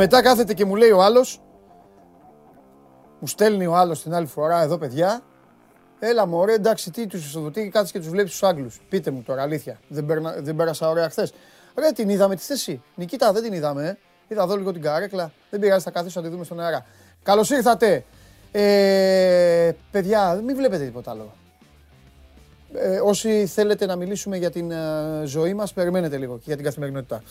Και μετά κάθεται και μου λέει ο άλλος, μου στέλνει ο άλλος την άλλη φορά εδώ, παιδιά. Έλα μου, ωραία, εντάξει, τι τους ισοδοτεί, κάτσε και τους βλέπεις τους Άγγλους. Πείτε μου τώρα, αλήθεια. Δεν, περνα, δεν πέρασα ωραία χθες. Ρε, την είδαμε τη θέση. Νικήτα, δεν την είδαμε. Ε. Είδα εδώ λίγο την καρέκλα. Δεν πειράζει, θα καθίσω να τη δούμε στον αέρα. Καλώς ήρθατε. Ε, παιδιά, μην βλέπετε τίποτα άλλο. Ε, όσοι θέλετε να μιλήσουμε για την ε, ζωή μας, περιμένετε λίγο και για την καθημερινότητα.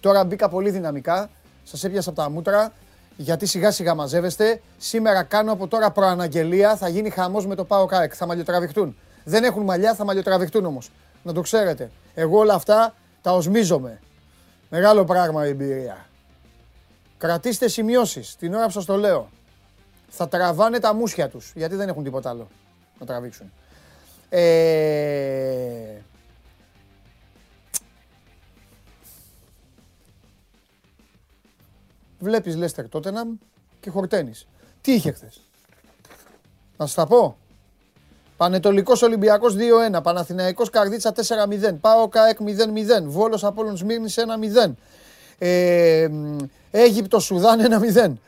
Τώρα μπήκα πολύ δυναμικά, σας έπιασα από τα μούτρα, γιατί σιγά σιγά μαζεύεστε. Σήμερα κάνω από τώρα προαναγγελία, θα γίνει χαμός με το ΠΑΟ ΚΑΕΚ, θα μαλλιοτραβηχτούν. Δεν έχουν μαλλιά, θα μαλλιοτραβηχτούν όμως. Να το ξέρετε. Εγώ όλα αυτά τα οσμίζομαι. Μεγάλο πράγμα η εμπειρία. Κρατήστε σημειώσεις την ώρα που σας το λέω. Θα τραβάνε τα μουσια τους, γιατί δεν έχουν τίποτα άλλο να τραβήξουν. Ε... Βλέπεις Λέστερ Τότεναμ και χορταίνεις. Τι είχε χθες; Να σας τα πω. Πανετολικός Ολυμπιακός 2-1, Παναθηναϊκός Καρδίτσα 4-0, Πάο ΚΑΕΚ 0-0, Βόλος Απόλλων Σμύρνης 1-0, ε, Αίγυπτος Σουδάν 1-0.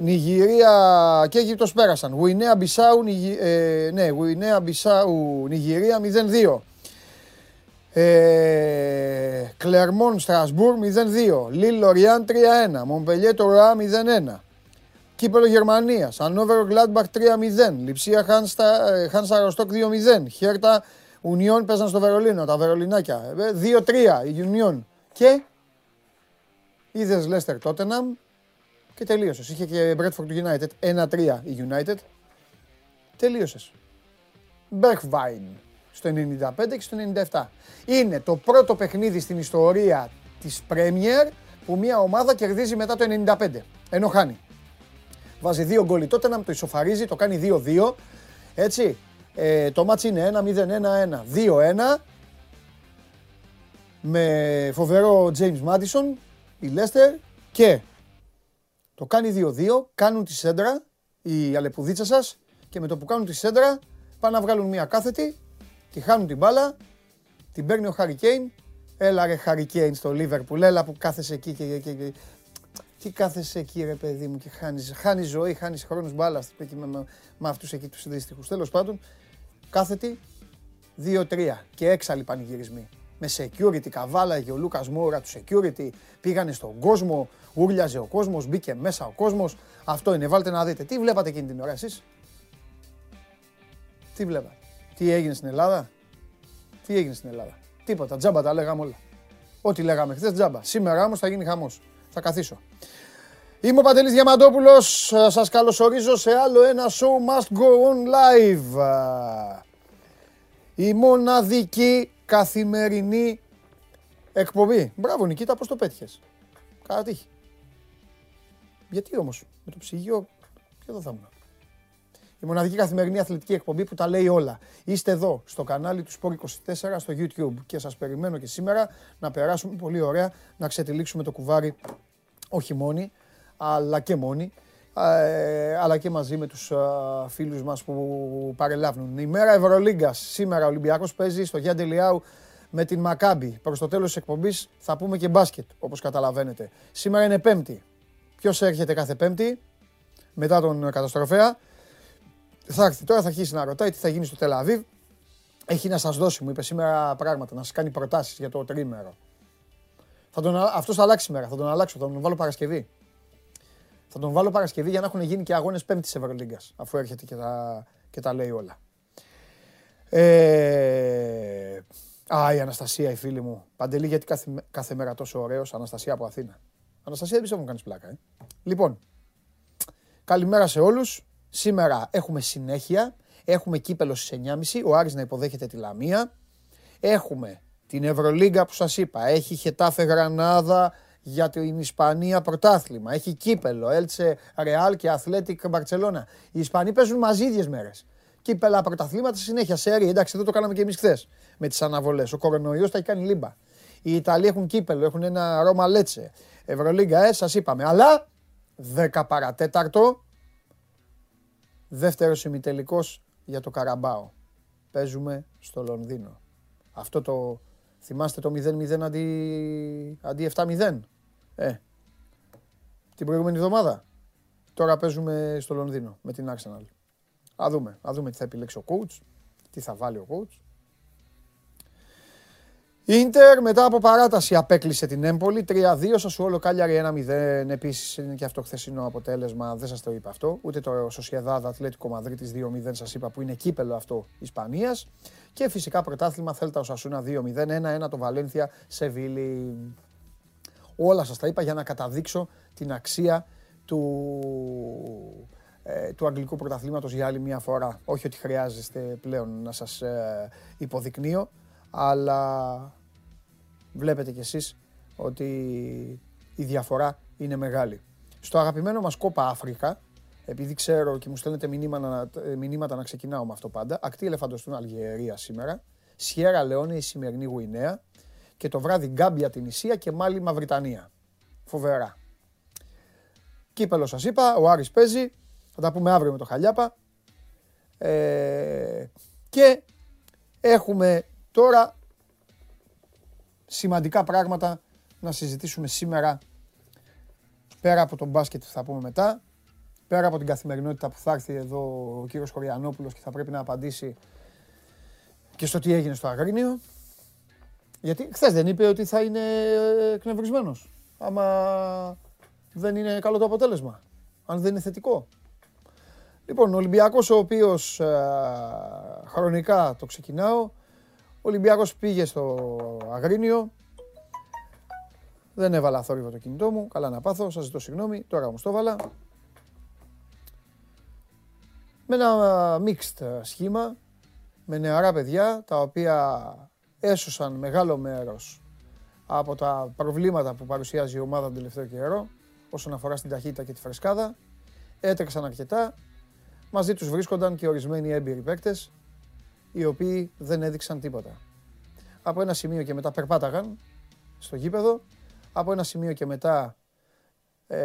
Νιγηρία και Αίγυπτος πέρασαν. Γουινέα Μπισάου, ε, ναι, Γουινέα Μπισάου, Νιγηρία 0-2. Ε, Κλερμόν Στρασβούρ 0-2. Λίλ Λοριάν 3-1. Μομπελιέ Τωρά 0-1. Κύπελο Γερμανία. Ανόβερο Γκλάντμπαχ 3-0. Λιψία Χάνσα Ροστόκ 2-0. Χέρτα Ουνιόν παίζαν στο Βερολίνο. Τα Βερολινάκια. 2-3 η Ουνιόν. Και είδες Λέστερ Τότεναμ και τελείωσες. Είχε και Bradford United 1-3 η United. Τελείωσες. Bergwijn στο 95 και στο 97. Είναι το πρώτο παιχνίδι στην ιστορία της Premier που μια ομάδα κερδίζει μετά το 95. Ενώ χάνει. Βάζει δύο γκολ τότε να το ισοφαρίζει, το κάνει 2-2. Έτσι. Ε, το μάτς είναι 1-0-1-1, 2-1. Με φοβερό James Madison, η Leicester και το κάνει 2-2, κάνουν τη σέντρα, η αλεπουδίτσα σας και με το που κάνουν τη σέντρα πάνε να βγάλουν μια κάθετη, τη χάνουν την μπάλα, την παίρνει ο Harry Kane. Έλα ρε Harry Kane στο Liverpool, έλα που κάθεσαι εκεί και, και, και, τι κάθεσαι εκεί ρε παιδί μου και χάνεις, χάνεις ζωή, χάνεις χρόνους μπάλας εκεί με, με, με αυτούς εκεί τους δυστυχούς. Τέλος πάντων, κάθετη 2-3 και έξαλλοι πανηγυρισμοί. Με security, καβάλαγε ο Λούκας Μόρα του security, πήγανε στον κόσμο, ούρλιαζε ο κόσμος, μπήκε μέσα ο κόσμος. Αυτό είναι, βάλτε να δείτε. Τι βλέπατε εκείνη την ώρα εσείς; Τι βλέπατε; Τι έγινε στην Ελλάδα; Τι έγινε στην Ελλάδα; Τίποτα. Τζάμπα τα λέγαμε όλα. Ό,τι λέγαμε χθες τζάμπα. Σήμερα όμως θα γίνει χαμός. Θα καθίσω. Είμαι ο Παντελής Διαμαντόπουλος. Σας καλωσορίζω σε άλλο ένα show must go on live. Η μοναδική καθημερινή εκπομπή. Μπράβο Νικήτα, πώς το πέτυχες; Καλά τύχη. Γιατί όμως, με το ψυγείο, ποιο θα ήμουν. Η μοναδική καθημερινή αθλητική εκπομπή που τα λέει όλα. Είστε εδώ στο κανάλι του Sport 24 στο YouTube και σας περιμένω και σήμερα να περάσουμε πολύ ωραία, να ξετυλίξουμε το κουβάρι όχι μόνοι, αλλά και μόνοι, ε, αλλά και μαζί με τους φίλους μας που παρελάβουν. Η μέρα Ευρωλίγκας, σήμερα ο Ολυμπιακός παίζει στο Γιάννη Λιάου με την Μακάμπη. Προς το τέλος της εκπομπής θα πούμε και μπάσκετ, όπως καταλαβαίνετε. Σήμερα είναι Πέμπτη. Ποιος έρχεται κάθε Πέμπτη, μετά τον καταστροφέα. Θα έρθει τώρα, θα αρχίσει να ρωτάει τι θα γίνει στο Τελαβίβ. Έχει να σας δώσει, μου είπε σήμερα πράγματα, να σας κάνει προτάσεις για το τρίμερο. Θα τον, αυτός θα αλλάξει σήμερα, θα τον αλλάξω, θα τον βάλω Παρασκευή. Θα τον βάλω Παρασκευή για να έχουν γίνει και αγώνες πέμπτης Ευρωλίγκας, αφού έρχεται και τα, και τα λέει όλα. Ε, α, η Αναστασία, η φίλη μου. Παντελή, γιατί κάθε, κάθε μέρα τόσο ωραίος. Αναστασία από Αθήνα. Αναστασία, δεν πιστεύω μου κάνεις πλάκα, ε. Λοιπόν, καλημέρα σε όλους. Σήμερα έχουμε συνέχεια. Έχουμε κύπελο στις 9.30. Ο Άρης να υποδέχεται τη Λαμία. Έχουμε την Ευρωλίγκα που σας είπα. Έχει Χετάφε Γρανάδα για την Ισπανία πρωτάθλημα. Έχει κύπελο, Έλτσε Ρεάλ και Αθλέτικ Μπαρτσελώνα. Οι Ισπανοί παίζουν μαζί ίδιες μέρες. Κύπελα πρωταθλήματα συνέχεια, σέρι. Εντάξει, εδώ το κάναμε και εμείς χθες με τις αναβολές. Ο κορονοϊός τα έχει κάνει λίμπα. Οι Ιταλοί έχουν κύπελο, έχουν ένα Ρώμα Λέτσε. Ευρωλίγκα, ε, σας είπαμε. Αλλά 10 παρατέταρτο, δεύτερο ημιτελικός για το Καραμπάο. Παίζουμε στο Λονδίνο. Αυτό το Θυμάστε το 0-0 αντί, αντί 7-0. Ε, την προηγούμενη εβδομάδα. Τώρα παίζουμε στο Λονδίνο με την Arsenal. Α δούμε, α δούμε τι θα επιλέξει ο coach, τι θα βάλει ο coach. Η Ίντερ μετά από παράταση απέκλεισε την Έμπολη 3-2. Σασουόλο Κάλιαρη 1-0. Επίσης είναι και αυτό χθεσινό αποτέλεσμα. Δεν σας το είπα αυτό. Ούτε το Σοσιαδάδα Ατλέτικο Μαδρίτη 2-0 σας είπα που είναι κύπελο αυτό Ισπανίας. Και φυσικά πρωτάθλημα Θέλτα Οσασούνα 2-0. 1-1 το Βαλένθια Σεβίλη. Όλα σας τα είπα για να καταδείξω την αξία του, ε, του αγγλικού πρωταθλήματος για άλλη μια φορά. Όχι ότι χρειάζεστε πλέον να σας ε, υποδεικνύω, αλλά βλέπετε κι εσείς ότι η διαφορά είναι μεγάλη. Στο αγαπημένο μας κόπα Αφρικα, επειδή ξέρω και μου στέλνετε μηνύματα, μηνύματα να ξεκινάω με αυτό πάντα, ακτή ελεφαντοστούν Αλγερία σήμερα, Σιέρα Λεόνε η σημερινή Γουινέα και το βράδυ Γκάμπια την Ισία και Μάλι Μαυριτανία. Φοβερά. Κύπελο σας είπα, ο Άρης παίζει, θα τα πούμε αύριο με το Χαλιάπα. Ε, και έχουμε τώρα σημαντικά πράγματα να συζητήσουμε σήμερα πέρα από τον μπάσκετ που θα πούμε μετά, πέρα από την καθημερινότητα που θα έρθει εδώ ο κύριος Χωριανόπουλος και θα πρέπει να απαντήσει και στο τι έγινε στο Αγρίνιο. Γιατί χθες δεν είπε ότι θα είναι εκνευρισμένος. Άμα δεν είναι καλό το αποτέλεσμα. Αν δεν είναι θετικό. Λοιπόν, ο Ολυμπιακός ο οποίος ε, χρονικά το ξεκινάω. Ο Ολυμπιακός πήγε στο Αγρίνιο. Δεν έβαλα θόρυβο το κινητό μου. Καλά να πάθω, σας ζητώ συγγνώμη. Τώρα όμως το έβαλα. Με ένα mixed σχήμα. Με νεαρά παιδιά τα οποία έσωσαν μεγάλο μέρος από τα προβλήματα που παρουσιάζει η ομάδα τον τελευταίο καιρό όσον αφορά στην ταχύτητα και τη φρεσκάδα. Έτρεξαν αρκετά. Μαζί τους βρίσκονταν και ορισμένοι έμπειροι παίκτες, οι οποίοι δεν έδειξαν τίποτα. Από ένα σημείο και μετά περπάταγαν στο γήπεδο. Από ένα σημείο και μετά ε,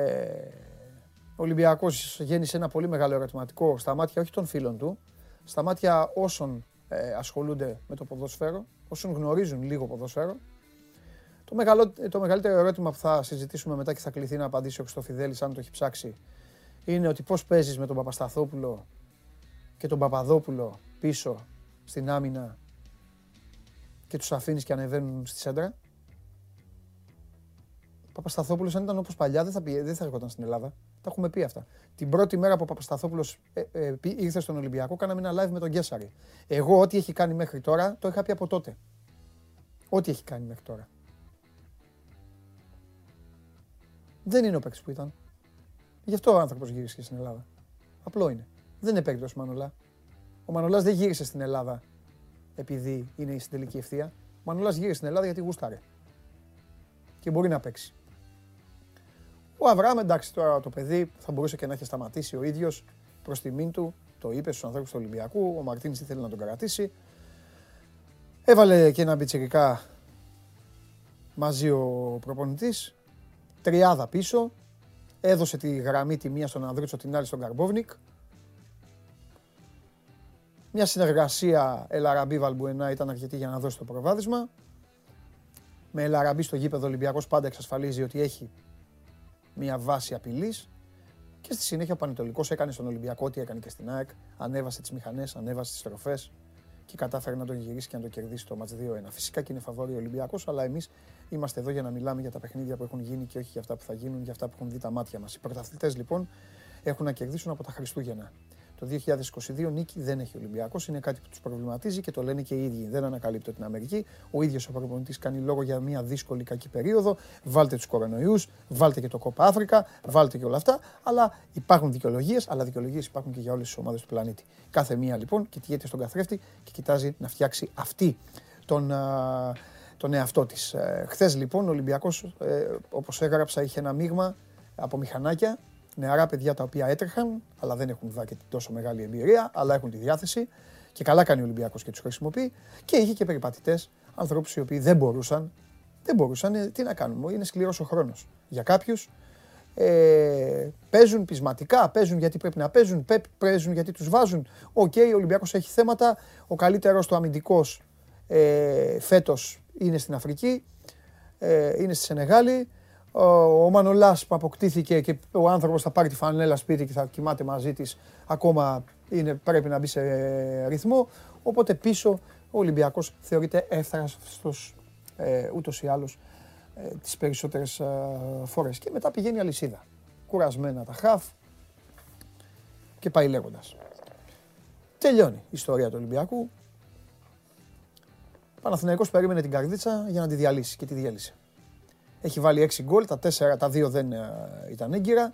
ο Ολυμπιακός γέννησε ένα πολύ μεγάλο ερωτηματικό στα μάτια όχι των φίλων του, στα μάτια όσων ε, ασχολούνται με το ποδόσφαιρο, όσων γνωρίζουν λίγο ποδόσφαιρο το, μεγαλό, το μεγαλύτερο ερώτημα που θα συζητήσουμε μετά και θα κληθεί να απαντήσει ο Χρυστοφιδέλης αν το έχει ψάξει είναι ότι πώς παίζεις με τον Παπασταθόπουλο και τον Παπαδόπουλο πίσω στην άμυνα και τους αφήνεις και ανεβαίνουν στη σέντρα. Ο Παπασταθόπουλος αν ήταν όπως παλιά δεν θα, δεν θα έρχονταν στην Ελλάδα. Τα έχουμε πει αυτά. Την πρώτη μέρα που ο Παπασταθόπουλος ε, ε, ήρθε στον Ολυμπιακό κάναμε ένα live με τον Γκέσαρη. Εγώ ό,τι έχει κάνει μέχρι τώρα το είχα πει από τότε. Ό,τι έχει κάνει μέχρι τώρα. Δεν είναι ο παίκτης που ήταν. Γι' αυτό ο άνθρωπος γύρισε στην Ελλάδα. Απλό είναι. Δεν είναι παίκτης ο Μανολά. Ο Μανολάς δεν γύρισε στην Ελλάδα επειδή είναι στην τελική ευθεία. Ο Μανολάς γύρισε στην Ελλάδα γιατί γούσταρε. Και μπορεί να παίξει. Ο Αβραάμ, εντάξει τώρα το παιδί θα μπορούσε και να έχει σταματήσει ο ίδιος προς τιμήν του. Το είπε στους ανθρώπους του Ολυμπιακού. Ο Μαρτίνης ήθελε να τον κρατήσει. Έβαλε και ένα μπιτσερικά μαζί ο προπονητής τριάδα πίσω. Έδωσε τη γραμμή τη μία στον Ανδρούτσο, την άλλη στον Καρμπόβνικ. Μια συνεργασία Ελαραμπή Βαλμπουενά ήταν αρκετή για να δώσει το προβάδισμα. Με Ελαραμπή στο γήπεδο Ολυμπιακός πάντα εξασφαλίζει ότι έχει μια βάση απειλής. Και στη συνέχεια ο Πανετολικός έκανε στον Ολυμπιακό ό,τι έκανε και στην ΑΕΚ. Ανέβασε τις μηχανές, ανέβασε τις στροφέ και κατάφερε να τον γυρίσει και να το κερδίσει το μάτς 2-1. Φυσικά και είναι φαβόρη ο Ολυμπιακός, αλλά εμείς είμαστε εδώ για να μιλάμε για τα παιχνίδια που έχουν γίνει και όχι για αυτά που θα γίνουν, για αυτά που έχουν δει τα μάτια μας. Οι πρωταθλητές λοιπόν έχουν να κερδίσουν από τα Χριστούγεννα. Το 2022 νίκη δεν έχει ο Ολυμπιακός. Είναι κάτι που τους προβληματίζει και το λένε και οι ίδιοι. Δεν ανακαλύπτω την Αμερική. Ο ίδιος ο προπονητής κάνει λόγο για μια δύσκολη κακή περίοδο. Βάλτε τους κορονοϊούς, βάλτε και το κόπα Αφρικα, βάλτε και όλα αυτά. Αλλά υπάρχουν δικαιολογίες, αλλά δικαιολογίες υπάρχουν και για όλες τις ομάδες του πλανήτη. Κάθε μία λοιπόν κοιτιέται στον καθρέφτη και κοιτάζει να φτιάξει αυτή τον, τον εαυτό της. Ε, Χθες λοιπόν ο Ολυμπιακός, ε, όπως έγραψα, είχε ένα μείγμα από μηχανάκια νεαρά παιδιά τα οποία έτρεχαν, αλλά δεν έχουν δει και τόσο μεγάλη εμπειρία, αλλά έχουν τη διάθεση. Και καλά κάνει ο Ολυμπιακός και τους χρησιμοποιεί. Και είχε και περιπατητές, ανθρώπους οι οποίοι δεν μπορούσαν, δεν μπορούσαν, ε, τι να κάνουμε, είναι σκληρός ο χρόνος. Για κάποιους. Ε, παίζουν πεισματικά, παίζουν γιατί πρέπει να παίζουν, παίζουν γιατί τους βάζουν. OK, okay, ο Ολυμπιακός έχει θέματα, ο καλύτερος του αμυντικός ε, φέτος είναι στην Αφρική, ε, είναι στη Σενεγάλη, ο Μανολάς που αποκτήθηκε και ο άνθρωπος θα πάρει τη φανέλα σπίτι και θα κοιμάται μαζί της ακόμα είναι, πρέπει να μπει σε ρυθμό. Οπότε πίσω ο Ολυμπιακός θεωρείται εύθραστος ε, ούτως ή άλλως ε, τις περισσότερες ε, φορές. Και μετά πηγαίνει η αλυσίδα. Κουρασμένα τα χαφ και πάει λέγοντας. Τελειώνει η ιστορία του Ολυμπιακού. Ο Παναθηναϊκός περίμενε την καρδίτσα για να τη διαλύσει και τη διέλυσε. Έχει βάλει 6 γκολ, τα 4, τα 2 δεν ε, ήταν έγκυρα.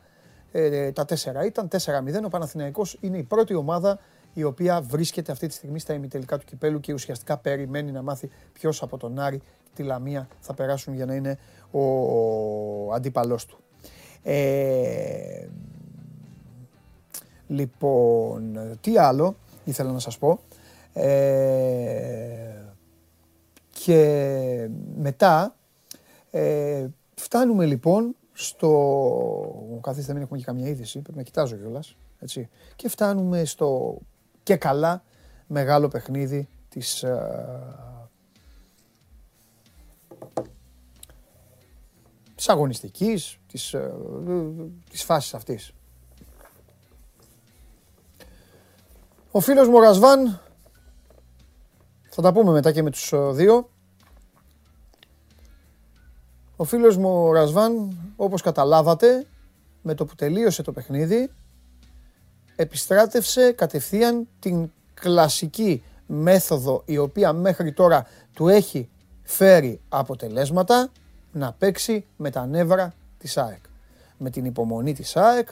Ε, τα 4 ήταν, 4-0. Ο Παναθηναϊκός είναι η πρώτη ομάδα η οποία βρίσκεται αυτή τη στιγμή στα ημιτελικά του κυπέλου και ουσιαστικά περιμένει να μάθει ποιος από τον Άρη τη Λαμία θα περάσουν για να είναι ο αντίπαλός του. Ε, λοιπόν, τι άλλο ήθελα να σας πω. Ε, και μετά ε, φτάνουμε λοιπόν στο... Καθίστε μην έχουμε και καμία είδηση, πρέπει να κοιτάζω κιόλας. Έτσι. Και φτάνουμε στο και καλά μεγάλο παιχνίδι της, ε, της αγωνιστικής, της, ε, της φάσης αυτής. Ο φίλος μου ο Ρασβάν, θα τα πούμε μετά και με τους ε, δύο. Ο φίλος μου ο Ρασβάν, όπως καταλάβατε, με το που τελείωσε το παιχνίδι, επιστράτευσε κατευθείαν την κλασική μέθοδο η οποία μέχρι τώρα του έχει φέρει αποτελέσματα να παίξει με τα νεύρα της ΑΕΚ. Με την υπομονή της ΑΕΚ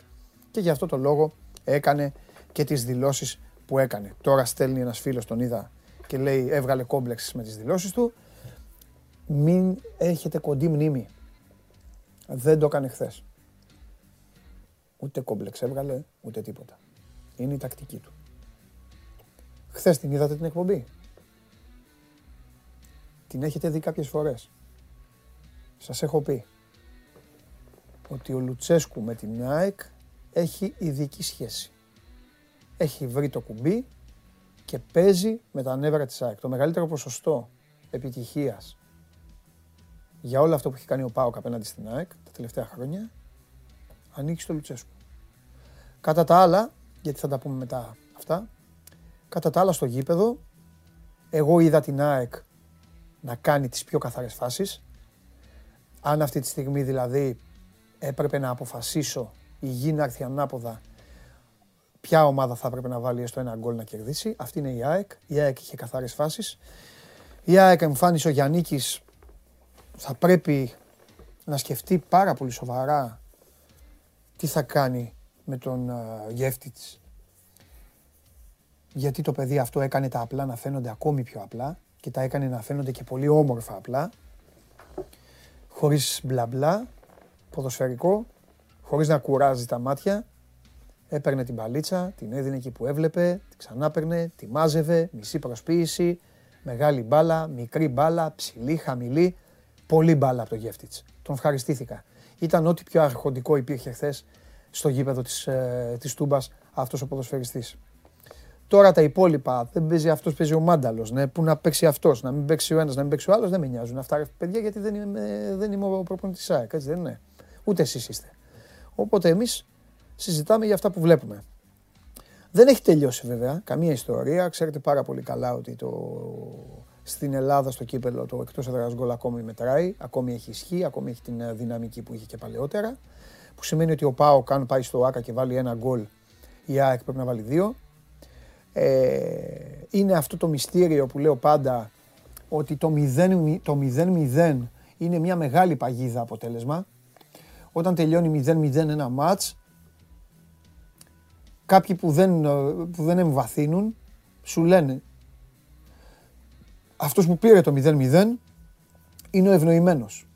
και γι' αυτό το λόγο έκανε και τις δηλώσεις που έκανε. Τώρα στέλνει ένας φίλος, τον είδα και λέει έβγαλε κόμπλεξ με τις δηλώσεις του. Μην έχετε κοντή μνήμη. Δεν το έκανε χθες. Ούτε κόμπλεξ έβγαλε, ούτε τίποτα. Είναι η τακτική του. Χθες την είδατε την εκπομπή. Την έχετε δει κάποιες φορές. Σας έχω πει ότι ο Λουτσέσκου με την ΑΕΚ έχει ειδική σχέση. Έχει βρει το κουμπί και παίζει με τα νεύρα της ΑΕΚ. Το μεγαλύτερο ποσοστό επιτυχίας για όλο αυτό που έχει κάνει ο ΠΑΟΚ απέναντι στην ΑΕΚ τα τελευταία χρόνια ανήκει στο Λουτσέσκου. Κατά τα άλλα, γιατί θα τα πούμε μετά αυτά, κατά τα άλλα στο γήπεδο, εγώ είδα την ΑΕΚ να κάνει τις πιο καθαρές φάσεις. Αν αυτή τη στιγμή δηλαδή έπρεπε να αποφασίσω η γη να έρθει ανάποδα ποια ομάδα θα έπρεπε να βάλει έστω ένα γκολ να κερδίσει. Αυτή είναι η ΑΕΚ. Η ΑΕΚ είχε καθαρές φάσεις. Η ΑΕΚ εμφάνισε ο Γιάννικης θα πρέπει να σκεφτεί πάρα πολύ σοβαρά τι θα κάνει με τον Γεύτιτς. Γιατί το παιδί αυτό έκανε τα απλά να φαίνονται ακόμη πιο απλά και τα έκανε να φαίνονται και πολύ όμορφα απλά. Χωρίς μπλα μπλα, ποδοσφαιρικό, χωρίς να κουράζει τα μάτια. Έπαιρνε την παλίτσα, την έδινε εκεί που έβλεπε, την ξανάπαιρνε, τη μάζευε, μισή προσποίηση, μεγάλη μπάλα, μικρή μπάλα, ψηλή, χαμηλή. Πολύ μπάλα από το Γεύτιτς. Τον ευχαριστήθηκα. Ήταν ό,τι πιο αρχοντικό υπήρχε χθες στο γήπεδο της, ε, της Τούμπας αυτός ο ποδοσφαιριστής. Τώρα τα υπόλοιπα, δεν παίζει αυτός, παίζει ο Μάνταλος, ναι, που να παίξει αυτός, να μην παίξει ο ένας, να μην παίξει ο άλλος, δεν με νοιάζουν αυτά παιδιά γιατί δεν είμαι, δεν είμαι ο προπονητής της ΑΕΚ, έτσι δεν είναι. Ούτε εσείς είστε. Οπότε εμείς συζητάμε για αυτά που βλέπουμε. Δεν έχει τελειώσει βέβαια καμία ιστορία. Ξέρετε πάρα πολύ καλά ότι το, στην Ελλάδα στο κύπελο το εκτός έδρας γκολ ακόμη μετράει, ακόμη έχει ισχύ, ακόμη έχει την ε, δυναμική που είχε και παλαιότερα. Που σημαίνει ότι ο Πάο αν πάει στο ΆΚΑ και βάλει ένα γκολ, η ΑΕΚ πρέπει να βάλει δύο. Ε, είναι αυτό το μυστήριο που λέω πάντα ότι το 0-0 το είναι μια μεγάλη παγίδα αποτέλεσμα. Όταν τελειώνει 0-0 ένα μάτς, κάποιοι που δεν, ε, που δεν εμβαθύνουν σου λένε αυτός που πήρε το 0-0 είναι ο ευνοημένος.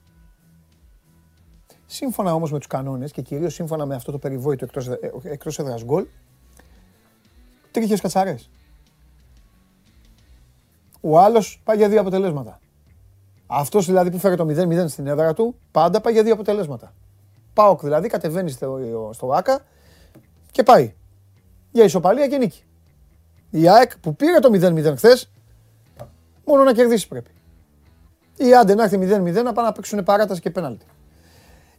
Σύμφωνα όμως με τους κανόνες και κυρίως σύμφωνα με αυτό το περιβόητο εκτός, ε, εκτός έδρας γκολ, τρίχες κατσαρές. Ο άλλος πάει για δύο αποτελέσματα. Αυτός δηλαδή που φέρε το 0-0 στην έδρα του, πάντα πάει για δύο αποτελέσματα. Πάοκ δηλαδή κατεβαίνει στο, στο ΆΚΑ και πάει για ισοπαλία και νίκη. Η ΑΕΚ που πήρε το 0-0 χθες, μόνο να κερδίσει πρέπει. Ή άντε να έρθει 0-0 να πάνε να παίξουν παράταση και πέναλτι.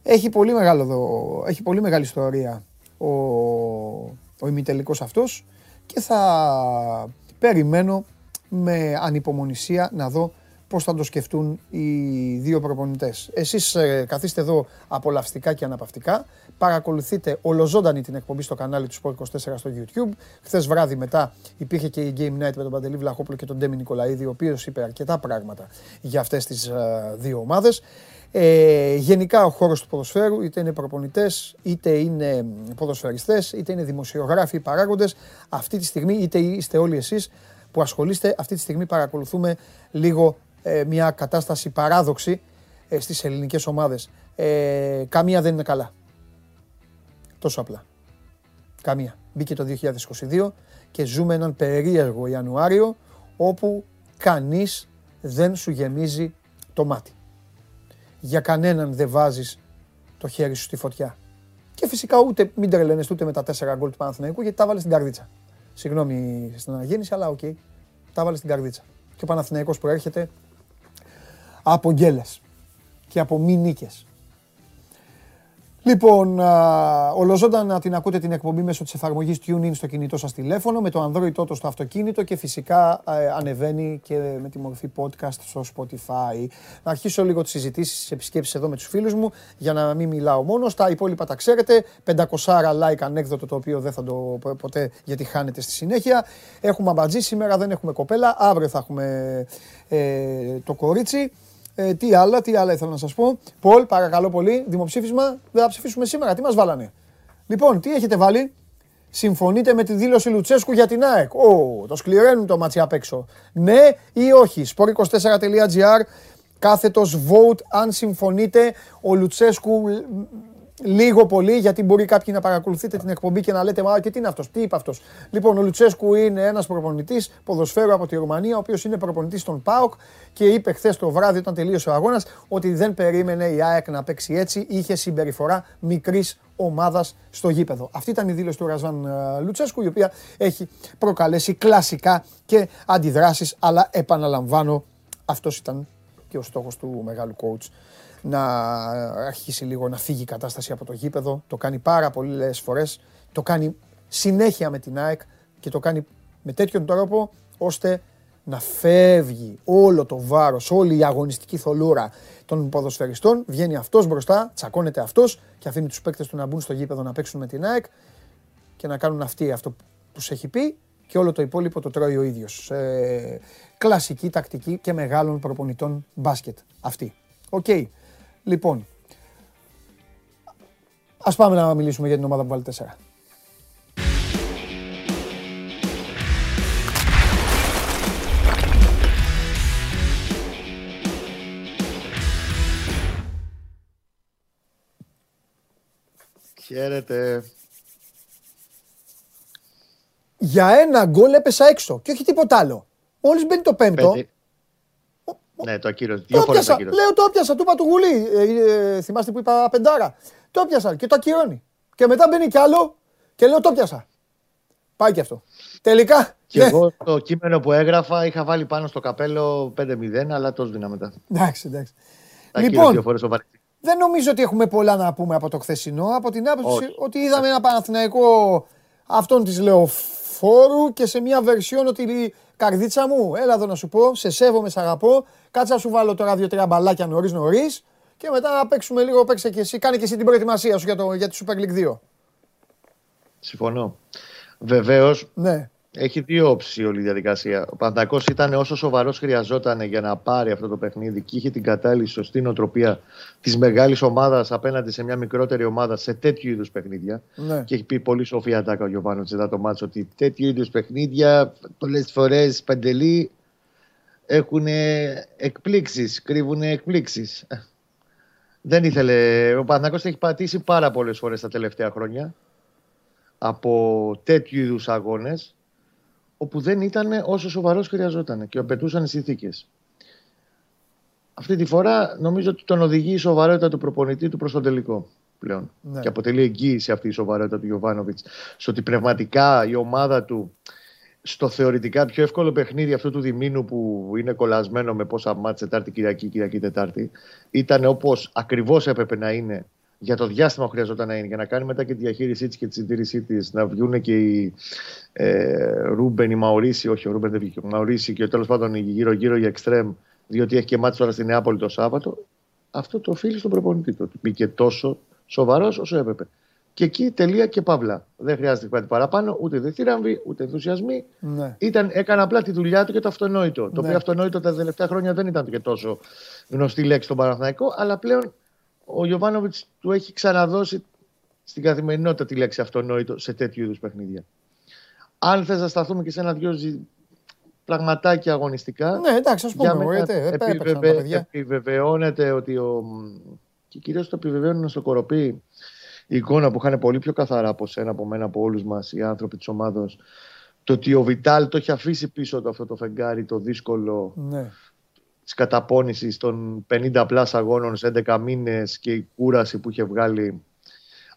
Έχει πολύ, μεγάλο, έχει πολύ μεγάλη ιστορία ο, ο ημιτελικός αυτός και θα περιμένω με ανυπομονησία να δω πώς θα το σκεφτούν οι δύο προπονητές. Εσείς ε, καθίστε εδώ απολαυστικά και αναπαυτικά, παρακολουθείτε ολοζώντανη την εκπομπή στο κανάλι του Sport 24 στο YouTube. Χθες βράδυ μετά υπήρχε και η Game Night με τον Παντελή Βλαχόπουλο και τον Ντέμι Νικολαίδη, ο οποίος είπε αρκετά πράγματα για αυτές τις ε, δύο ομάδες. Ε, γενικά ο χώρος του ποδοσφαίρου, είτε είναι προπονητές, είτε είναι ποδοσφαιριστές, είτε είναι δημοσιογράφοι, παράγοντες, αυτή τη στιγμή είτε είστε όλοι εσείς που ασχολείστε, αυτή τη στιγμή παρακολουθούμε λίγο ε, μια κατάσταση παράδοξη ε, στις ελληνικές ομάδες. Ε, καμία δεν είναι καλά. Τόσο απλά. Καμία. Μπήκε το 2022 και ζούμε έναν περίεργο Ιανουάριο όπου κανείς δεν σου γεμίζει το μάτι. Για κανέναν δεν βάζεις το χέρι σου στη φωτιά. Και φυσικά ούτε μην τρελαίνεστε ούτε με τα 4 γκολ του Παναθηναϊκού γιατί τα βάλε στην καρδίτσα. Συγγνώμη στην αναγέννηση, αλλά OK. Okay. Τα βάλε στην καρδίτσα. Και ο Παναθηναϊκός προέρχεται από γκέλες και από μη νίκες. Λοιπόν, ολοζώντανα να την ακούτε την εκπομπή μέσω της εφαρμογής TuneIn στο κινητό σας τηλέφωνο, με το Android Auto στο αυτοκίνητο και φυσικά ανεβαίνει και με τη μορφή podcast στο Spotify. Να αρχίσω λίγο τις συζητήσεις, τις επισκέψεις εδώ με τους φίλους μου, για να μην μιλάω μόνος. Τα υπόλοιπα τα ξέρετε, 500 like ανέκδοτο το οποίο δεν θα το ποτέ γιατί χάνετε στη συνέχεια. Έχουμε αμπατζή σήμερα, δεν έχουμε κοπέλα, αύριο θα έχουμε ε, το κορίτσι. Ε, τι άλλα, τι άλλα ήθελα να σας πω. Poll, παρακαλώ πολύ, δημοψήφισμα. Δεν θα ψηφίσουμε σήμερα. Τι μας βάλανε. Λοιπόν, τι έχετε βάλει; Συμφωνείτε με τη δήλωση Λουτσέσκου για την ΑΕΚ. Ότι το σκληραίνουν το ματς απ' έξω. Ναι ή όχι; Sport24.gr κάθετος vote αν συμφωνείτε. Ο Λουτσέσκου λίγο πολύ, γιατί μπορεί κάποιοι να παρακολουθείτε την εκπομπή και να λέτε Μα και τι είναι αυτός, τι είπε αυτός. Λοιπόν, ο Λουτσέσκου είναι ένας προπονητής ποδοσφαίρου από τη Ρουμανία, ο οποίος είναι προπονητής των ΠΑΟΚ και είπε χθες το βράδυ, όταν τελείωσε ο αγώνας, ότι δεν περίμενε η ΑΕΚ να παίξει έτσι. Είχε συμπεριφορά μικρής ομάδας στο γήπεδο. Αυτή ήταν η δήλωση του Ρασβάν ε, Λουτσέσκου, η οποία έχει προκαλέσει κλασικά και αντιδράσεις, αλλά επαναλαμβάνω, αυτός ήταν και ο στόχος του μεγάλου coach να αρχίσει λίγο να φύγει η κατάσταση από το γήπεδο. Το κάνει πάρα πολλές φορές. Το κάνει συνέχεια με την ΑΕΚ και το κάνει με τέτοιον τρόπο ώστε να φεύγει όλο το βάρος, όλη η αγωνιστική θολούρα των ποδοσφαιριστών. Βγαίνει αυτός μπροστά, τσακώνεται αυτός και αφήνει τους παίκτες του να μπουν στο γήπεδο να παίξουν με την ΑΕΚ και να κάνουν αυτοί αυτό που τους έχει πει και όλο το υπόλοιπο το τρώει ο ίδιος. Ε, κλασική τακτική και μεγάλων προπονητών μπάσκετ αυτή. Οκ. Λοιπόν, ας πάμε να μιλήσουμε για την ομάδα που βάλει 4. Χαίρετε. Για ένα γκολ έπεσα έξω και όχι τίποτα άλλο. Μόλις μπαίνει το πέμπτο, ναι, το ακύρωσε. Δύο φορές το Λέω το έπιασα, του είπα του γουλή. Ε, ε, θυμάστε που είπα πεντάρα. Το έπιασα και το ακυρώνει. Και μετά μπαίνει κι άλλο και λέω το έπιασα. Πάει και αυτό. Τελικά. Και ναι. εγώ το κείμενο που έγραφα είχα βάλει πάνω στο καπέλο 5-0, αλλά το σβήνα μετά. Εντάξει, εντάξει. Λοιπόν, δύο φορές δεν νομίζω ότι έχουμε πολλά να πούμε από το χθεσινό. Από την άποψη ότι είδαμε ένα Παναθηναϊκό αυτόν της λεωφόρου και σε μια βερσιόν ότι καρδίτσα μου, έλα εδώ να σου πω, σε σέβομαι, σε αγαπώ. Κάτσε να σου βάλω τώρα δύο-τρία μπαλάκια νωρίς νωρίς και μετά να παίξουμε λίγο. Παίξε και εσύ, κάνε και εσύ την προετοιμασία σου για, το, για τη Super League 2. Συμφωνώ. Βεβαίως. Ναι. Έχει δύο όψεις όλη η διαδικασία. Ο Παντακό ήταν όσο σοβαρός χρειαζόταν για να πάρει αυτό το παιχνίδι και είχε την κατάλληλη σωστή νοοτροπία της μεγάλης ομάδας απέναντι σε μια μικρότερη ομάδα σε τέτοιου είδους παιχνίδια. Ναι. Και έχει πει πολύ σοφή ατάκα ο Γιωβάνο μετά το μάτσο ότι τέτοιου είδους παιχνίδια πολλές φορές παντελή έχουν εκπλήξεις, κρύβουν εκπλήξεις. Δεν ήθελε. Ο Παναθηναϊκός έχει πατήσει πάρα πολλές φορές τα τελευταία χρόνια από τέτοιου είδους αγώνες όπου δεν ήταν όσο σοβαρός χρειαζόταν και απαιτούσαν οι συνθήκες. Αυτή τη φορά νομίζω ότι τον οδηγεί η σοβαρότητα του προπονητή του προς τον τελικό πλέον. Ναι. Και αποτελεί εγγύηση αυτή η σοβαρότητα του Γιωβάνοβιτς στο ότι πνευματικά η ομάδα του στο θεωρητικά πιο εύκολο παιχνίδι αυτού του διμήνου που είναι κολασμένο με πόσα ματς Τετάρτη, Κυριακή, Κυριακή, Τετάρτη, ήταν όπως ακριβώς έπρεπε να είναι για το διάστημα που χρειαζόταν να είναι για να κάνει μετά και τη διαχείρισή της και τη συντήρησή της, να βγουν και οι ε, Ρούμπεν, οι Μαουρίσιο, όχι ο Ρούμπεν δεν βγήκε, ο Μαουρίσιο και τέλος πάντων γύρω-γύρω για εξτρέμ, διότι έχει και ματς τώρα στην Νεάπολη το Σάββατο. Αυτό το οφείλει στον προπονητή του. Ότι μπήκε τόσο σοβαρός όσο έπρεπε. Και εκεί τελεία και παύλα. Δεν χρειάζεται κάτι παραπάνω, ούτε δευτεράμβη, ούτε ενθουσιασμοί. Ναι. Ήταν, έκανε απλά τη δουλειά του και το αυτονόητο. Ναι. Το οποίο αυτονόητο τα τελευταία χρόνια δεν ήταν και τόσο γνωστή λέξη στον Παναθηναϊκό, αλλά πλέον ο Γιωβάνοβιτς του έχει ξαναδώσει στην καθημερινότητα τη λέξη αυτονόητο σε τέτοιου είδους παιχνίδια. Αν θες να σταθούμε και σε ένα-δυο πραγματάκια αγωνιστικά. Ναι, εντάξει, ας πούμε. επιβεβαι... Επιβεβαιώνεται ότι. Ο... Και κυρίως το επιβεβαιώνουν στο κοροπή η εικόνα που είχαν πολύ πιο καθαρά από σένα, από μένα, από όλους μας οι άνθρωποι της ομάδα. Το ότι ο Βιτάλ το έχει αφήσει πίσω του αυτό το φεγγάρι, το δύσκολο. Ναι της καταπώνησης των 50 πλάς αγώνων σε 11 μήνες και η κούραση που είχε βγάλει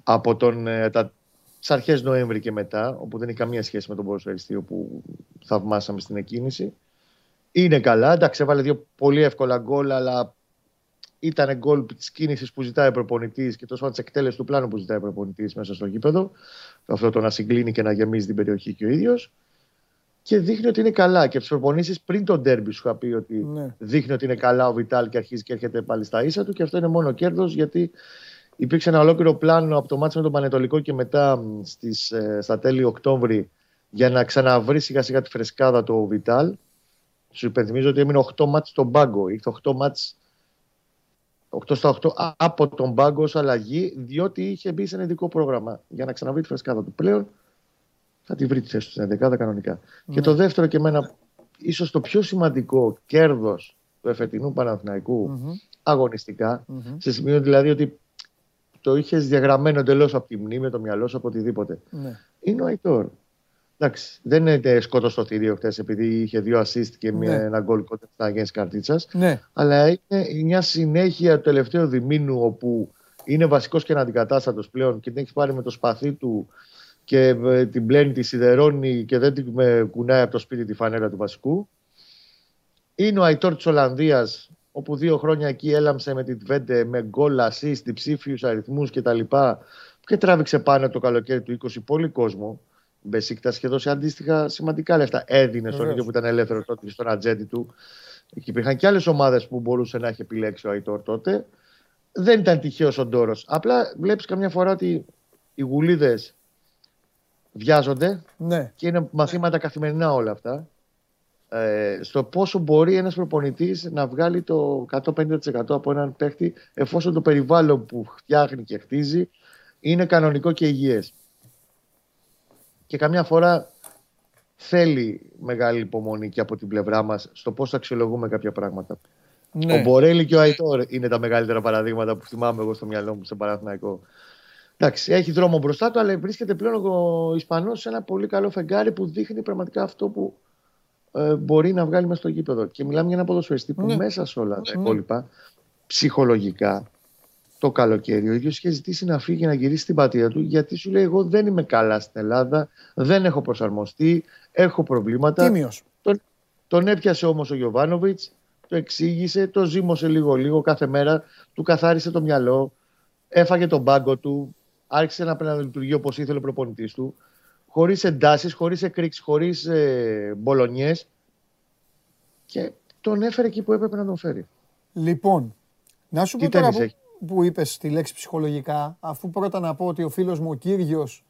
από τον, ε, τα, τις αρχές Νοέμβρη και μετά, όπου δεν έχει καμία σχέση με τον ποδοσφαιριστή που θαυμάσαμε στην εκκίνηση. Είναι καλά, εντάξει, έβαλε δύο πολύ εύκολα γκολ, αλλά ήταν γκολ της κίνησης που ζητάει ο προπονητής και τόσο της εκτέλεσης του πλάνου που ζητάει ο προπονητής μέσα στο γήπεδο. Αυτό το να συγκλίνει και να γεμίζει την περιοχή και ο ίδιος και δείχνει ότι είναι καλά. Και από τι προπονήσεις πριν τον τέρμπι σου είχα πει ότι ναι. δείχνει ότι είναι καλά ο Βιτάλ και αρχίζει και έρχεται πάλι στα ίσα του. Και αυτό είναι μόνο κέρδος γιατί υπήρξε ένα ολόκληρο πλάνο από το μάτι με τον Πανετολικό και μετά στις, ε, στα τέλη Οκτώβρη για να ξαναβρει σιγά σιγά τη φρεσκάδα του Βιτάλ. Σου υπενθυμίζω ότι έμεινε 8 μάτς στον πάγκο. Ήρθε 8 μάτς 8 στα 8 από τον πάγκο ως αλλαγή, διότι είχε μπει σε ένα ειδικό πρόγραμμα για να ξαναβρει τη φρεσκάδα του. Πλέον θα τη βρει τη θέση του στην 11 κανονικά. Ναι. Και το δεύτερο και εμένα, ίσως το πιο σημαντικό κέρδος του εφετινού Παναθηναϊκού mm-hmm. αγωνιστικά, mm-hmm. σε σημείο δηλαδή ότι το είχες διαγραμμένο εντελώς από τη μνήμη, με το μυαλό σου, από οτιδήποτε. Ναι. Είναι ο Αϊτόρ. Εντάξει, δεν είναι σκότω στο θηρίο χθε επειδή είχε δύο assist και μια, ναι. ένα γκολ κοντά στα γέννη καρτίτσα. Ναι. Αλλά είναι μια συνέχεια του τελευταίου διμήνου όπου είναι βασικός και αντικατάστατος πλέον και την έχει πάρει με το σπαθί του και ε, την πλένει, τη σιδερώνει και δεν την κουνάει από το σπίτι τη φανέλα του βασικού. Είναι ο Αϊτόρ της Ολλανδίας, όπου δύο χρόνια εκεί έλαμψε με την Τβέντε με γκολ, assist, ψήφιους αριθμούς κτλ. Και τράβηξε πάνω το καλοκαίρι του 20 πολύ κόσμο. Μπεσίκτα σχεδόν σε αντίστοιχα σημαντικά λεφτά. Έδινε στον ίδιο που ήταν ελεύθερο τότε στον ατζέντη του. Εκεί υπήρχαν και άλλες ομάδες που μπορούσε να έχει επιλέξει ο Αϊτόρ τότε. Δεν ήταν τυχαίος ο Ντόρος. Απλά βλέπεις καμιά φορά ότι οι γουλίδες βιάζονται ναι. και είναι μαθήματα καθημερινά όλα αυτά. Ε, στο πόσο μπορεί ένας προπονητής να βγάλει το 150% από έναν παίχτη εφόσον το περιβάλλον που φτιάχνει και χτίζει είναι κανονικό και υγιές. Και καμιά φορά θέλει μεγάλη υπομονή και από την πλευρά μας στο πώς αξιολογούμε κάποια πράγματα. Ναι. Ο Μπορέλη και ο Αϊτόρ είναι τα μεγαλύτερα παραδείγματα που θυμάμαι εγώ στο μυαλό μου σε Παναθηναϊκό. Εντάξει, έχει δρόμο μπροστά του, αλλά βρίσκεται πλέον ο Ισπανός σε ένα πολύ καλό φεγγάρι που δείχνει πραγματικά αυτό που ε, μπορεί να βγάλει μέσα στο γήπεδο. Και μιλάμε για ένα ποδοσφαιριστή που ναι. μέσα σε όλα τα ναι. υπόλοιπα, ψυχολογικά, το καλοκαίρι, ο ίδιος είχε ζητήσει να φύγει να γυρίσει στην πατρίδα του, γιατί σου λέει: Εγώ δεν είμαι καλά στην Ελλάδα, δεν έχω προσαρμοστεί, έχω προβλήματα. Τίμιος. Τον, τον έπιασε όμως ο Γιωβάνοβιτς, το εξήγησε, το ζήμωσε λίγο-λίγο κάθε μέρα, του καθάρισε το μυαλό, έφαγε τον πάγκο του, άρχισε να πρέπει να λειτουργεί όπως ήθελε ο προπονητής του, χωρίς εντάσεις, χωρίς εκρήξεις, χωρίς ε, μπολονιές. Και τον έφερε εκεί που έπρεπε να τον φέρει. Λοιπόν, να σου πω τώρα που, που είπες τη λέξη ψυχολογικά, αφού πρώτα να πω ότι ο φίλος μου ο κύριος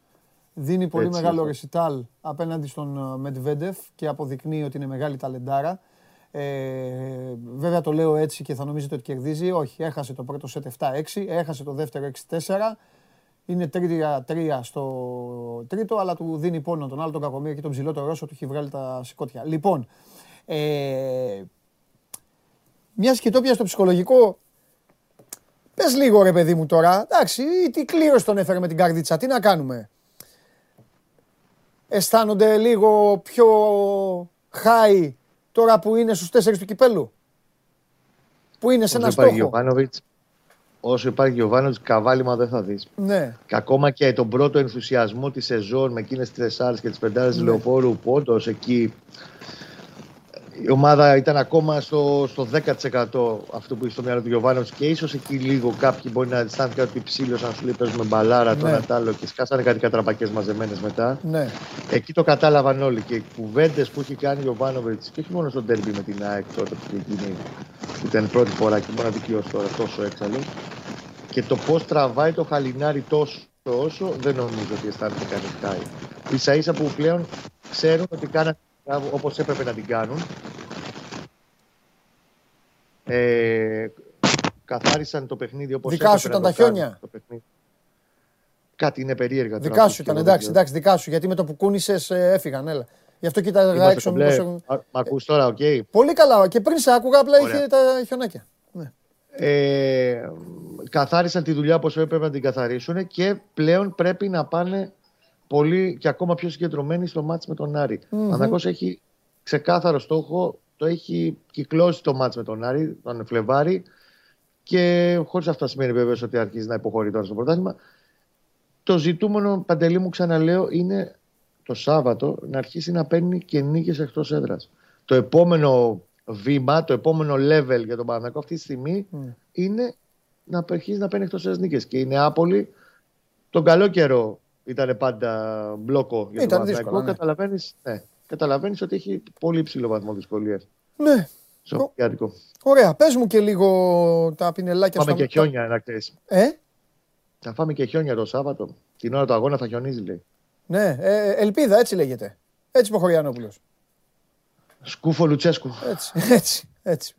δίνει πολύ μεγάλο ρεσιτάλ απέναντι στον ε, Μετβέντεφ και αποδεικνύει ότι είναι μεγάλη ταλεντάρα. Ε, βέβαια το λέω έτσι και θα νομίζετε ότι κερδίζει. Όχι, έχασε το πρώτο σετ 7-6, έχασε το δεύτερο 6-4 είναι 3-3 στο τρίτο, αλλά του δίνει πόνο τον άλλο τον Κακομίρ και τον ψηλό τον Ρώσο του έχει βγάλει τα σηκώτια. Λοιπόν, ε, μια και το στο ψυχολογικό, πες λίγο ρε παιδί μου τώρα, εντάξει, τι κλήρωση τον έφερε με την καρδίτσα, τι να κάνουμε; Αισθάνονται λίγο πιο high τώρα που είναι στους τέσσερις του κυπέλου; Που είναι σε ένα στόχο όσο υπάρχει ο Βάνο, καβάλιμα δεν θα δεις. Ναι. Και ακόμα και τον πρώτο ενθουσιασμό τη σεζόν με εκείνες τις τεσσάρε και τις πεντάρες ναι. λεωφόρου που όντως εκεί η ομάδα ήταν ακόμα στο, στο 10% αυτό που είχε στο μυαλό του Γιωβάνοβιτς και ίσως εκεί λίγο κάποιοι μπορεί να αισθάνθηκαν ότι ψήλωσαν σου λέει παίζουμε μπαλάρα ναι. το ένα άλλο και σκάσανε κάτι κατραπακές μαζεμένες μετά. Ναι. Εκεί το κατάλαβαν όλοι και οι κουβέντες που είχε κάνει ο Γιωβάνοβιτς και όχι μόνο στο τέρμπι με την ΑΕΚ τότε που εκείνη που ήταν πρώτη φορά και μοναδική ω τώρα τόσο έξαλλο. Και το πώς τραβάει το χαλινάρι τόσο όσο δεν νομίζω ότι αισθάνεται κανείς σα ίσα που πλέον ξέρουν ότι κάνανε όπως έπρεπε να την κάνουν. Ε, καθάρισαν το παιχνίδι όπως δικά έπρεπε σου ήταν τα χιόνια. Κάτι είναι περίεργα. Δικά σου ήταν, εντάξει, εντάξει, δικά σου. Γιατί με το που κούνησες ε, έφυγαν, έλα. Γι' αυτό κοίταγα έξω. Μήπως... Έχουν... Μ' ακούς τώρα, OK. Okay. Πολύ καλά. Και πριν σε άκουγα, απλά Ωραία. είχε τα χιονάκια. Ναι. Ε, καθάρισαν τη δουλειά όπως έπρεπε να την καθαρίσουν και πλέον πρέπει να πάνε πολύ και ακόμα πιο συγκεντρωμένοι στο ματς με τον Άρη. Mm-hmm. Ο έχει ξεκάθαρο στόχο, το έχει κυκλώσει το ματς με τον Άρη, τον Φλεβάρη και χωρίς αυτό σημαίνει βέβαια ότι αρχίζει να υποχωρεί τώρα στο πρωτάθλημα. Το ζητούμενο, Παντελή μου ξαναλέω, είναι το Σάββατο να αρχίσει να παίρνει και νίκες εκτός έδρας. Το επόμενο βήμα, το επόμενο level για τον Παναγιώτο αυτή τη στιγμή mm. είναι να αρχίσει να παίρνει εκτός έδρας νίκες. Και η Νεάπολη τον καλό καιρό ήταν πάντα μπλόκο για τον Παναθηναϊκό. Ναι. Καταλαβαίνεις, ναι, καταλαβαίνεις ότι έχει πολύ υψηλό βαθμό δυσκολίας. Ναι. Σοφιάτικο. Ωραία. Πες μου και λίγο τα πινελάκια Πάμε και χιόνια να ξέρεις. Ε; Θα φάμε και χιόνια το Σάββατο. Την ώρα του αγώνα θα χιονίζει λέει. Ναι, ε, ελπίδα έτσι λέγεται. Έτσι είπε ο Χωριανόπουλος. Σκούφο Λουτσέσκου. Έτσι, έτσι, έτσι.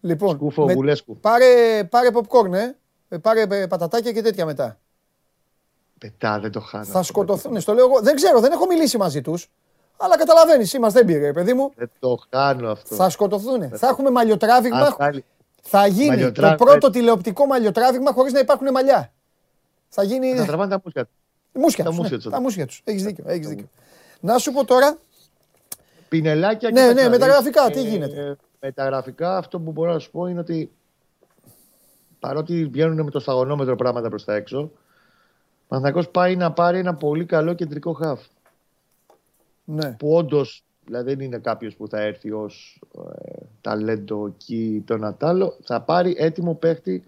Λοιπόν, Σκούφο με, Βουλέσκου. Πάρε, πάρε popcorn, ε. ε πάρε ε, πατατάκια και τέτοια μετά. Πετά, δεν το χάνω. Θα σκοτωθούν. Στο λέω εγώ. Δεν ξέρω, δεν έχω μιλήσει μαζί τους. Αλλά καταλαβαίνεις, είμαστε έμπειροι, παιδί μου. Δεν το χάνω αυτό. Θα σκοτωθούν. Θα έχουμε μαλλιοτράβηγμα. Θα γίνει το πρώτο τηλεοπτικό μαλλιοτράβηγμα χωρίς να υπάρχουν μαλλιά. Θα γίνει. Θα τραβάνε τα μουσια τους. Μουσια τα μουσια τους. Τα μουσια τους. Έχεις δίκιο. Έχεις δίκιο. Να σου πω τώρα. Πινελάκια και. Ναι, ναι, μεταγραφικά, τι γίνεται; Μεταγραφικά, αυτό που μπορώ να σου πω είναι ότι παρότι βγαίνουν με το σταγονόμετρο πράγματα προς τα έξω, Παναθηναϊκός πάει να πάρει ένα πολύ καλό κεντρικό χαφ. Ναι. Που όντως δηλαδή δεν είναι κάποιος που θα έρθει ως ε, ταλέντο εκεί το Νατάλο. Θα πάρει έτοιμο παίχτη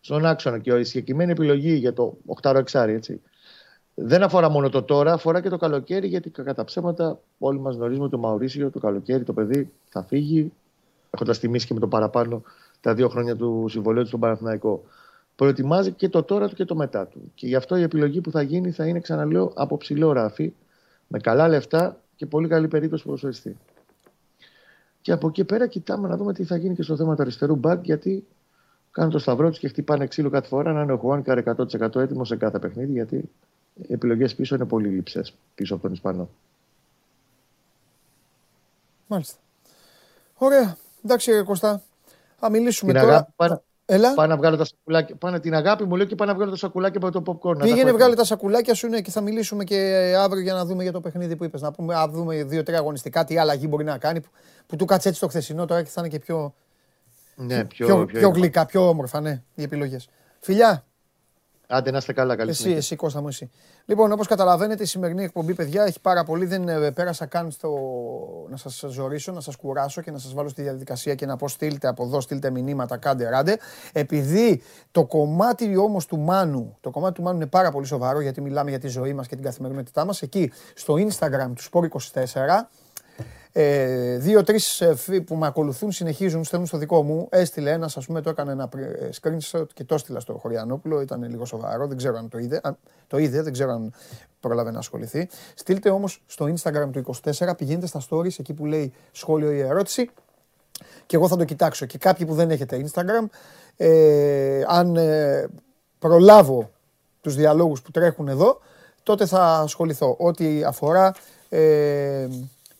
στον άξονα. Και η συγκεκριμένη επιλογή για το 8 εξάρι, έτσι. Δεν αφορά μόνο το τώρα, αφορά και το καλοκαίρι, γιατί κατά ψέματα όλοι μας γνωρίζουμε ότι το Μαουρίσιο το καλοκαίρι το παιδί θα φύγει, έχοντας τιμήσει και με το παραπάνω τα δύο χρόνια του συμβολέου του στον Παναθηναϊκό προετοιμάζει και το τώρα του και το μετά του. Και γι' αυτό η επιλογή που θα γίνει θα είναι, ξαναλέω, από ψηλό ράφι, με καλά λεφτά και πολύ καλή περίπτωση προσφερειστή. Και από εκεί πέρα κοιτάμε να δούμε τι θα γίνει και στο θέμα του αριστερού μπακ, γιατί κάνουν το σταυρό τους και χτυπάνε ξύλο κάθε φορά να είναι ο Χουάνκαρ 100% έτοιμος σε κάθε παιχνίδι, γιατί οι επιλογές πίσω είναι πολύ λήψε πίσω από τον Ισπανό. Μάλιστα. Ωραία. Εντάξει, Κωστά. Θα μιλήσουμε Την τώρα. Αγάπη, Έλα. Πάνε να βγάλω τα σακουλάκια. Πάνε την αγάπη μου, λέω και πάνε να βγάλω τα σακουλάκια από το popcorn. Πήγαινε, βγάλει τα σακουλάκια σου ναι, και θα μιλήσουμε και αύριο για να δούμε για το παιχνίδι που είπες. Να πούμε, να δούμε δύο-τρία αγωνιστικά, τι αλλαγή μπορεί να κάνει. Που, που του κάτσε έτσι το χθεσινό τώρα και θα είναι και πιο, ναι, πιο, πιο, πιο, πιο γλυκά, πιο όμορφα, ναι, οι επιλογές. Φιλιά, Άντε να είστε καλά, καλή Εσύ, εσύ, Κώστα μου, εσύ. Λοιπόν, όπως καταλαβαίνετε, η σημερινή εκπομπή, παιδιά, έχει πάρα πολύ. Δεν ε, πέρασα καν στο να σας ζωρίσω, να σας κουράσω και να σας βάλω στη διαδικασία και να πω στείλτε από εδώ, στείλτε μηνύματα, κάντε ράντε. Επειδή το κομμάτι όμως του Μάνου, το κομμάτι του Μάνου είναι πάρα πολύ σοβαρό, γιατί μιλάμε για τη ζωή μας και την καθημερινότητά μας. Εκεί στο Instagram του Sport 24 ε, Δύο-τρει ε, που με ακολουθούν συνεχίζουν, στέλνουν στο δικό μου. Έστειλε ένας, ας πούμε, το έκανε ένα ε, screenshot και το έστειλα στο Χωριανόπουλο. Ήταν λίγο σοβαρό, δεν ξέρω αν το είδε. Αν, το είδε, δεν ξέρω αν πρόλαβε να ασχοληθεί. Στείλτε όμως στο Instagram του 24, πηγαίνετε στα stories εκεί που λέει σχόλιο ή ερώτηση. Και εγώ θα το κοιτάξω. Και κάποιοι που δεν έχετε Instagram, ε, αν ε, προλάβω τους διαλόγους που τρέχουν εδώ, τότε θα ασχοληθώ. Ό,τι αφορά ε,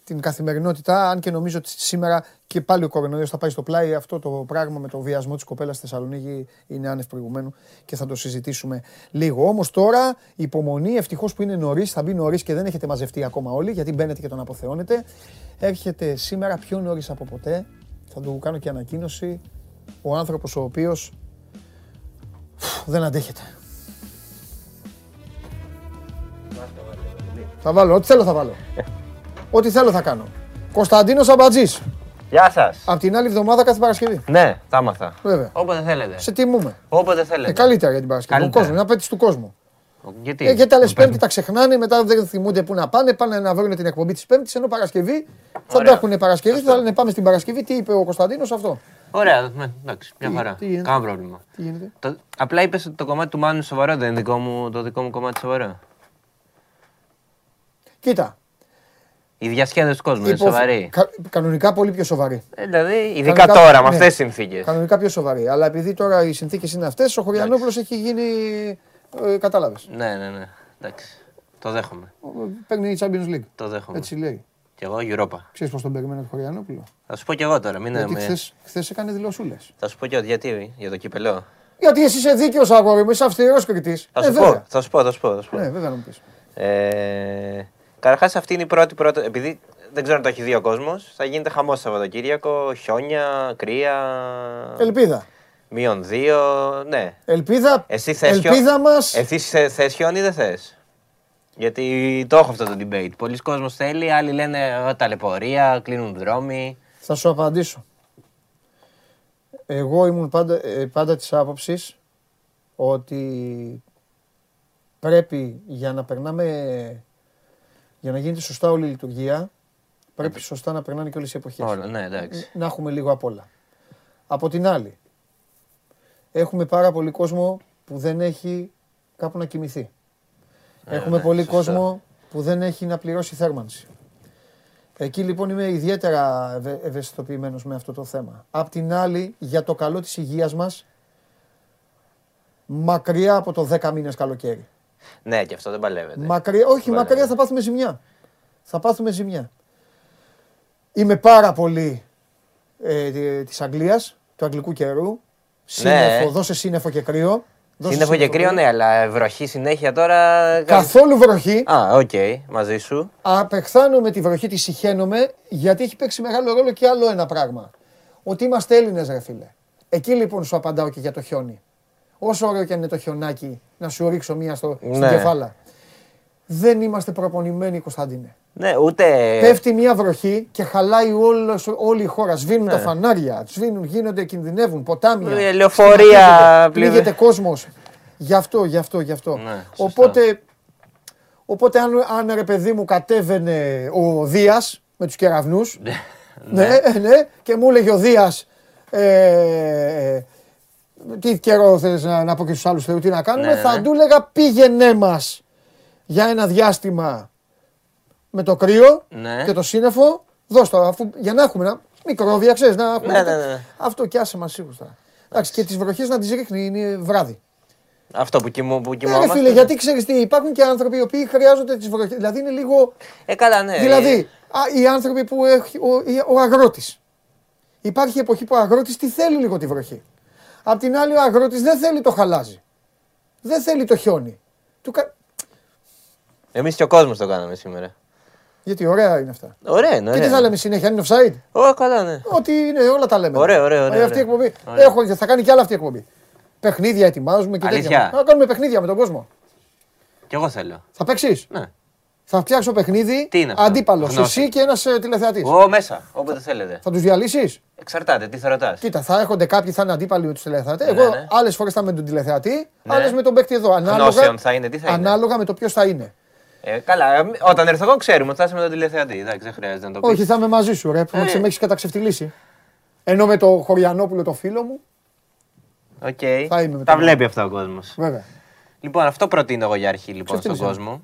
την καθημερινότητα, αν και νομίζω ότι σήμερα και πάλι ο κορονοϊός θα πάει στο πλάι. Αυτό το πράγμα με το βιασμό της κοπέλας στη Θεσσαλονίκη είναι άνευ προηγουμένου και θα το συζητήσουμε λίγο. Όμως τώρα υπομονή, ευτυχώς που είναι νωρίς, θα μπει νωρίς και δεν έχετε μαζευτεί ακόμα όλοι, γιατί μπαίνετε και τον αποθεώνετε. Έρχεται σήμερα πιο νωρίς από ποτέ, θα του κάνω και ανακοίνωση, ο άνθρωπος ο οποίος δεν αντέχεται. Θα βάλω, ό,τι θέλω θα βάλω. Ό,τι θέλω θα κάνω. Κωνσταντίνο Αμπατζή. Γεια σας. Απ' την άλλη εβδομάδα κάθε Παρασκευή. Ναι, τα άμαθα. Βέβαια. Όποτε θέλετε. Σε τιμούμε. Όποτε θέλετε. Ε, καλύτερα για την Παρασκευή. Ο Καλύτερα. κόσμος, είναι απέτηση του κόσμου. Γιατί; Ε, γιατί άλλε Πέμπτη τα ξεχνάνε, μετά δεν θυμούνται πού να πάνε, πάνε να βρουν την εκπομπή της Πέμπτης. Ενώ Παρασκευή θα Ωραία. τα έχουν Παρασκευή, θα λένε πάμε στην Παρασκευή. Τι είπε ο Κωνσταντίνος αυτό; Ωραία, ναι, εντάξει, μια Τι- χαρά. τι γίνεται; Κάνα πρόβλημα. Τι γίνεται; Το, απλά είπες ότι το κομμάτι του Μάνου σοβαρό, δεν είναι δικό μου, το δικό μου κομμάτι σοβαρό. Κοίτα. Η διασκέδαση του κόσμου είναι υπο- σοβαρή. κα- κανονικά πολύ πιο σοβαρή. Ε, δηλαδή, ειδικά Κανονικά- τώρα, με ναι. αυτές τις συνθήκες. Κανονικά πιο σοβαρή. Αλλά επειδή τώρα οι συνθήκες είναι αυτές, ο Χωριανόπουλος έχει γίνει. Ε, Κατάλαβες. Ναι, ναι, ναι. Εντάξει. Το δέχομαι. Παίρνει η Champions League. Το δέχομαι. Έτσι λέει. Κι εγώ Europa. Ξέρεις πώς τον περιμένει το Χωριανόπουλο; Θα σου πω κι εγώ τώρα. Μην Γιατί με... χθε έκανε δηλωσούλες. Θα σου πω κι εγώ γιατί, για το κυπελό. Γιατί εσύ είσαι δίκαιος αγόρι μου, είσαι αυστηρός κριτής. Θα Ε, σου βέβαια. πω, θα σου πω, θα σου πω. Θα σου πω. Ναι, βέβαια να μου πεις. Ε, Καταρχά, αυτή είναι η πρώτη, πρώτη. Επειδή δεν ξέρω αν το έχει δει ο κόσμος, θα γίνεται χαμός Σαββατοκύριακο, χιόνια, κρύα. Ελπίδα. Μείον δύο. Ναι. Ελπίδα, Εσύ θες χιό- ελπίδα μας. Εσύ θε θες χιόνι ή δεν θες; Γιατί το έχω αυτό το debate. Πολλοί κόσμος θέλει, άλλοι λένε «Ε, ταλαιπωρία, κλείνουν δρόμοι. Θα σου απαντήσω. Εγώ ήμουν πάντα, ε, πάντα της άποψης ότι πρέπει για να περνάμε, για να γίνεται σωστά όλη η λειτουργία, πρέπει σωστά να περνάνε και όλες οι εποχές. Όλα, ναι, εντάξει. Να έχουμε λίγο απ' όλα. Από την άλλη, έχουμε πάρα πολύ κόσμο που δεν έχει κάπου να κοιμηθεί. Έχουμε ναι, πολύ σωστά. κόσμο που δεν έχει να πληρώσει θέρμανση. Εκεί λοιπόν είμαι ιδιαίτερα ευε- ευαισθητοποιημένος με αυτό το θέμα. Απ' την άλλη, για το καλό της υγείας μας, μακριά από το 10 μήνες καλοκαίρι. Ναι, και αυτό δεν παλεύεται. Μακριά, όχι, Βέβαια. μακριά θα πάθουμε ζημιά. Θα πάθουμε ζημιά. Είμαι πάρα πολύ ε, της Αγγλίας, του αγγλικού καιρού. Σύννεφο, δώσε σύννεφο και κρύο. Δώσε Ναι. Σύννεφο και κρύο, ναι, αλλά βροχή συνέχεια τώρα. Καθόλου βροχή. Α, οκ, μαζί σου. Απεχθάνομαι τη βροχή, τη συχαίνομαι, γιατί έχει παίξει μεγάλο ρόλο και άλλο ένα πράγμα. Ότι είμαστε Έλληνες, ρε φίλε. Εκεί λοιπόν σου απαντάω και για το χιόνι. Όσο ωραίο και αν είναι το χιονάκι, να σου ρίξω μία στο, στην Ναι. κεφάλα. Δεν είμαστε προπονημένοι, Κωνσταντίνε. Ναι, ούτε. Πέφτει μία βροχή και χαλάει όλος, όλη η χώρα. Σβήνουν Ναι. τα φανάρια, σβήνουν, γίνονται, κινδυνεύουν, ποτάμια. Ε, λεωφορεία, σχηματίζονται, πλην- Πνίγεται κόσμος. Γι' αυτό, γι' αυτό, γι' αυτό. Ναι, σωστά. οπότε, οπότε αν, αν ρε παιδί μου κατέβαινε ο Δίας με τους κεραυνούς, ναι, ε, ναι, και μου έλεγε ο Δίας, ε, τι καιρό θες να, να πω και στους άλλους Θεού, τι να κάνουμε, Ναι, ναι, θα ναι. του έλεγα πήγαινέ μας για ένα διάστημα με το κρύο Ναι. και το σύννεφο, δώσ' το, αφού, για να έχουμε ένα μικρόβια, ξέρεις, να έχουμε. Ναι, ναι, ναι. Αυτό και άσε μας σίγουρα. Εντάξει, και τις βροχές να τις ρίχνει, είναι βράδυ. Αυτό που, κοιμού, που Ναι, ρε κοιμόμαστε. φίλε, γιατί ξέρεις τι, υπάρχουν και άνθρωποι οι οποίοι χρειάζονται τις βροχές. Δηλαδή είναι λίγο, Ε, καλά, ναι. δηλαδή, α, οι άνθρωποι που έχει, ο, η- ο αγρότης. Υπάρχει εποχή που ο αγρότης τι θέλει λίγο τη βροχή. Απ' την άλλη ο αγρότης δεν θέλει το χαλάζι. Δεν θέλει το χιόνι. Του κα... Εμείς και ο κόσμος το κάναμε σήμερα. Γιατί ωραία είναι αυτά. Ωραία, είναι. Και Ωραία. τι θα λέμε συνέχεια, αν είναι offside; Ω, καλά, ναι. Ότι είναι, όλα τα λέμε. Ωραία, ωραία, ωραία, Ε, Αυτή η ωραία. εκπομπή. Ωραία. Έχω, θα κάνει και άλλα αυτή η εκπομπή. Παιχνίδια ετοιμάζουμε και Αλήθεια; τέτοια. Να κάνουμε παιχνίδια με τον κόσμο. Κι εγώ θέλω. Θα παίξεις; Ναι. Θα φτιάξω παιχνίδι Τι είναι αυτό; αντίπαλος. Γνώση. Εσύ και ένας τηλεθεατής. Εγώ μέσα, όποτε θέλετε. Θα τους διαλύσεις; Εξαρτάται, τι θα ρωτά. Κοίτα, θα έρχονται κάποιοι θα είναι αντίπαλοι με τους τηλεθεατές. Ναι, Εγώ ναι. άλλες φορές θα είμαι με τον τηλεθεατή, Ναι. άλλες με τον παίκτη εδώ. Ανάλογα, Γνώσεων θα είναι, τι θα είναι; ανάλογα με το ποιος θα είναι. Ε, καλά, ε, όταν έρθω εγώ ξέρουμε ότι θα είσαι με τον τηλεθεατή. Εντάξει, δεν χρειάζεται να το πεις. Όχι, θα είμαι μαζί σου, ρε, που Ε. με έχεις καταξευτιλήσει. Ενώ με το Χωριανόπουλο το φίλο μου, Οκ. Θα είμαι με Τα τον- βλέπει αυτά ο κόσμος. βέβαια. Λοιπόν, αυτό προτείνω εγώ για αρχή λοιπόν στον Ξεφτύλισε. κόσμο.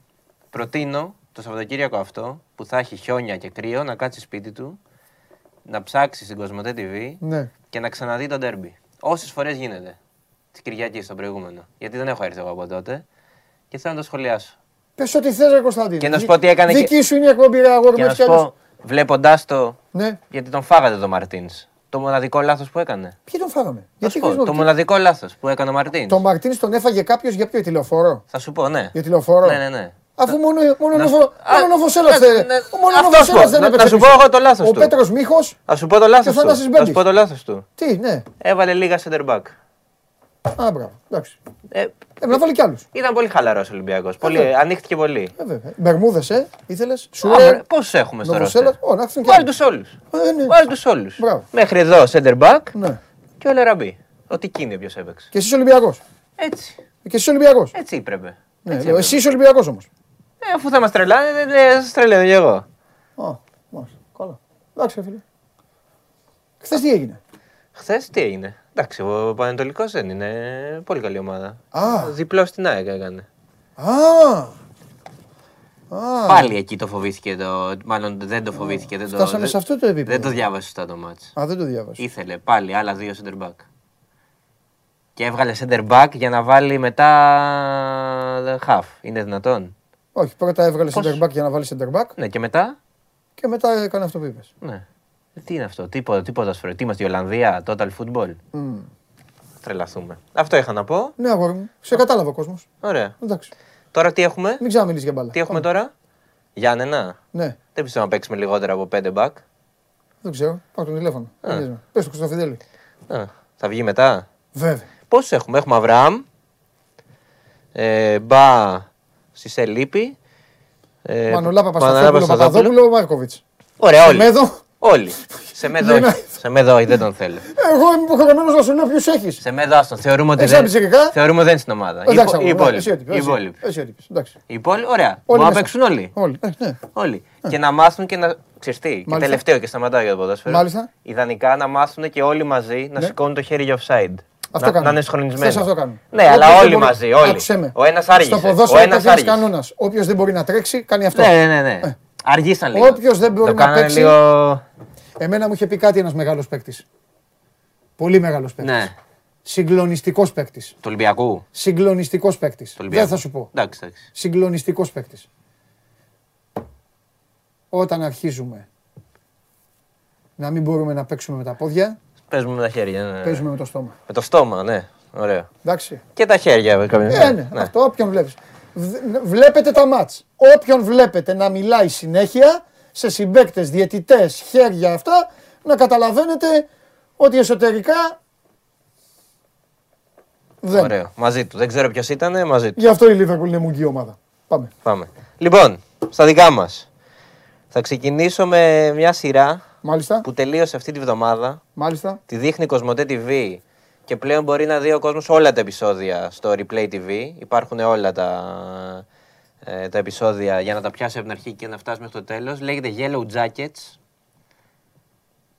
Προτείνω το Σαββατοκύριακο αυτό που θα έχει χιόνια και κρύο να κάτσει σπίτι του, να ψάξει στην Cosmote TV Ναι. και να ξαναδεί το ντέρμπι. Όσες φορές γίνεται. Τη Κυριακή, το προηγούμενο. Γιατί δεν έχω έρθει εγώ από τότε. Και θέλω να το σχολιάσω. Πες ό,τι θες, ρε Κωνσταντίνε. Και να σου πω τι έκανε Δική και- σου είναι η εκπομπή, ρε αγόρι Και μου, να έτσι σου κι αλλιώς. πω, βλέποντάς το, Ναι. γιατί τον φάγατε τον Μαρτίνς. Το μοναδικό λάθος που έκανε. Ποιοι τον φάγαμε; Θα Γιατί σου πω, το χρησιμοποιεί- μοναδικό λάθος που έκανε ο Μαρτίνς. Το Μαρτίνς τον έφαγε κάποιος για ποιο, για τηλεοφόρο; Θα σου πω, ναι. Για τηλεοφόρο; Ναι, ναι, ναι. Αφού μόνο, μόνο, Να ο σου- Νοφο- Α, μόνο ο Νοφοσέλας ναι, δεν ναι, μόνο ο αυτό Νοφοσέλας σου πω. δεν Να- έπαιξε να σου πω πίσω. εγώ το λάθος Ο του. Πέτρος Μίχος, Α σου πω το λάθος Και του. Θανάσης Θα Μπέμπης. σου πω το λάθος του. τι, ναι. Έβαλε λίγα center back. Α, μπράβο. Εντάξει. Ε, Ε, να βάλει κι άλλους. ήταν πολύ χαλαρός Ολυμπιακός. Πολύ, βέβαια. ανοίχτηκε πολύ. Ε, βέβαια. Μπερμούδες, ε, ήθελες. Σου Πόσου έχουμε στο Νοβοσέλα. ρόστερ; Ω, να έρθουν κι Βάλει άλλοι. τους όλους. Ε, ναι. Βάλει τους όλους. Μπράβο. Μέχρι εδώ center back Ναι. και ο Λεραμπή. Ότι εκείνη ποιο έπαιξε. Και εσύ Ολυμπιακός. Έτσι. Και εσύ Ολυμπιακός. Έτσι έπρεπε. Ναι, Έτσι λέω, έπρεπε. εσύ Ολυμπιακός όμως. Ε, αφού θα μας τρελάνε, ε, σας τρελαίνω κι εγώ. Α, μάλιστα. Καλά. Εντάξει, ρε φίλε. Χθες τι έγινε; Χθες τι έγινε; Εντάξει, ο Πανετολικός δεν είναι πολύ καλή ομάδα. Α. Διπλό στην ΑΕΚ έκανε. Α! Α, Πάλι εκεί το φοβήθηκε. Το, μάλλον δεν το φοβήθηκε. Δεν το, φτάσαμε δεν- σε αυτό το επίπεδο. Δεν το διάβασε σωστά το μάτς. Α, δεν το διάβασα. Ήθελε πάλι άλλα δύο center back. Και έβγαλε center back για να βάλει μετά half. Είναι δυνατόν; Όχι, πρώτα έβγαλε Πώς; center back για να βάλει center back Ναι, και μετά; και μετά έκανε αυτό που είπες. Ναι. Ε, Τι είναι αυτό, τίποτα, τίποτα σφαίρο. Τι είμαστε η Ολλανδία, total football; Τρελαθούμε. Αυτό είχα να πω. Ναι, αγόρι μου. Σε κατάλαβε ο κόσμος. Ωραία. Εντάξει. Τώρα τι έχουμε; Μην ξαναμιλήσει για μπάλα. Τι έχουμε Πάμε. τώρα; Γιάννενα. Ναι, Δεν πιστεύω να παίξουμε λιγότερα από 5 back. δεν ξέρω. Πάω το τηλέφωνο. Πες το Κωνσταντινέλη. Α, θα βγει μετά; Βέβαια. Πόσους έχουμε, έχουμε Αβραάμ, ε, Μπα στη Λύπη. Ε, Μανολά Μανολά Παπασταθόπουλο, Παπαδόπουλο, Μάρκοβιτ. Ωραία, όλοι. Μέδο. Όλοι. Σε μέδο Δεν όχι. Σε μέδο όχι, δεν τον θέλω. Εγώ είμαι υποχρεωμένος να σου λέω ποιους έχεις. Σε μέδο άστον. Θεωρούμε ότι Εσύ δεν, πιτσιρικά. θεωρούμε ότι δεν είναι στην ομάδα. Οι Εντάξει, υπο- οι αγόρι, εσύ υπόλοιποι. ότυπη, Οι εσύ- υπόλοιποι. Εσύ ότυπη. Εντάξει. Οι υπόλοιποι, ωραία. Όλοι Μπορούν να μέσα. παίξουν όλοι. Όλοι. Ε, ναι. Όλοι. Και να μάθουν και να. Ξέρεις τι, και Μάλιστα. τελευταίο και σταματάω για το ποδόσφαιρο. Μάλιστα. Ιδανικά να μάθουν και όλοι μαζί να Ναι. σηκώνουν το χέρι για offside. Αυτό να, κάνουν. να είναι συγχρονισμένο. Χθες αυτό κάνουν. Ναι, Όποιος αλλά δεν όλοι μπορεί- μαζί. Όλοι. Άκουσέ με. Ο ένας άργησε. Στο Ο ποδόσφαιρο ένα υπάρχει ένας άργησε. κανόνας. Όποιος δεν μπορεί να τρέξει, κάνει αυτό. Ναι, ναι, ναι. Αργήσαν λίγο. Όποιος δεν μπορεί Το να κάνανε παίξει- Λίγο... Εμένα μου είχε πει κάτι ένας μεγάλος παίκτης. Πολύ μεγάλος παίκτης. Ναι. Συγκλονιστικός παίκτης. Του Ολυμπιακού. Συγκλονιστικός παίκτης. Του Δεν Ολυμπιακού. θα σου πω. Εντάξει, εντάξει. Συγκλονιστικός παίκτης. Όταν αρχίζουμε να μην μπορούμε να παίξουμε με τα πόδια, Παίζουμε με τα χέρια. Ναι. παίζουμε με το στόμα. Με το στόμα, ναι. Ωραίο. Εντάξει. Και τα χέρια. με κάποια- Ε, ναι, αυτό όποιον βλέπεις. Β- Βλέπετε τα μάτς. Όποιον βλέπετε να μιλάει συνέχεια σε συμπαίκτες, διαιτητές, χέρια αυτά, να καταλαβαίνετε ότι εσωτερικά δεν. Ωραίο. Μαζί του. Δεν ξέρω ποιος ήταν, μαζί του. Γι' αυτό η Liverpool είναι μουγγί ομάδα. Πάμε. Πάμε. Λοιπόν, στα δικά μας. Θα ξεκινήσω με μια σειρά Μάλιστα. που τελείωσε αυτή τη βδομάδα. Μάλιστα. Τη δείχνει Κοσμοτέ TV και πλέον μπορεί να δει ο κόσμος όλα τα επεισόδια στο Replay TV. Υπάρχουν όλα τα, ε, τα επεισόδια για να τα πιάσει από την αρχή και να φτάσει μέχρι το τέλος. Λέγεται Yellow Jackets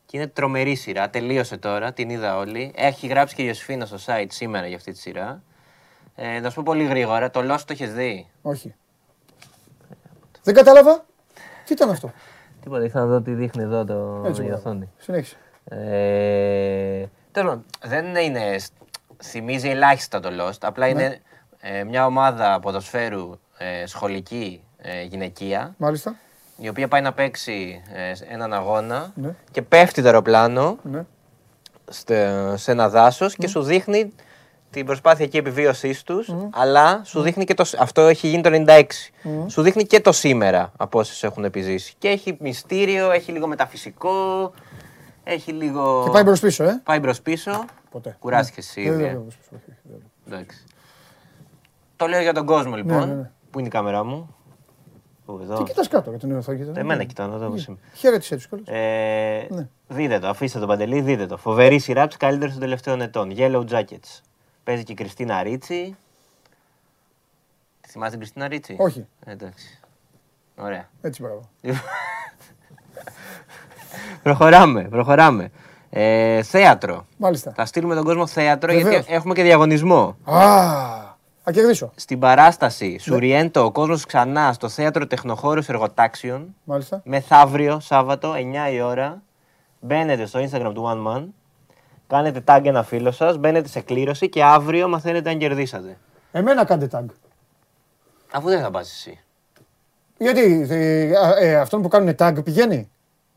και είναι τρομερή σειρά. Τελείωσε τώρα, την είδα όλη. Έχει γράψει και η Ιωσήφινα στο site σήμερα για αυτή τη σειρά. Ε, να σου πω πολύ γρήγορα, το Lost το έχεις δει; Όχι. Δεν κατάλαβα. Τι ήταν αυτό; Τίποτα, ήθελα να δω τι δείχνει εδώ το, Έτσι, η μπράβο. οθόνη. Συνέχισε. Ε, τέλος πάντων, δεν είναι. Θυμίζει ελάχιστα το Lost. Απλά είναι ε, μια ομάδα ποδοσφαίρου ε, σχολική ε, γυναικεία Μάλιστα. η οποία πάει να παίξει ε, σε έναν αγώνα Ναι. και πέφτει το αεροπλάνο Ναι. στε- σε ένα δάσος και σου δείχνει την προσπάθεια και επιβίωσής τους, αλλά σου δείχνει και το. σ- Αυτό έχει γίνει το 96. Σου δείχνει και το σήμερα από όσες έχουν επιζήσει. Και έχει μυστήριο, έχει λίγο μεταφυσικό, έχει λίγο. Και πάει μπρος πίσω, ε. Πάει μπρος πίσω. Ποτέ. Κουράστηκε εσύ Δεν ήδη. δεν ε. πάω μπρος πίσω, όχι, δεν. Εντάξει. Το λέω για τον κόσμο λοιπόν. ναι, ναι. Πού είναι η κάμερά μου; Πού, εδώ. Τι κοιτάς κάτω για την οθόνη. Εμένα κοιτάω, εδώ πώς είμαι. Χαίρετησέ τους κιόλας. Ε, Ναι. Δείτε το, αφήστε το παντελή, δείτε το. Φοβερή σειρά από τι καλύτερε των τελευταίων ετών. Yellow Jackets. Παίζει και η Κριστίνα Ρίτσι. Τη θυμάσαι την Κριστίνα Ρίτσι; Όχι. Ε, εντάξει. Ωραία. Έτσι μπράβο. προχωράμε, προχωράμε. Ε, θέατρο. Μάλιστα. Θα στείλουμε τον κόσμο θέατρο Βεβαίως. γιατί έχουμε και διαγωνισμό. Α, θα κερδίσω. Στην παράσταση Σουριέντο, ο κόσμος ξανά στο θέατρο Τεχνοχώρους Εργοτάξιων. Μάλιστα. Μεθαύριο, Σάββατο, 9 η ώρα. Μπαίνετε στο Instagram του One Man. Κάνετε tag ένα φίλο σας, μπαίνετε σε κλήρωση και αύριο μαθαίνετε αν κερδίσατε. Εμένα κάντε tag. Αφού δεν θα πας εσύ. Γιατί ε, α, ε, αυτόν που κάνουν tag πηγαίνει;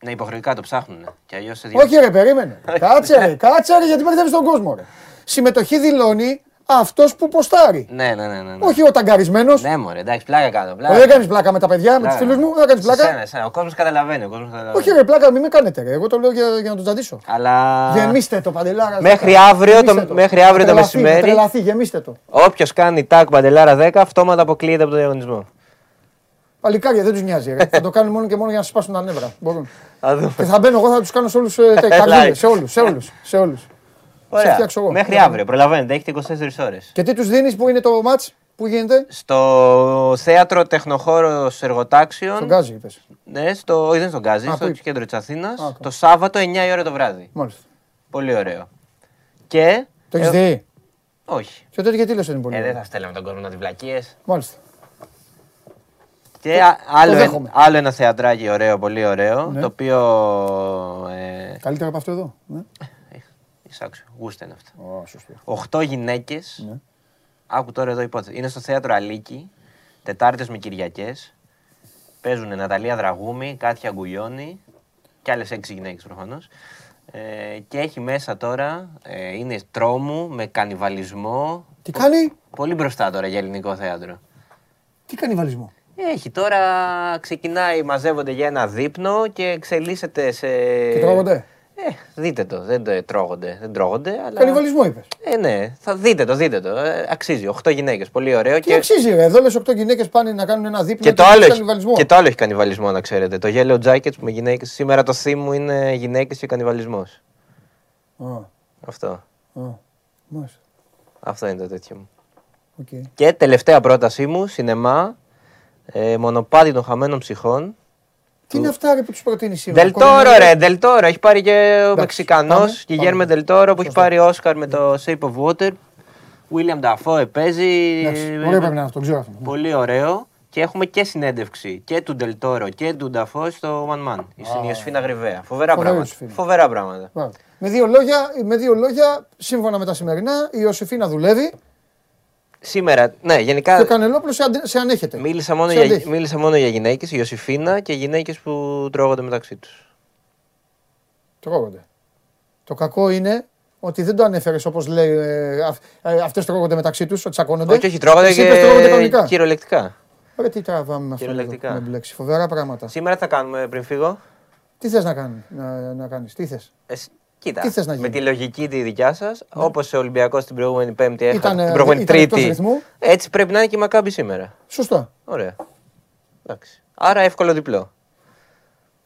Ναι, υποχρεωτικά το ψάχνουν. Και αλλιώς σε Όχι ρε, περίμενε. κάτσε ρε, κάτσε ρε, γιατί μπερδεύεις τον κόσμο ρε. Συμμετοχή δηλώνει Αυτός που ποστάρει. Ναι, ναι, ναι. ναι, ναι. Όχι ο ταγκαρισμένος. Ναι, μωρέ, εντάξει, πλάκα κάνω. Πλάκα. Δεν κάνεις πλάκα με τα παιδιά, με τους Πλάκα. φίλους μου, δεν κάνεις Σε πλάκα. σένα, σε σένα. Ο κόσμος καταλαβαίνει. Ο κόσμος καταλαβαίνει. Όχι, ρε, πλάκα, μην με κάνετε. Ρε. Εγώ το λέω για, για να τον τζαντήσω. Αλλά Γεμίστε το παντελάρα. Μέχρι 10. αύριο το- Γεμίστε μέχρι αύριο το Τρελαθεί, μεσημέρι. Τρελαθεί, γεμίστε το. όποιος κάνει τάκ παντελάρα 10, αυτόματα αποκλείεται από τον διαγωνισμό. Παλικάρια δεν τους νοιάζει. Ρε. θα το κάνουν μόνο και μόνο για να σπάσουν τα νεύρα. Μπορούν. Θα δούμε. και θα μπαίνω εγώ, θα τους κάνω σε όλους. σε όλους. Σε όλους. Σε όλους. Ωραία. φτιάξω εγώ. Μέχρι Ναι. αύριο, προλαβαίνετε, έχετε 24 ώρες. Και τι τους δίνεις, που είναι το ματ, που γίνεται; Στο θέατρο Τεχνοχώρος Εργοτάξεων. Στον Γκάζι, είπες. Ναι, στο, όχι δεν είναι στον Γκάζι, Α, στο πού είπες. κέντρο της Αθήνας. καλά. Το Σάββατο 9 η ώρα το βράδυ. Μάλιστα. Πολύ ωραίο. Και. Το έχεις ε, δει; Όχι. Και τότε γιατί λες ότι είναι πολύ. Ε, ωραίο; δεν θα στέλναμε τον κόσμο να τη βλακίε. Μάλιστα. Και α- άλλο, ένα, δέχομαι. άλλο ένα θεατράκι ωραίο, πολύ ωραίο. Ναι. Το οποίο. Ε, Καλύτερα από αυτό εδώ. Ναι. Εισάξιο, γούστα είναι αυτό. Ω, σωστό. Οχτώ γυναίκες. Ναι. Άκου τώρα εδώ υπόθεση. Είναι στο θέατρο Αλίκη, Τετάρτε με Κυριακές. Παίζουν Ναταλία Δραγούμη, Κάτια Γκουλιώνη και άλλες έξι γυναίκες προφανώς. Ε, και έχει μέσα τώρα, ε, είναι τρόμου με κανιβαλισμό. Τι κάνει, Πολύ μπροστά τώρα για ελληνικό θέατρο. τι κάνει βαλισμό. Έχει τώρα, ξεκινάει, μαζεύονται για ένα δείπνο και εξελίσσεται σε... Και τρώγονται. Ε, δείτε το, δεν το τρώγονται, δεν τρώγονται, αλλά... Κανιβαλισμό είπες. Ε, ναι, θα δείτε το, δείτε το. Ε, αξίζει. Οχτώ γυναίκες, πολύ ωραίο. Τι Και, αξίζει, ρε. Εδώ λες 8 γυναίκες πάνε να κάνουν ένα δείπνο και, το λες άλλο έχει, κανιβαλισμό. και το άλλο έχει κανιβαλισμό, να ξέρετε. Το Yellow Jackets με γυναίκες. Σήμερα το theme μου είναι γυναίκες και κανιβαλισμός. Α, Αυτό. α, μάλιστα. Αυτό είναι το τέτοιο μου. Οκ. Και τελευταία πρότασή μου, σινεμά, ε, μονοπάτι των χαμένων ψυχών. Τι είναι αυτά ρε, που τους προτείνεις σήμερα. Δελτόρο, Κορονοϊό. ρε, Δελτόρο. Έχει πάρει και ο Μεξικανός, πάμε, Γκιγέρμο πάμε. Δελτόρο, που έχει Σωστό. πάρει Όσκαρ με το Shape of Water. Willem Dafoe παίζει. Εντάξει, ε, Ωραίο πρέπει να είναι αυτό, ξέρω αυτό. Πολύ ωραίο. Και έχουμε και συνέντευξη και του Ντελτόρο και του Νταφό στο One Man. Στην Ιωσηφίνα Γριβέα. Φοβερά Φοβερή πράγματα. Ιωσηφίνα. Φοβερά πράγματα. Μπράβο. Με δύο, λόγια, με δύο λόγια, σύμφωνα με τα σημερινά, η Ιωσήφινα δουλεύει Σήμερα, ναι, και ο γενικά Κανελόπουλος σε, αντε- σε ανέχεται. μίλησα μόνο, Σε για, αντέχει. μίλησα μόνο για γυναίκες, η Ιωσήφινα και γυναίκες που τρώγονται μεταξύ τους. Τρώγονται. Το κακό είναι ότι δεν το ανέφερες όπως λέει. Ε, ε, Αυτές τρώγονται μεταξύ τους, ότι τσακώνονται. Όχι, όχι, τρώγονται Εσύ είπες τρώγονται και κανονικά. κυριολεκτικά. Ωραία, τι τραβάμε με αυτό. εδώ, Κυριολεκτικά. με μπλέξει. Φοβερά πράγματα. Σήμερα τι θα κάνουμε πριν φύγω. Τι θες να, κάνεις, να, να κάνεις, τι θες; Εσύ, κοίτα, Τι θες να με γίνει; Ναι. τη λογική τη δικιά σας, όπως ο Ολυμπιακό την προηγούμενη Πέμπτη έχασε, Ήταν, την ε, προηγούμενη ήταν εκτός Τρίτη. ρυθμού. Έτσι πρέπει να είναι και η Μακάμπη σήμερα. Σωστά. Ωραία. Εντάξει. Άρα εύκολο διπλό.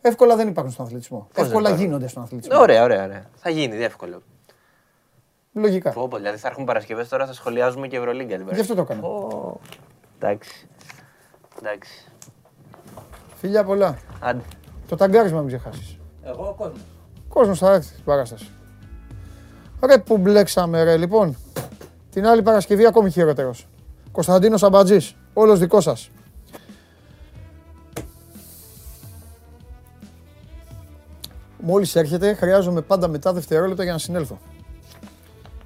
Εύκολα δεν υπάρχουν στον αθλητισμό. δεν Εύκολα υπάρχουν; γίνονται στον αθλητισμό. Ωραία, ωραία, ωραία. Θα γίνει εύκολο. Λογικά. Πω, πω, δηλαδή θα έρχουν Παρασκευές τώρα θα σχολιάζουμε και Ευρωλίγκα την Γι' αυτό το έκανα. Πω. Εντάξει. Εντάξει. Φιλιά πολλά. Άντε. Το ταγκάρισμα μην ξεχάσεις. Εγώ ο κόσμος. Κόσμος θα έρθει στην παράσταση. Ρε που μπλέξαμε, ρε. Λοιπόν, την άλλη Παρασκευή ακόμη χειρότερος. Κωνσταντίνος Αμπατζής. Όλος δικός σας. Μόλις έρχεται, χρειάζομαι πάντα μετά δευτερόλεπτα για να συνέλθω.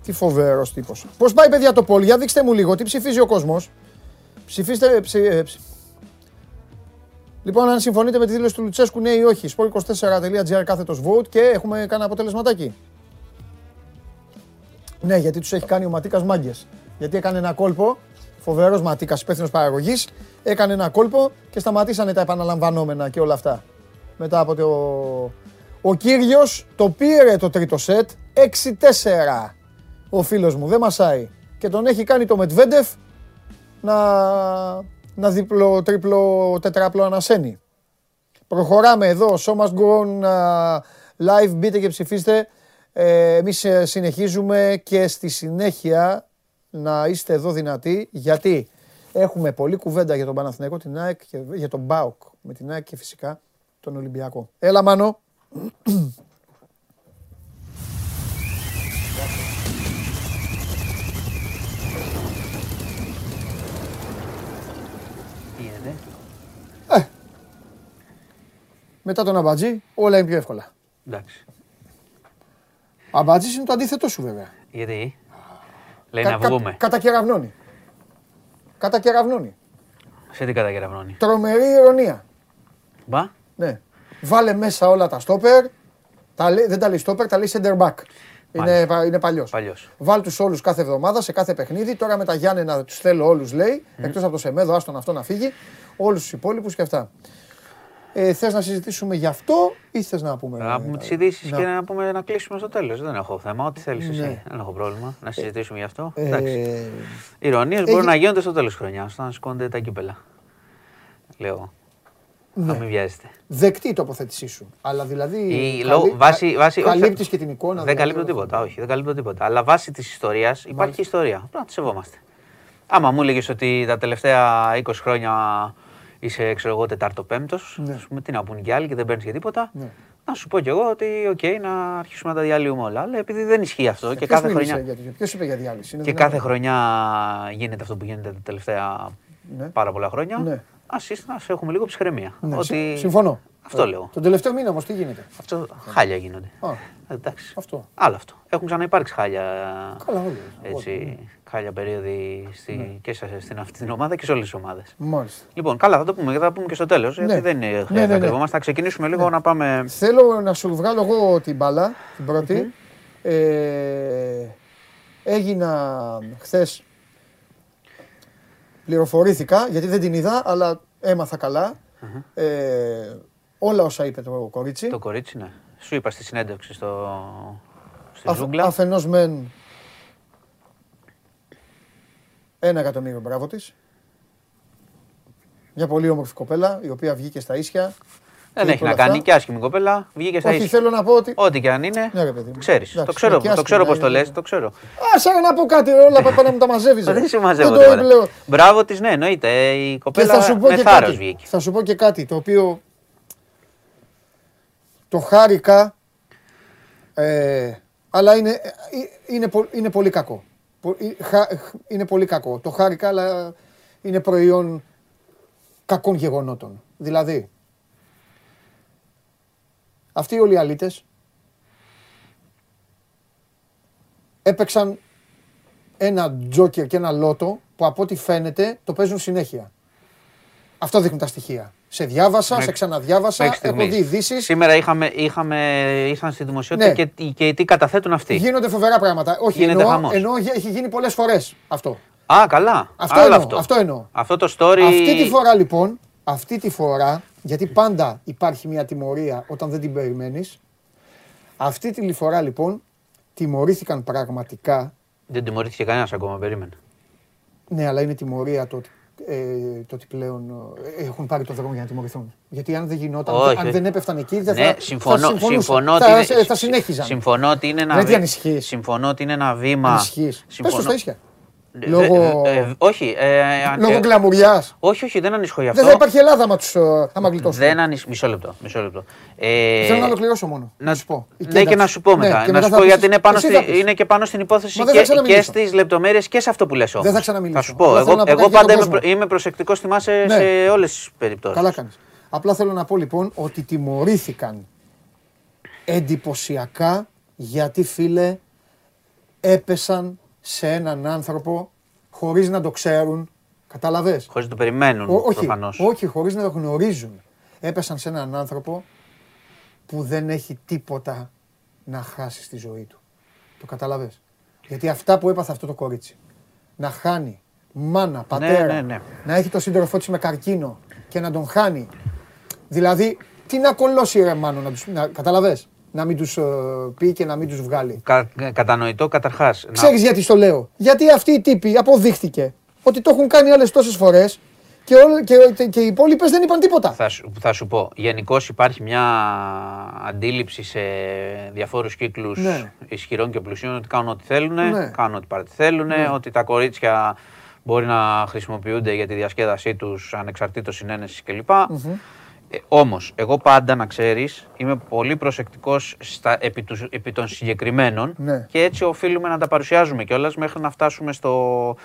Τι φοβερός τύπος. Πώς πάει, παιδιά, το πόλι, για δείξτε μου λίγο, τι ψηφίζει ο κόσμος. Ψηφίστε. Ψη, ε, ψη- Λοιπόν, αν συμφωνείτε με τη δήλωση του Λουτσέσκου, ναι ή όχι, sport24.gr κάθετος vote και έχουμε κανένα αποτελεσματάκι. Ναι, γιατί τους έχει κάνει ο Ματίκας μάγκες. Γιατί έκανε ένα κόλπο, φοβερός Ματίκας, υπεύθυνος παραγωγής, έκανε ένα κόλπο και σταματήσανε τα επαναλαμβανόμενα και όλα αυτά. Μετά από το. Ο κύριος το πήρε το τρίτο σετ 6-4. Ο φίλος μου δεν μασάει. Και τον έχει κάνει το Μετβέντεφ να, να διπλο, τρίπλο, τετράπλο ανασένει. Προχωράμε εδώ, show must go on, uh, live, μπείτε και ψηφίστε. Ε, εμείς ε, συνεχίζουμε και στη συνέχεια να είστε εδώ δυνατοί, γιατί έχουμε πολλή κουβέντα για τον Παναθηναϊκό, την ΑΕΚ και για τον ΜΠΑΟΚ με την ΑΕΚ και φυσικά τον Ολυμπιακό. Έλα Μάνο. Τι γίνεται. Μετά τον Αμπατζή όλα είναι πιο εύκολα. Εντάξει. Ο Αμπατζής είναι το αντίθετό σου βέβαια. Γιατί; Λέει Κα- να κα- βγούμε. κατακεραυνώνει. Κατακεραυνώνει. Σε τι κατακεραυνώνει; Τρομερή ηρωνία. Μπα. Ναι. Βάλε μέσα όλα τα στόπερ. Τα λέει- δεν τα λέει στόπερ, τα λέει center back. Είναι, Μάλιστα. πα- είναι παλιός. Παλιός. Βάλ τους όλους κάθε εβδομάδα σε κάθε παιχνίδι. Τώρα με τα Γιάννενα τους θέλω όλους, λέει. Εκτός από το Σεμέδο, άστον αυτό να φύγει. Όλους τους υπόλοιπους και αυτά. Ε, Θες να συζητήσουμε γι' αυτό ή θες να πούμε. Να πούμε τις ε, ειδήσεις να- και να, πούμε, να κλείσουμε στο τέλος. Δεν έχω θέμα. Ό,τι θέλεις εσύ. Ναι. Δεν έχω πρόβλημα. Να συζητήσουμε γι' αυτό. Ε, Εντάξει. Ηρωνίες μπορούν να γίνονται στο τέλος τη χρονιάς, όταν σηκώνονται τα κύπελα. Λέω. Να Ναι. μην βιάζεστε. Δεκτή η τοποθέτησή σου. Αλλά δηλαδή. Η, καλύ- λόγω- βάση, βάση, όχι, καλύπτεις και την εικόνα. Δεν δηλαδή, καλύπτω όλο τίποτα, αυτό. όχι, δεν καλύπτω τίποτα. Αλλά βάσει της ιστορίας υπάρχει ιστορία. Πρέπει να τη σεβόμαστε. Άμα μου έλεγες ότι τα τελευταία 20 χρόνια είσαι, ξέρω εγώ, τετάρτο-πέμπτο, Ναι. πούμε, τι να πούν και άλλοι και δεν παίρνεις και τίποτα. Ναι. Να σου πω κι εγώ ότι, οκ, να αρχίσουμε να τα διαλύουμε όλα. Αλλά επειδή δεν ισχύει αυτό και Ποιος κάθε μίλησε χρονιά. για τέτοιο, Ποιος είπε για διάλυση; είναι Και δυνατόν. κάθε χρονιά γίνεται αυτό που γίνεται τα τελευταία Ναι. πάρα πολλά χρόνια. Ναι. Ας, είστε- ας έχουμε λίγο ψυχραιμία. Ναι, ότι... συ- Συμφωνώ. Αυτό Ε, λέω. Τον τελευταίο μήνα όμως τι γίνεται; Αυτό χάλια γίνονται. Α, Εντάξει. αυτό. Άλλο αυτό. Έχουν ξαναυπάρξει χάλια. Καλά, όλοι. Έτσι, χάλια περίοδοι στη, Ναι. και σε, στην αυτή την ομάδα και σε όλες τις ομάδες. Μάλιστα. Λοιπόν, καλά, θα το πούμε, θα το πούμε και στο τέλος. Ναι. Γιατί δεν είναι, χρειάζεται Ναι, ναι, να ναι. κρυβόμαστε. Θα ξεκινήσουμε λίγο να πάμε. Θέλω να σου βγάλω εγώ την μπάλα, την πρώτη. Ε, έγινα χθε. Πληροφορήθηκα, γιατί δεν την είδα, αλλά έμαθα καλά. Ε, όλα όσα είπε το κορίτσι. Το κορίτσι, ναι. Σου είπα στη συνέντευξη στο, στη Αφ- ζούγκλα. Αφενός μεν ένα εκατομμύριο μπράβο της. Μια πολύ όμορφη κοπέλα, η οποία βγήκε στα ίσια. Δεν και έχει όλα να κάνει αυτά. και άσχημη κοπέλα. Βγήκε στα Όχι, ίσια. θέλω να πω ότι... Ό,τι και αν είναι. Ναι, ρε παιδί μου. Ξέρεις. Εντάξει, το ξέρω, ναι, και το ξέρω άσχημα πώς το είναι. λες, το ξέρω. Α, σαν να πω κάτι, όλα πρέπει να μου τα μαζεύεις. ρε. Δεν σε μαζεύω Δεν το τίποτα. λέω. Μπράβο της, ναι, εννοείται. Η Και κοπέλα θα σου πω με και θάρρος κάτι. βγήκε. Θα σου πω και κάτι το οποίο το χάρηκα, ε, αλλά είναι, ε, είναι, πο- είναι πολύ κακό. Πο- ε, χα- Είναι πολύ κακό. Το χάρηκα, αλλά είναι προϊόν κακών γεγονότων. Δηλαδή, αυτοί όλοι οι αλήτες έπαιξαν ένα τζόκερ και ένα λότο που από ό,τι φαίνεται το παίζουν συνέχεια. Αυτό δείχνουν τα στοιχεία. Σε διάβασα, σε ξαναδιάβασα, Μέχρι έχω δει στιγμής. ειδήσεις. Σήμερα είχαμε, είχαμε, ήρθαν στη δημοσιότητα Ναι. και, και τι καταθέτουν αυτοί. Γίνονται φοβερά πράγματα. Όχι, Γίνεται εννοώ, χαμός. εννοώ γε- έχει γίνει πολλές φορές αυτό. Α, καλά. Αυτό Άλλο εννοώ, αυτό. αυτό εννοώ. Αυτό το story. Αυτή τη φορά λοιπόν, αυτή τη φορά, γιατί πάντα υπάρχει μια τιμωρία όταν δεν την περιμένεις, αυτή τη φορά λοιπόν τιμωρήθηκαν πραγματικά, Δεν τιμωρήθηκε κανένας ακόμα, περίμενε. ναι αλλά είναι τιμωρία το ότι, ε, το ότι πλέον ε, έχουν πάρει το δρόμο για να τιμωρηθούν. Γιατί αν δεν γινόταν, Όχι, αν όχι. δεν έπεφταν εκεί, δεν ναι, θα, συμφωνώ, θα συμφωνούσαν. συμφωνώ, θα, ότι είναι, θα συνέχιζαν. Συμφωνώ ότι είναι ένα, Δεν βή- ανησυχείς. συμφωνώ ότι είναι ένα βήμα. Ανησυχείς. Πες το στα ίσια. Ε, Λόγω- ε, ε, όχι. Ε, ε, Λόγω ε, κλαμουριάς. όχι, όχι, δεν ανησυχώ γι' αυτό. Δεν θα υπάρχει Ελλάδα άμα, τους, ε, άμα γλιτώσουν. Δεν ανησυχώ. Μισό λεπτό. Μισό λεπτό. Ε, Θέλω να ολοκληρώσω μόνο. να σου πω. Η Ναι, και κένταξη. να σου πω Ναι, μετά. και να σου θα πω πεις- γιατί είναι, πάνω εσύ στη, θα πεις. είναι και πάνω στην υπόθεση Μα δεν θα και, και ξαναμιλήσω. στις λεπτομέρειες και σε αυτό που λες όμως. Δεν θα ξαναμιλήσω. Θα σου πω. Απλά Εγώ, θέλω να πω εγώ κάτι για πάντα τον είμαι, κόσμο. προ- είμαι προσεκτικός, θυμάσαι, Ναι. σε όλες τις περιπτώσεις. Καλά κάνεις. Απλά θέλω να πω λοιπόν ότι τιμωρήθηκαν εντυπωσιακά γιατί φίλε έπεσαν σε έναν άνθρωπο χωρίς να το ξέρουν. Κατάλαβες. Χωρίς να το περιμένουν Ό- όχι, προφανώς. όχι, χωρίς να το γνωρίζουν. Έπεσαν σε έναν άνθρωπο που δεν έχει τίποτα να χάσει στη ζωή του. Το καταλαβες; Γιατί αυτά που έπαθε αυτό το κορίτσι, να χάνει μάνα, πατέρα, ναι, ναι. να έχει το σύντροφό της με καρκίνο και να τον χάνει. Δηλαδή, τι να κολλώσει ρε μάνο, να τους, να, καταλαβες, να μην τους ε, πει και να μην τους βγάλει. Κα, κατανοητό καταρχάς. Ξέρεις γιατί στο λέω; Γιατί αυτοί οι τύποι αποδείχτηκε ότι το έχουν κάνει άλλες τόσες φορές και, όλ- και, και οι υπόλοιπες δεν είπαν τίποτα. Θα σου, θα σου πω. Γενικώς υπάρχει μια αντίληψη σε διαφόρους κύκλους Ναι. ισχυρών και πλουσίων ότι κάνουν ό,τι θέλουν, Ναι. κάνουν ό,τι πάρτι θέλουν, ότι τα κορίτσια μπορεί να χρησιμοποιούνται για τη διασκέδασή τους ανεξαρτήτως συνένεσης κλπ. Ε, Όμως, εγώ πάντα να ξέρεις, είμαι πολύ προσεκτικός επί, τους- επί των συγκεκριμένων Ναι. και έτσι οφείλουμε να τα παρουσιάζουμε κιόλας μέχρι να φτάσουμε στο,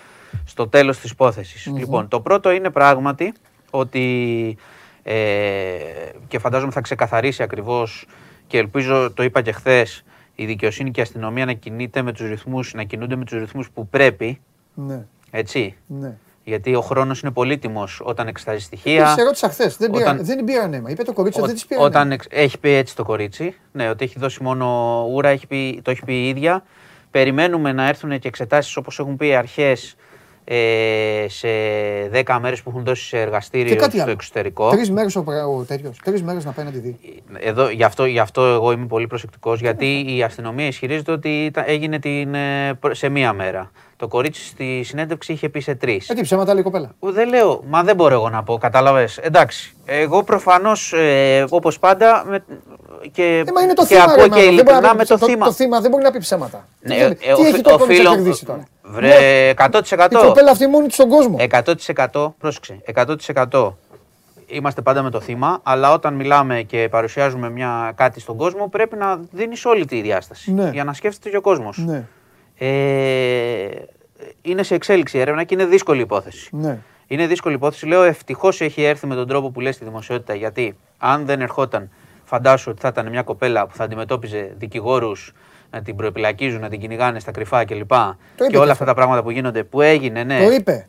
στο τέλος της υπόθεσης. Λοιπόν, το πρώτο είναι πράγματι ότι. Ε, και φαντάζομαι θα ξεκαθαρίσει ακριβώς και ελπίζω, το είπα και χθες, η δικαιοσύνη και η αστυνομία να κινείται με τους ρυθμούς, να κινούνται με τους ρυθμούς που πρέπει, Ναι, έτσι. ναι. Γιατί ο χρόνος είναι πολύτιμο όταν εξετάζει Τη στοιχεία. ερώτησα χθες. Δεν, Όταν- πήραν, δεν πήραν αίμα. Είπε το κορίτσι ότι δεν της πήραν. Όταν αίμα. εξ- έχει πει έτσι το κορίτσι, ναι, ότι έχει δώσει μόνο ούρα, έχει πει, το έχει πει η ίδια. Περιμένουμε να έρθουν και εξετάσεις όπως έχουν πει οι αρχές ε, σε 10 μέρες που έχουν δώσει σε Και εργαστήριο κάτι στο άλλο. εξωτερικό. Τρεις μέρες ο, πρα- ο τέτοιος. Τρεις μέρες να πάει να τη δει. Εδώ, γι, αυτό, γι' αυτό εγώ είμαι πολύ προσεκτικός, γιατί η αστυνομία ισχυρίζεται ότι ήταν- έγινε την, ε, προ- σε μία μέρα. Το κορίτσι στη συνέντευξη είχε πει σε τρεις. Ε, τι ψέματα λέει η κοπέλα. Δεν λέω, μα δεν μπορώ εγώ να πω, κατάλαβες. Εντάξει. Εγώ προφανώς, ε, όπως πάντα, με, και, Ε, μα είναι το και θύμα. ακούω ρε, και μάλλον. Δεν μπορεί να ειλικρινά πει- με το, το, θύμα. Το θύμα δεν μπορεί να πει ψέματα. Ναι, τι ε, τι ο- έχει το κόμμα να οφείλω- κερδίσει τώρα; Βρε, 100%. Η κοπέλα αυτή μόνη της στον κόσμο. 100%, πρόσεξε, 100% είμαστε πάντα με το θύμα, αλλά όταν μιλάμε και παρουσιάζουμε μια, κάτι στον κόσμο, πρέπει να δίνεις όλη τη διάσταση, Ναι. για να σκέφτεται και ο κόσμος. Ναι, Ε, είναι σε εξέλιξη η έρευνα και είναι δύσκολη υπόθεση. ναι. Είναι δύσκολη υπόθεση. Λέω ευτυχώς έχει έρθει με τον τρόπο που λέει στη δημοσιότητα. Γιατί αν δεν ερχόταν, φαντάσου ότι θα ήταν μια κοπέλα που θα αντιμετώπιζε δικηγόρους να την προεπιλακίζουν, να την κυνηγάνε στα κρυφά κλπ. είπε Και και όλα αυτό. αυτά τα πράγματα που γίνονται, που έγινε, ναι. Το είπε.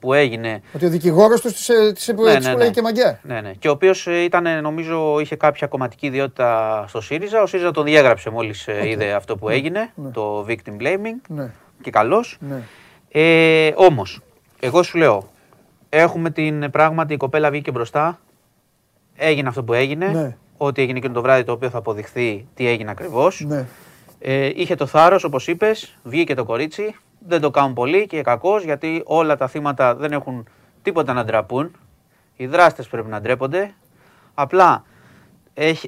Που έγινε. Ότι ο δικηγόρος τους της Ναι, ναι, πουλάει ναι. και μαγκιά. Ναι, ναι. Και ο οποίος ήταν, νομίζω, είχε κάποια κομματική ιδιότητα στο ΣΥΡΙΖΑ. Ο ΣΥΡΙΖΑ τον διέγραψε μόλις είδε αυτό που έγινε, το victim blaming. Ναι, Και καλώ. ναι. Ε, Όμως, εγώ σου λέω, έχουμε την πράγματι η κοπέλα βγήκε μπροστά. Έγινε αυτό που έγινε. Ναι. Ό,τι έγινε εκείνο το βράδυ το οποίο θα αποδειχθεί τι έγινε ακριβώς. ναι. Ε, είχε το θάρρος, όπως είπες, βγήκε το κορίτσι. Δεν το κάνουν πολύ και κακώ γιατί όλα τα θύματα δεν έχουν τίποτα να ντραπούν. Οι δράστες πρέπει να ντρέπονται. Απλά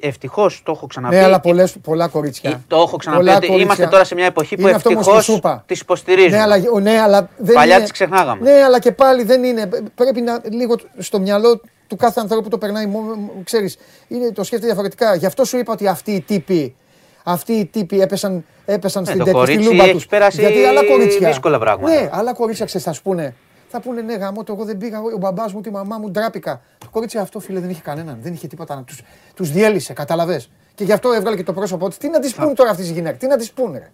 ευτυχώς το έχω ξαναπεί. Ναι, αλλά πολλές, πολλά κορίτσια. Ε, Το έχω ξαναπεί Πολλά ότι κορίτσια. είμαστε τώρα σε μια εποχή που Είναι αυτό όμως που ευτυχώς σου είπα. τις υποστηρίζουμε. Ναι, αλλά, ο, ναι, αλλά δεν Παλιά είναι... τις ξεχνάγαμε. Ναι, αλλά και πάλι δεν είναι. Πρέπει να λίγο στο μυαλό του κάθε ανθρώπου το περνάει. Ξέρεις, το σκέφτεται διαφορετικά. Γι' αυτό σου είπα ότι αυτοί οι τύποι, αυτοί οι τύποι έπεσαν, έπεσαν Ναι, στην το τέτοια στη κορίτσι λούμπα έχει τους. περάσει Γιατί άλλα κορίτσια. δύσκολα πράγματα. Ναι, άλλα κορίτσια ξέρεις, θα σου πούνε. Θα πούνε ναι, γάμο, το εγώ δεν πήγα, ο μπαμπάς μου, τη μαμά μου, ντράπηκα. Το κορίτσι αυτό, φίλε, δεν είχε κανέναν. Δεν είχε τίποτα να τους τους διέλυσε, καταλαβες. Και γι' αυτό έβγαλε και το πρόσωπό της. Τι να της πούνε τώρα αυτή η γυναίκα, τι να της πούνε. ρε.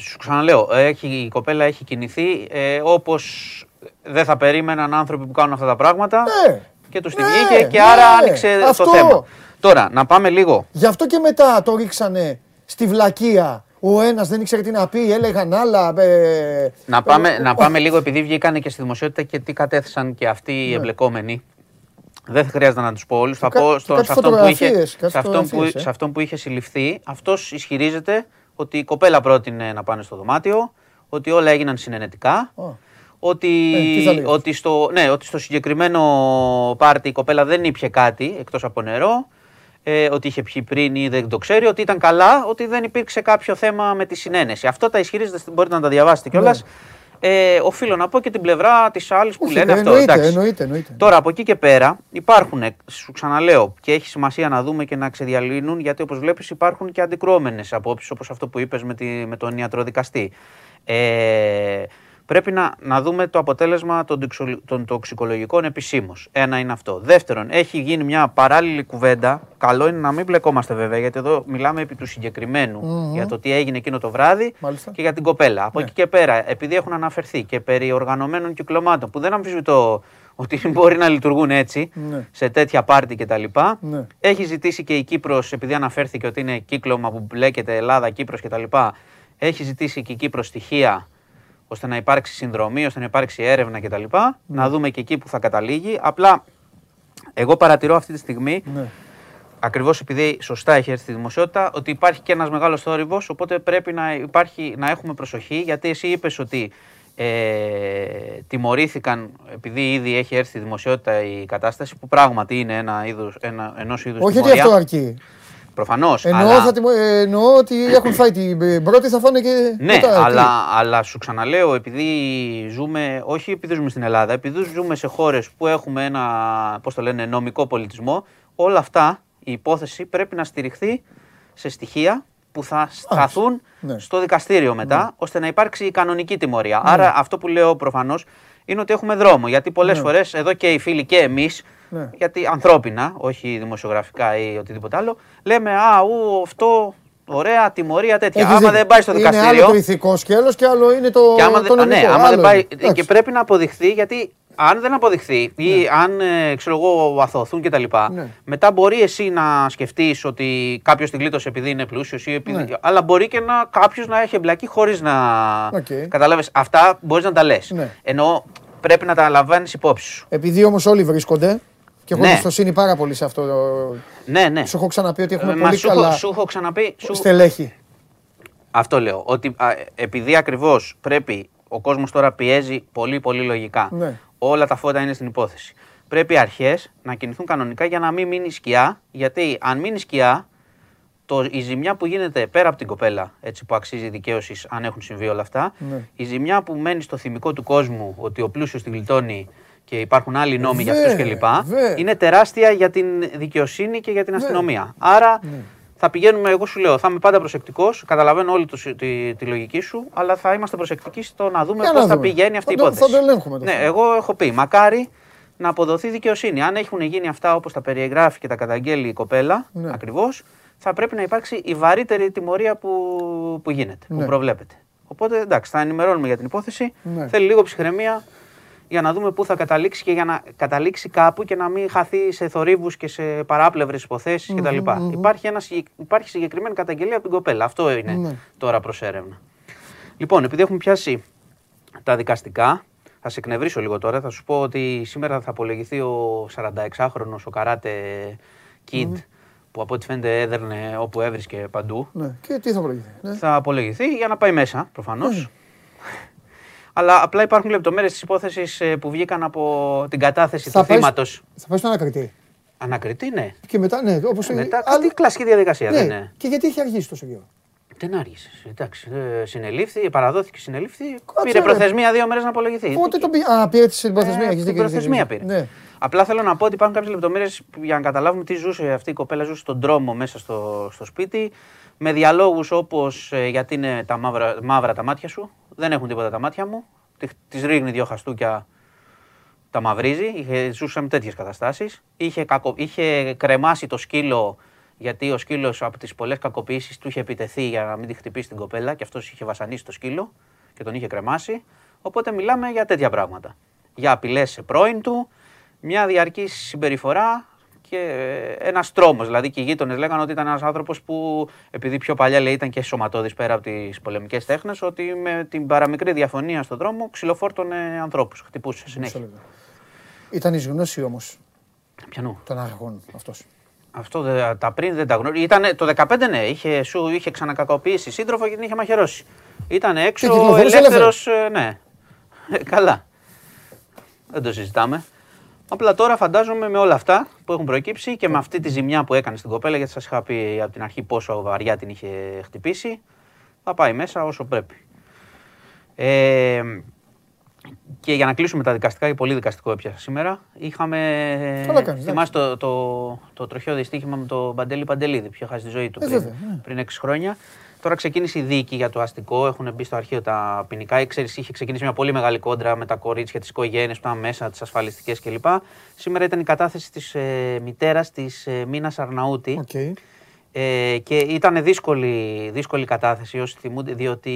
Σου ξαναλέω, έχει, η κοπέλα έχει κινηθεί ε, όπως δεν θα περίμεναν άνθρωποι που κάνουν αυτά τα πράγματα. Ναι. Και τους τη Ναι, βγήκε και ναι, άρα άνοιξε αυτό. το θέμα. Τώρα, να πάμε λίγο. Γι' αυτό και μετά το ρίξανε στη βλακεία. Ο ένας δεν ήξερε τι να πει, έλεγαν άλλα. ε, Να πάμε, ε, να πάμε λίγο, επειδή βγήκαν και στη δημοσιότητα και τι κατέθεσαν και αυτοί οι εμπλεκόμενοι. Δεν χρειάζεται να τους πω όλους. Θα κα- πω και στον, κάτι σε, αυτόν που είχε, φωτογραφίες, κάτι σε, αυτόν που, φωτογραφίες, ε. σε αυτόν που είχε συλληφθεί. Αυτός ισχυρίζεται ότι η κοπέλα πρότεινε να πάνε στο δωμάτιο, ότι όλα έγιναν συνενετικά. Ω. Ότι, Ε, τι θα λέει αυτός. ότι, στο, ναι, ότι στο συγκεκριμένο πάρτι η κοπέλα δεν ήπια κάτι εκτός από νερό, ε, ότι είχε πιει πριν ή δεν το ξέρει, ότι ήταν καλά, ότι δεν υπήρξε κάποιο θέμα με τη συνένεση. Αυτό τα ισχυρίζεται, μπορείτε να τα διαβάσετε κιόλας. Ναι. Ε, οφείλω να πω και την πλευρά της άλλης που Όχι, λένε αυτό. εννοείται, εντάξει. εννοείται, εννοείται. Τώρα από εκεί και πέρα υπάρχουν, ε, σου ξαναλέω, και έχει σημασία να δούμε και να ξεδιαλύνουν, γιατί όπως βλέπεις υπάρχουν και αντικρώμενε απόψεις, όπως αυτό που είπες με, τη, με τον ιατροδικαστή. Ε, πρέπει να, να δούμε το αποτέλεσμα των, τοξο- των τοξικολογικών επισήμως. Ένα είναι αυτό. Δεύτερον, έχει γίνει μια παράλληλη κουβέντα. Καλό είναι να μην μπλεκόμαστε βέβαια, γιατί εδώ μιλάμε επί του συγκεκριμενου για το τι έγινε εκείνο το βράδυ Μάλιστα. και για την κοπέλα. Από Ναι. εκεί και πέρα, επειδή έχουν αναφερθεί και περί οργανωμένων κυκλωμάτων, που δεν αμφισβητώ ότι μπορεί να λειτουργούν έτσι Ναι. σε τέτοια πάρτι κτλ. Ναι. Έχει ζητήσει και η Κύπρος, επειδή αναφέρθηκε ότι είναι κύκλωμα που μπλέκεται Ελλάδα-Κύπρος κτλ. Έχει ζητήσει και η Κύπρος στοιχεία ώστε να υπάρξει συνδρομή, ώστε να υπάρξει έρευνα κτλ. Να δούμε και εκεί που θα καταλήγει. Απλά εγώ παρατηρώ αυτή τη στιγμή Ναι. Ακριβώς επειδή σωστά έχει έρθει στη δημοσιότητα, ότι υπάρχει και ένας μεγάλος θόρυβος. Οπότε πρέπει να, υπάρχει, να έχουμε προσοχή, γιατί εσύ είπες ότι ε, τιμωρήθηκαν επειδή ήδη έχει έρθει στη δημοσιότητα η κατάσταση, που πράγματι είναι ένα είδους, ένα, ενός είδους Όχι ότι τιμωρία. αυτό αρκεί. Προφανώς, Εννοώ, αλλά, θα τιμω- ε, εννοώ ότι έχουν φάει την πρώτη, θα φάνε και. ναι, μετά, αλλά, τι. αλλά σου ξαναλέω, επειδή ζούμε, όχι επειδή ζούμε στην Ελλάδα, επειδή ζούμε σε χώρες που έχουμε ένα, πώς το λένε, νομικό πολιτισμό, όλα αυτά, η υπόθεση πρέπει να στηριχθεί σε στοιχεία που θα σταθούν ναι. στο δικαστήριο μετά, ώστε να υπάρξει η κανονική τιμωρία. Άρα αυτό που λέω προφανώς είναι ότι έχουμε δρόμο. Γιατί πολλές φορές εδώ και οι φίλοι και εμείς, Ναι. γιατί ανθρώπινα, όχι δημοσιογραφικά ή οτιδήποτε άλλο, λέμε Α, ου, αυτό ωραία τιμωρία τέτοια. Έχεις άμα δίκιο. δεν πάει στο Είναι άλλο δικαστήριο. το ηθικό σκέλος και άλλο είναι το, Και άμα, το δεν- α, νομικό. ναι, άμα Άλλο δεν πάει. είναι. Εντάξει. Και πρέπει να αποδειχθεί γιατί αν δεν αποδειχθεί ή αν ε, ξέρω εγώ, αθωωθούν κτλ. Ναι. Μετά μπορεί εσύ να σκεφτείς ότι κάποιος την γλίτωσε επειδή είναι πλούσιος ή επειδή. Ναι. Αλλά μπορεί και να κάποιος να έχει εμπλακεί χωρίς να. Οκ. Καταλάβες, αυτά μπορείς να τα λες. Ναι. Ενώ πρέπει να τα λαμβάνεις υπόψη σου. Επειδή όμως όλοι βρίσκονται και έχω Ναι. εμπιστοσύνη πάρα πολύ σε αυτό. Ναι, ναι. Σου έχω ξαναπεί ότι έχουμε Ε, μα πολύ σου, έχω- καλά σου έχω ξαναπεί. Σου... στελέχη. Αυτό λέω. Ότι α, επειδή ακριβώς πρέπει ο κόσμος τώρα πιέζει πολύ πολύ λογικά. Ναι. Όλα τα φώτα είναι στην υπόθεση. Πρέπει οι αρχές να κινηθούν κανονικά για να μην μείνει σκιά. Γιατί αν μείνει σκιά, το, η ζημιά που γίνεται πέρα από την κοπέλα, έτσι που αξίζει δικαίωσης, αν έχουν συμβεί όλα αυτά, Ναι. η ζημιά που μένει στο θυμικό του κόσμου ότι ο πλούσιος την γλιτώνει και υπάρχουν άλλοι νόμοι για αυτούς Βέβαια, κλπ. βέβαια. Είναι τεράστια για την δικαιοσύνη και για την αστυνομία. Άρα Ναι. θα πηγαίνουμε, εγώ σου λέω, θα είμαι πάντα προσεκτικός. Καταλαβαίνω όλη το, τη, τη λογική σου, αλλά θα είμαστε προσεκτικοί στο να δούμε Για πώς να θα δούμε. πηγαίνει αυτή η Θα το- υπόθεση. θα το ελέγχουμε το Ναι, θέμα. εγώ έχω πει, μακάρι να αποδοθεί δικαιοσύνη. Αν έχουν γίνει αυτά όπως τα περιεγράφει και τα καταγγέλει η κοπέλα, Ναι. ακριβώς, θα πρέπει να υπάρξει η βαρύτερη τιμωρία που, που γίνεται, Ναι. που προβλέπεται. Οπότε εντάξει, θα ενημερώνουμε για την υπόθεση. Ναι. Θέλει λίγο ψυχραιμία για να δούμε πού θα καταλήξει και για να καταλήξει κάπου και να μην χαθεί σε θορύβους και σε παράπλευρες υποθέσεις κτλ. Υπάρχει, ένα, συγκεκ- υπάρχει συγκεκριμένη καταγγελία από την κοπέλα. Αυτό είναι Ναι. τώρα προς έρευνα. Λοιπόν, επειδή έχουμε πιάσει τα δικαστικά, θα σε εκνευρίσω λίγο τώρα. Θα σου πω ότι σήμερα θα απολογηθεί ο 46χρονο ο καράτε Kid, που από ό,τι φαίνεται έδερνε όπου έβρισκε παντού. Ναι. Και τι θα προηγηθεί. Ναι. Θα απολογηθεί για να πάει μέσα, προφανώς. Αλλά απλά υπάρχουν λεπτομέρειες της υπόθεσης που βγήκαν από την κατάθεση Θα του πάει- θύματος. Θα πάει στον ανακριτή. Ανακριτή, ναι. Και μετά, ναι, όπως Μετά άλλο- κάτι κλασική διαδικασία, ναι. δεν είναι. Και γιατί έχει αργήσει τόσο καιρό; Δεν άργησε. Εντάξει. ε, Συνελήφθη, παραδόθηκε, συνελήφθη. Κάτσε, πήρε ρε. προθεσμία δύο μέρες να απολογηθεί. Πότε τον πήγε. Α, πήρε την προθεσμία. Ε, έχεις την δίκιο, έχεις προθεσμία δίκιο. πήρε. Ναι. Απλά θέλω να πω ότι υπάρχουν κάποιες λεπτομέρειες για να καταλάβουμε τι ζούσε αυτή η κοπέλα. Ζούσε στον δρόμο μέσα στο, στο σπίτι. Με διαλόγους όπως γιατί είναι τα μαύρα, μαύρα τα μάτια σου. Δεν έχουν τίποτα τα μάτια μου. Τη ρίχνει δύο χαστούκια, τα μαυρίζει. Είχε, ζούσε με τέτοιες καταστάσεις. Είχε, κακο, είχε κρεμάσει το σκύλο γιατί ο σκύλος από τις πολλές κακοποιήσει του είχε επιτεθεί για να μην τη χτυπήσει την κοπέλα και αυτός είχε βασανίσει το σκύλο και τον είχε κρεμάσει. Οπότε μιλάμε για τέτοια πράγματα. Για απειλές σε πρώην του, μια διαρκή συμπεριφορά και ένας τρόμος. Δηλαδή και οι γείτονες λέγανε ότι ήταν ένας άνθρωπος που, επειδή πιο παλιά λέει ήταν και σωματώδης πέρα από τις πολεμικές τέχνες, ότι με την παραμικρή διαφωνία στον δρόμο ξυλοφόρτωνε ανθρώπους. Χτυπούσε συνέχεια. Μισό λεπτό. Ήταν εις γνώση όμως Πιανού. των αργών αυτός. Αυτό δε- τα πριν δεν τα γνώριζα. Ήτανε, το 15 ναι, είχε, σου είχε ξανακακοποιήσει σύντροφο και την είχε μαχαιρώσει. Ήταν έξω κυκλοφορούσε ελεύθερος. ναι. Ε, καλά. Δεν το συζητάμε. Απλά τώρα φαντάζομαι με όλα αυτά που έχουν προκύψει και με αυτή τη ζημιά που έκανε στην κοπέλα, γιατί σας είχα πει από την αρχή πόσο βαριά την είχε χτυπήσει, θα πάει μέσα όσο πρέπει. Ε, και για να κλείσουμε τα δικαστικά, γιατί πολύ δικαστικό έπιασα σήμερα, είχαμε. Καλά κάνεις, θυμάσαι το, το, το τροχαίο δυστύχημα με τον Παντελή Παντελίδη, που είχε χάσει τη ζωή του Ε, πριν, βέβαια, ναι. πριν 6 χρόνια. Τώρα ξεκίνησε η δίκη για το αστικό, έχουν μπει στο αρχείο τα ποινικά. Ξέρεις, είχε ξεκινήσει μια πολύ μεγάλη κόντρα με τα κορίτσια, τις οικογένειες που ήταν μέσα, τις ασφαλιστικές κλπ. Σήμερα ήταν η κατάθεση της ε, μητέρας της ε, Μίνας Αρναούτη. Οκ. Ε, και ήταν δύσκολη, δύσκολη κατάθεση όσοι θυμούνται, διότι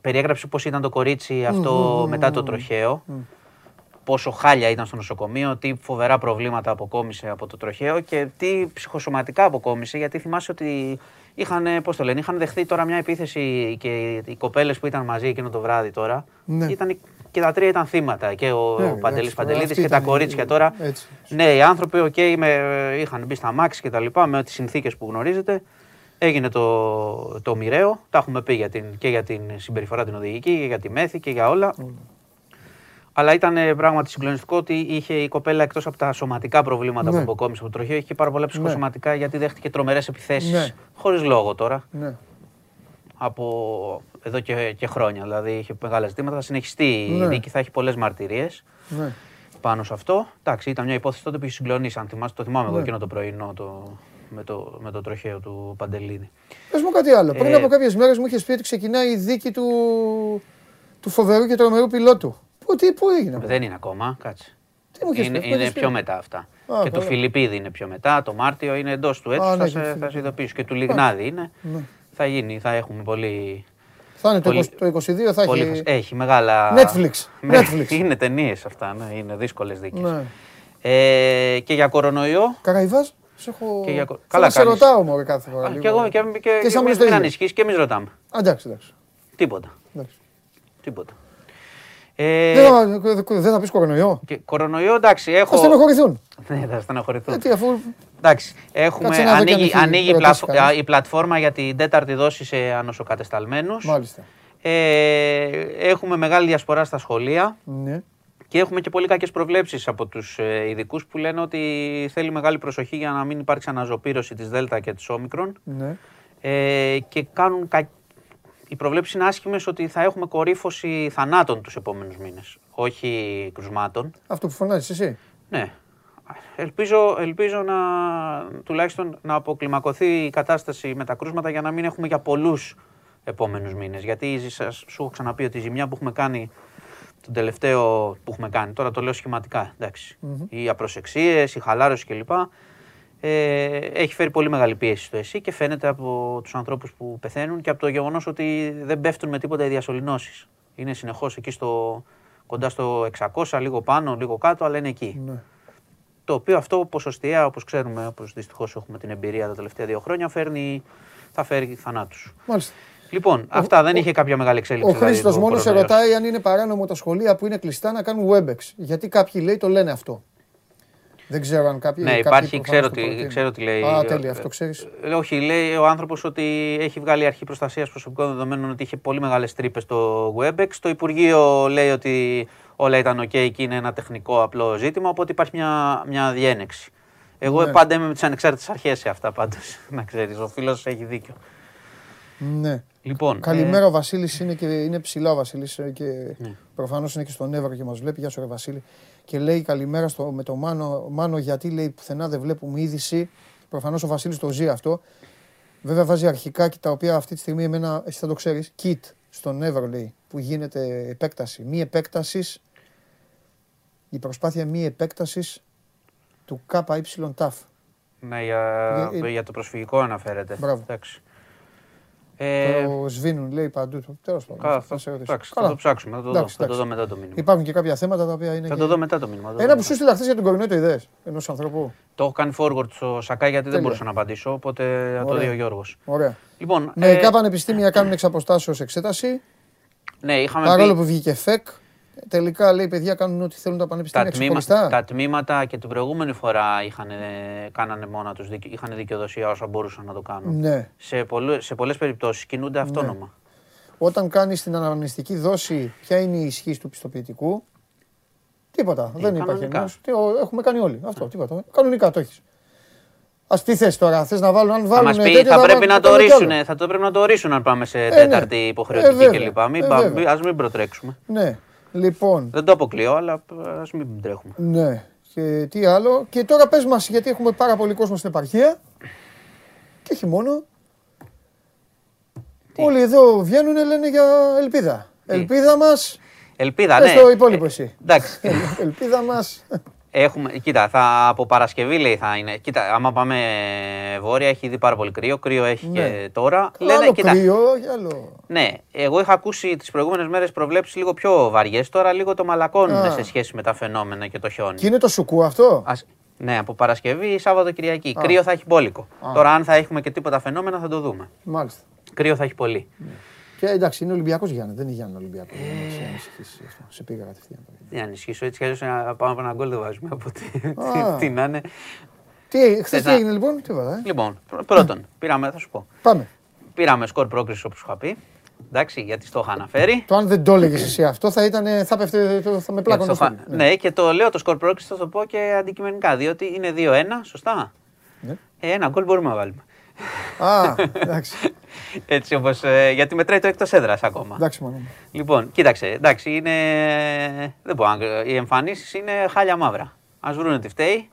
περιέγραψε πώς ήταν το κορίτσι αυτό μετά το τροχαίο. Πόσο χάλια ήταν στο νοσοκομείο, τι φοβερά προβλήματα αποκόμισε από το τροχαίο και τι ψυχοσωματικά αποκόμισε. Γιατί θυμάσαι ότι είχαν, πώς το λένε, είχαν δεχθεί τώρα μια επίθεση και οι κοπέλες που ήταν μαζί εκείνο το βράδυ τώρα. Ναι. Ήταν, και τα τρία ήταν θύματα. Και ο Ναι, Παντελής εντάξει, τώρα Παντελίδης αυτή και τα ήταν η- κορίτσια τώρα. έτσι. Ναι, οι άνθρωποι οκ, με- είχαν μπει στο αμάξι και τα λοιπά με τις συνθήκες που γνωρίζετε. Έγινε το, το μοιραίο, τα έχουμε πει για την, και για την συμπεριφορά την οδηγική και για τη μέθη και για όλα. Αλλά ήταν ε, πράγματι συγκλονιστικό ότι είχε η κοπέλα εκτός από τα σωματικά προβλήματα Ναι. που αποκόμισε από το τροχείο, είχε και πάρα πολλά ψυχοσωματικά γιατί δέχτηκε τρομερές επιθέσεις. Ναι. Χωρίς λόγο τώρα. Ναι. Από εδώ και, και χρόνια. Δηλαδή είχε μεγάλα ζητήματα. Θα συνεχιστεί η Ναι. δίκη, θα έχει πολλές μαρτυρίες Ναι. πάνω σε αυτό. Εντάξει, ήταν μια υπόθεση τότε που είχε συγκλονίσει. Αν θυμάσαι, το θυμάμαι εγώ Ναι. εκείνο το πρωινό το, με, το, με το τροχαίο του Παντελίδη. Πες μου κάτι άλλο. Πριν Ε, από κάποιες μέρες μου είχες πει ότι ξεκινάει η δίκη του, του φοβερού και τρομερού πιλότου. Πού, τι, πού έγινε αυτό; Δεν είναι ακόμα, κάτσε. Τι μου είχες Είναι, πει, μου είναι είχες πει. πιο μετά αυτά. Α, και το καλά. Φιλιππίδη είναι πιο μετά. Το Μάρτιο είναι εντός του έτους. Α, ναι, θα, και το σε, θα Φιλιππίδη. σε ειδοποιήσω. Και του Λιγνάδη είναι. Ναι. Θα γίνει, θα έχουμε πολύ. Θα είναι το, Πολύ- 20 το 22 θα πολύ έχει. χασ- Έχει μεγάλα. Netflix. Ναι, Netflix. Είναι ταινίες αυτά. Ναι, είναι δύσκολες δίκες. Ναι. Ε, και για κορονοϊό; Καραϊβάζ, σε έχω. Και για... Θέλω Καλά να σε κάνεις. ρωτάω μωρέ κάθε φορά. Α, λίγο. Και εγώ και, και, και, σαν μην, εμείς το μην ίδιο. ανησυχείς και εμείς ρωτάμε. Α, εντάξει, εντάξει. Τίποτα. εντάξει. Τίποτα. Ε, Δεν θα- Δεν θα πεις κορονοϊό. και κορονοϊό, εντάξει, Θα έχω. στενοχωρηθούν. Ναι, θα στεναχωρηθούν. Γιατί αφού. Εντάξει, έχουμε, Κάτσε να δω κι αν ανοίγει, έχει ανοίγει η, ρωτήσει πλατφ- κανείς. η πλατφόρμα για την τέταρτη δόση σε ανοσοκατεσταλμένους. Μάλιστα. Ε, έχουμε μεγάλη διασπορά στα σχολεία Ναι. και έχουμε και πολύ κακές προβλέψεις από τους ε, ειδικούς που λένε ότι θέλει μεγάλη προσοχή για να μην υπάρξει αναζωπήρωση της Δέλτα και της Όμικρον ναι. ε, και κάνουν κα... οι προβλέψεις είναι άσχημες ότι θα έχουμε κορύφωση θανάτων τους επόμενους μήνες, όχι κρουσμάτων. Αυτό που φωνάζεις εσύ. Ναι. Ελπίζω, ελπίζω να, τουλάχιστον να αποκλιμακωθεί η κατάσταση με τα κρούσματα για να μην έχουμε για πολλούς επόμενους μήνες. Γιατί η- σας, σου έχω ξαναπεί ότι η ζημιά που έχουμε κάνει τον τελευταίο που έχουμε κάνει, τώρα το λέω σχηματικά, εντάξει, οι απροσεξίες, η χαλάρωση κλπ. Ε, έχει φέρει πολύ μεγάλη πίεση στο ΕΣΥ και φαίνεται από τους ανθρώπους που πεθαίνουν και από το γεγονός ότι δεν πέφτουν με τίποτα οι διασωληνώσεις. Είναι συνεχώς εκεί στο, κοντά στο 600, λίγο πάνω, λίγο κάτω, αλλά είναι εκεί. Ναι. Το οποίο αυτό ποσοστιαία, όπως ξέρουμε, όπως δυστυχώς έχουμε την εμπειρία τα τελευταία δύο χρόνια, φέρνει, θα φέρει θανάτους. Μάλιστα. Λοιπόν, αυτά δεν είχε κάποια μεγάλη εξέλιξη. Ο δηλαδή, Χρήστος το μόνος σε κορονοϊός. ρωτάει αν είναι παράνομο τα σχολεία που είναι κλειστά να κάνουν WebEx. Γιατί κάποιοι λέει το λένε αυτό. Δεν ξέρω αν κάποιοι. Ναι, κάποιοι υπάρχει, προφανώς ξέρω το τι, προτείνουν. ξέρω τι λέει. Α, Ε, τέλεια, αυτό ξέρεις. ε, όχι, λέει ο άνθρωπος ότι έχει βγάλει η αρχή προστασίας προσωπικών δεδομένων ότι είχε πολύ μεγάλες τρύπες στο WebEx. Το Υπουργείο λέει ότι όλα ήταν OK και είναι ένα τεχνικό απλό ζήτημα, οπότε υπάρχει μια, μια διένεξη. Εγώ Ναι. πάντα είμαι με τις ανεξάρτητες αρχές σε αυτά πάντως. Να ξέρεις, ο φίλος έχει δίκιο. Ναι. Λοιπόν, Καλημέρα, ο Βασίλης είναι, και, είναι ψηλά ο Βασίλης και Ναι. προφανώς είναι και στον Εύρο και μας βλέπει. Γεια σου, ρε Βασίλη. Και λέει καλημέρα στο, με το Μάνο, Μάνο, γιατί λέει πουθενά δεν βλέπουμε είδηση. Προφανώς ο Βασίλης το ζει αυτό. Βέβαια βάζει αρχικά και τα οποία αυτή τη στιγμή εμένα, εσύ θα το ξέρεις, kit στον Εύρο λέει που γίνεται επέκταση. Μη επέκτασης. Η προσπάθεια μη επέκτασης του ΚY Ναι, για, Ε, ε, για το προσφυγικό αναφέρεται. Μπράβο. Εντάξει. Ε, Το σβήνουν λέει παντού. Τέλος πάντων. καλά, θα θα, σε ρωτήσω. εντάξει, θα Καλά. το ψάξουμε, θα το, Εντάξει, δω, θα το εντάξει. δω μετά το μήνυμα. Υπάρχουν και κάποια θέματα τα οποία είναι. Θα και- το δω μετά το μήνυμα. θα το Ένα δω που σου μετά. στείλα χθε για τον κορονοϊό το ιδέε ενός ανθρώπου; Το έχω κάνει forward στο Σακάι γιατί δεν Τέλεια. μπορούσα να απαντήσω, οπότε θα το Ωραία. δει ο Γιώργος. Ωραία. Λοιπόν, Μερικά ε, πανεπιστήμια κάνουν εξ αποστάσεως εξέταση. ναι, είχαμε Παρόλο πει που βγήκε φεκ. Τελικά λέει παιδιά κάνουν ό,τι θέλουν τα τα, πανεπιστήμια τμήμα, ξεχωριστά. τα τμήματα και την προηγούμενη φορά είχαν, κάνανε μόνα τους, δικαι- είχαν δικαιοδοσία όσα μπορούσαν να το κάνουν. Ναι. Σε, πολλού, σε πολλές περιπτώσεις κινούνται αυτόνομα. Όταν κάνεις την αναμνηστική δόση, ποια είναι η ισχύ του πιστοποιητικού; Τίποτα. Δεν υπάρχει κανονικά. ενός. Τι, ο- Έχουμε κάνει όλοι. Αυτό. Τίποτα. Κανονικά το έχεις. Α τι θες τώρα, θες να βάλουν, αν Θα βάλουν. μας πει, τέτοιο, θα πρέπει βάλουν να το άλλο κι άλλο. ορίσουν, θα το πρέπει να το ορίσουν αν πάμε σε ναι. τέταρτη Ε, υποχρεωτική βέβαια. κλπ. Μην, Ε, πα- βέβαια. ας μην προτρέξουμε. Ναι. Λοιπόν, Δεν το αποκλείω, αλλά ας μην τρέχουμε. Ναι. Και τι άλλο. Και τώρα πες μας, γιατί έχουμε πάρα πολύ κόσμο στην επαρχία. Και όχι μόνο. Όλοι εδώ βγαίνουν λένε για ελπίδα. Ελπίδα μας. Ελπίδα, Πες ναι. το υπόλοιπο Ε, εσύ. Εντάξει. ελπίδα μας. Έχουμε, κοίτα, θα, από Παρασκευή λέει θα είναι. Κοίτα, άμα πάμε βόρεια έχει ήδη πάρα πολύ κρύο. Κρύο έχει Ναι. και τώρα. άλλο κοίτα, κρύο, και άλλο. Ναι, εγώ είχα ακούσει τις προηγούμενες μέρες προβλέψεις λίγο πιο βαριές. Τώρα λίγο το μαλακώνουν Α. σε σχέση με τα φαινόμενα και το χιόνι. Και είναι το σουκού αυτό; Ας- ναι, από Παρασκευή, Σάββατο, Κυριακή. Κρύο θα έχει μπόλικο. Τώρα, αν θα έχουμε και τίποτα φαινόμενα, θα το δούμε. Μάλιστα. Κρύο θα έχει πολύ. Και εντάξει, είναι Ολυμπιακός Γιάννη, δεν είναι Γιάννη Ολυμπιακός. Ε. Δεν σε ανησυχήσει αυτό. Σε πήγα κατευθείαν. Τι να ανισχύσω, έτσι κι αλλιώς πάμε από ένα γκολ δεν βάζουμε. Οπότε Α. τι να είναι. Τι, χθες Θες τι να- έγινε λοιπόν, τίποτα. Ε; Λοιπόν, πρω- πρώτον, πήραμε, θα σου πω. Πάμε. Πήραμε σκορ πρόκριση όπως είχα πει. Εντάξει, γιατί στο είχα αναφέρει. Το αν δεν το έλεγες εσύ αυτό θα ήταν, θα πέφτε, το- θα με Γιατί πλάκωνε. στο χα- Ναι, και το λέω το σκορ πρόκριση, θα το πω και αντικειμενικά. Διότι είναι 2-1, σωστά; Ναι. Ε, ένα γκολ μπορούμε να βάλουμε. Α, εντάξει. Έτσι όπως, ε, γιατί μετράει το εκτός έδρας ακόμα. Εντάξει, μόνο. Λοιπόν, κοίταξε, εντάξει, είναι. Δεν μπορώ, να- οι εμφανίσεις είναι χάλια μαύρα. Α βρούνε τι φταίει.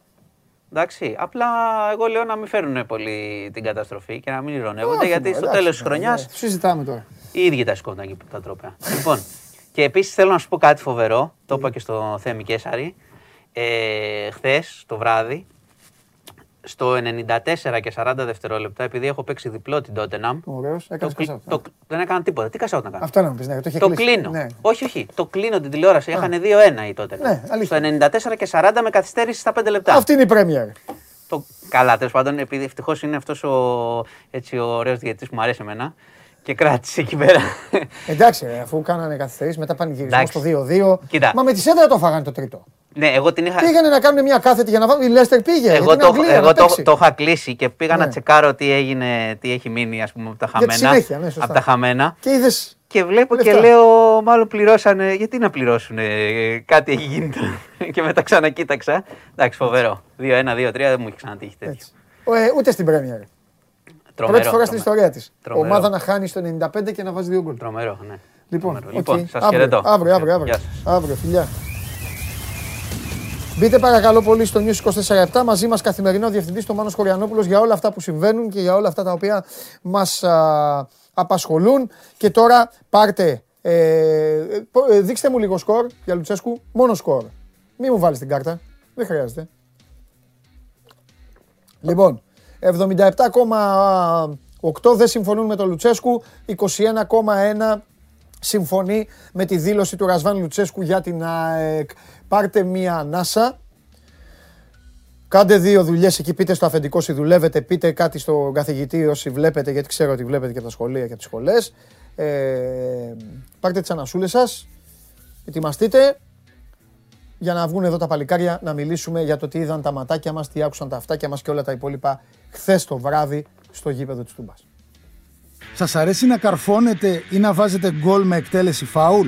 Εντάξει, απλά εγώ λέω να μην φέρουν πολύ την καταστροφή και να μην ηρωνεύονται Όχι, γιατί μωρέ, στο εντάξει, τέλος της μωρέ, χρονιάς ναι. Συζητάμε τώρα. οι ίδιοι τα σηκώνουν εκεί τα τρόπια. λοιπόν, και επίσης θέλω να σου πω κάτι φοβερό, το είπα και στο Θέμη Κέσαρη. Ε, Χθες το βράδυ, στο 94 και 40 δευτερόλεπτα, επειδή έχω παίξει διπλό την Tottenham. Ωραίος, το, έκανες κλει- cash out, το, δεν έκανα τίποτα. Τι κασάω να κάνω; Αυτό να μου πεις, ναι, το είχε Το κλείσει. κλείνω. Ναι. Όχι, όχι. Το κλείνω την τηλεόραση. Είχαν 2-1 η τότε. Ναι, αλήθεια. Στο 94 και 40 με καθυστέρηση στα 5 λεπτά. Αυτή είναι η Πρέμιερ. Το... Καλά, τέλος πάντων, επειδή ευτυχώς είναι αυτός ο, έτσι, ο ωραίος διαιτητής που μου αρέσει εμένα και κράτησε εκεί πέρα. Εντάξει, ρε, αφού κάνανε καθυστερήσεις, μετά πανηγυρισμό Εντάξει. στο 2-2. Κοίτα. Μα με τη σέντρα το φάγανε το τρίτο. Ναι, εγώ την είχα. Πήγανε να κάνουν μια κάθετη για να βάλουν. Η Λέστερ πήγε. Εγώ, για την το, Αγγλία, εγώ να το, παίξει. το είχα κλείσει και πήγα Ναι. να τσεκάρω τι έγινε, τι έχει μείνει ας πούμε, από τα Για τη χαμένα. συνέχεια, ναι, σωστά. από τα χαμένα. Και είδες. Και βλέπω και Λεφτά. λέω, μάλλον πληρώσανε. Γιατί να πληρώσουν, κάτι έχει γίνει. τώρα. και μετά ξανακοίταξα. Εντάξει, φοβερό. 2-1, 2-3 δεν μου έχει ξανατύχει τέτοιο. Ε, ούτε στην Πρέμιερ. Τρομερό, Πρώτη φορά στην τρομερό. ιστορία της. Τρομερό. Ομάδα να χάνει στο 95 και να βάζει δύο γκολ. Τρομερό, ναι. Λοιπόν, Τρομερό. οκ. λοιπόν σας αύριο, χαιρετώ. Αύριο, αύριο, αύριο. Γεια σας. Αύριο, φιλιά. Μπείτε παρακαλώ πολύ στο News 24-7 μαζί μας καθημερινό διευθυντής το Μάνος Χωριανόπουλος για όλα αυτά που συμβαίνουν και για όλα αυτά τα οποία μας α, απασχολούν. Και τώρα πάρτε, ε, ε, πο- ε, δείξτε μου λίγο σκορ για Λουτσέσκου, μόνο σκορ. Μη μου βάλεις την κάρτα, δεν χρειάζεται. Λοιπόν, 77,8 δεν συμφωνούν με τον Λουτσέσκου, 21,1 συμφωνεί με τη δήλωση του Ρασβάν Λουτσέσκου για την ΑΕΚ. Πάρτε μία ανάσα. Κάντε δύο δουλειές εκεί, πείτε στο αφεντικό όσοι δουλεύετε, πείτε κάτι στον καθηγητή όσοι βλέπετε, γιατί ξέρω ότι βλέπετε και από τα σχολεία και από τις σχολές. Ε, πάρτε τις ανασούλες σας, ετοιμαστείτε για να βγουν εδώ τα παλικάρια να μιλήσουμε για το τι είδαν τα ματάκια μας, τι άκουσαν τα αυτάκια μας και όλα τα υπόλοιπα χθες το βράδυ στο γήπεδο της Τούμπας. Σας αρέσει να καρφώνετε ή να βάζετε γκολ με εκτέλεση φάουλ;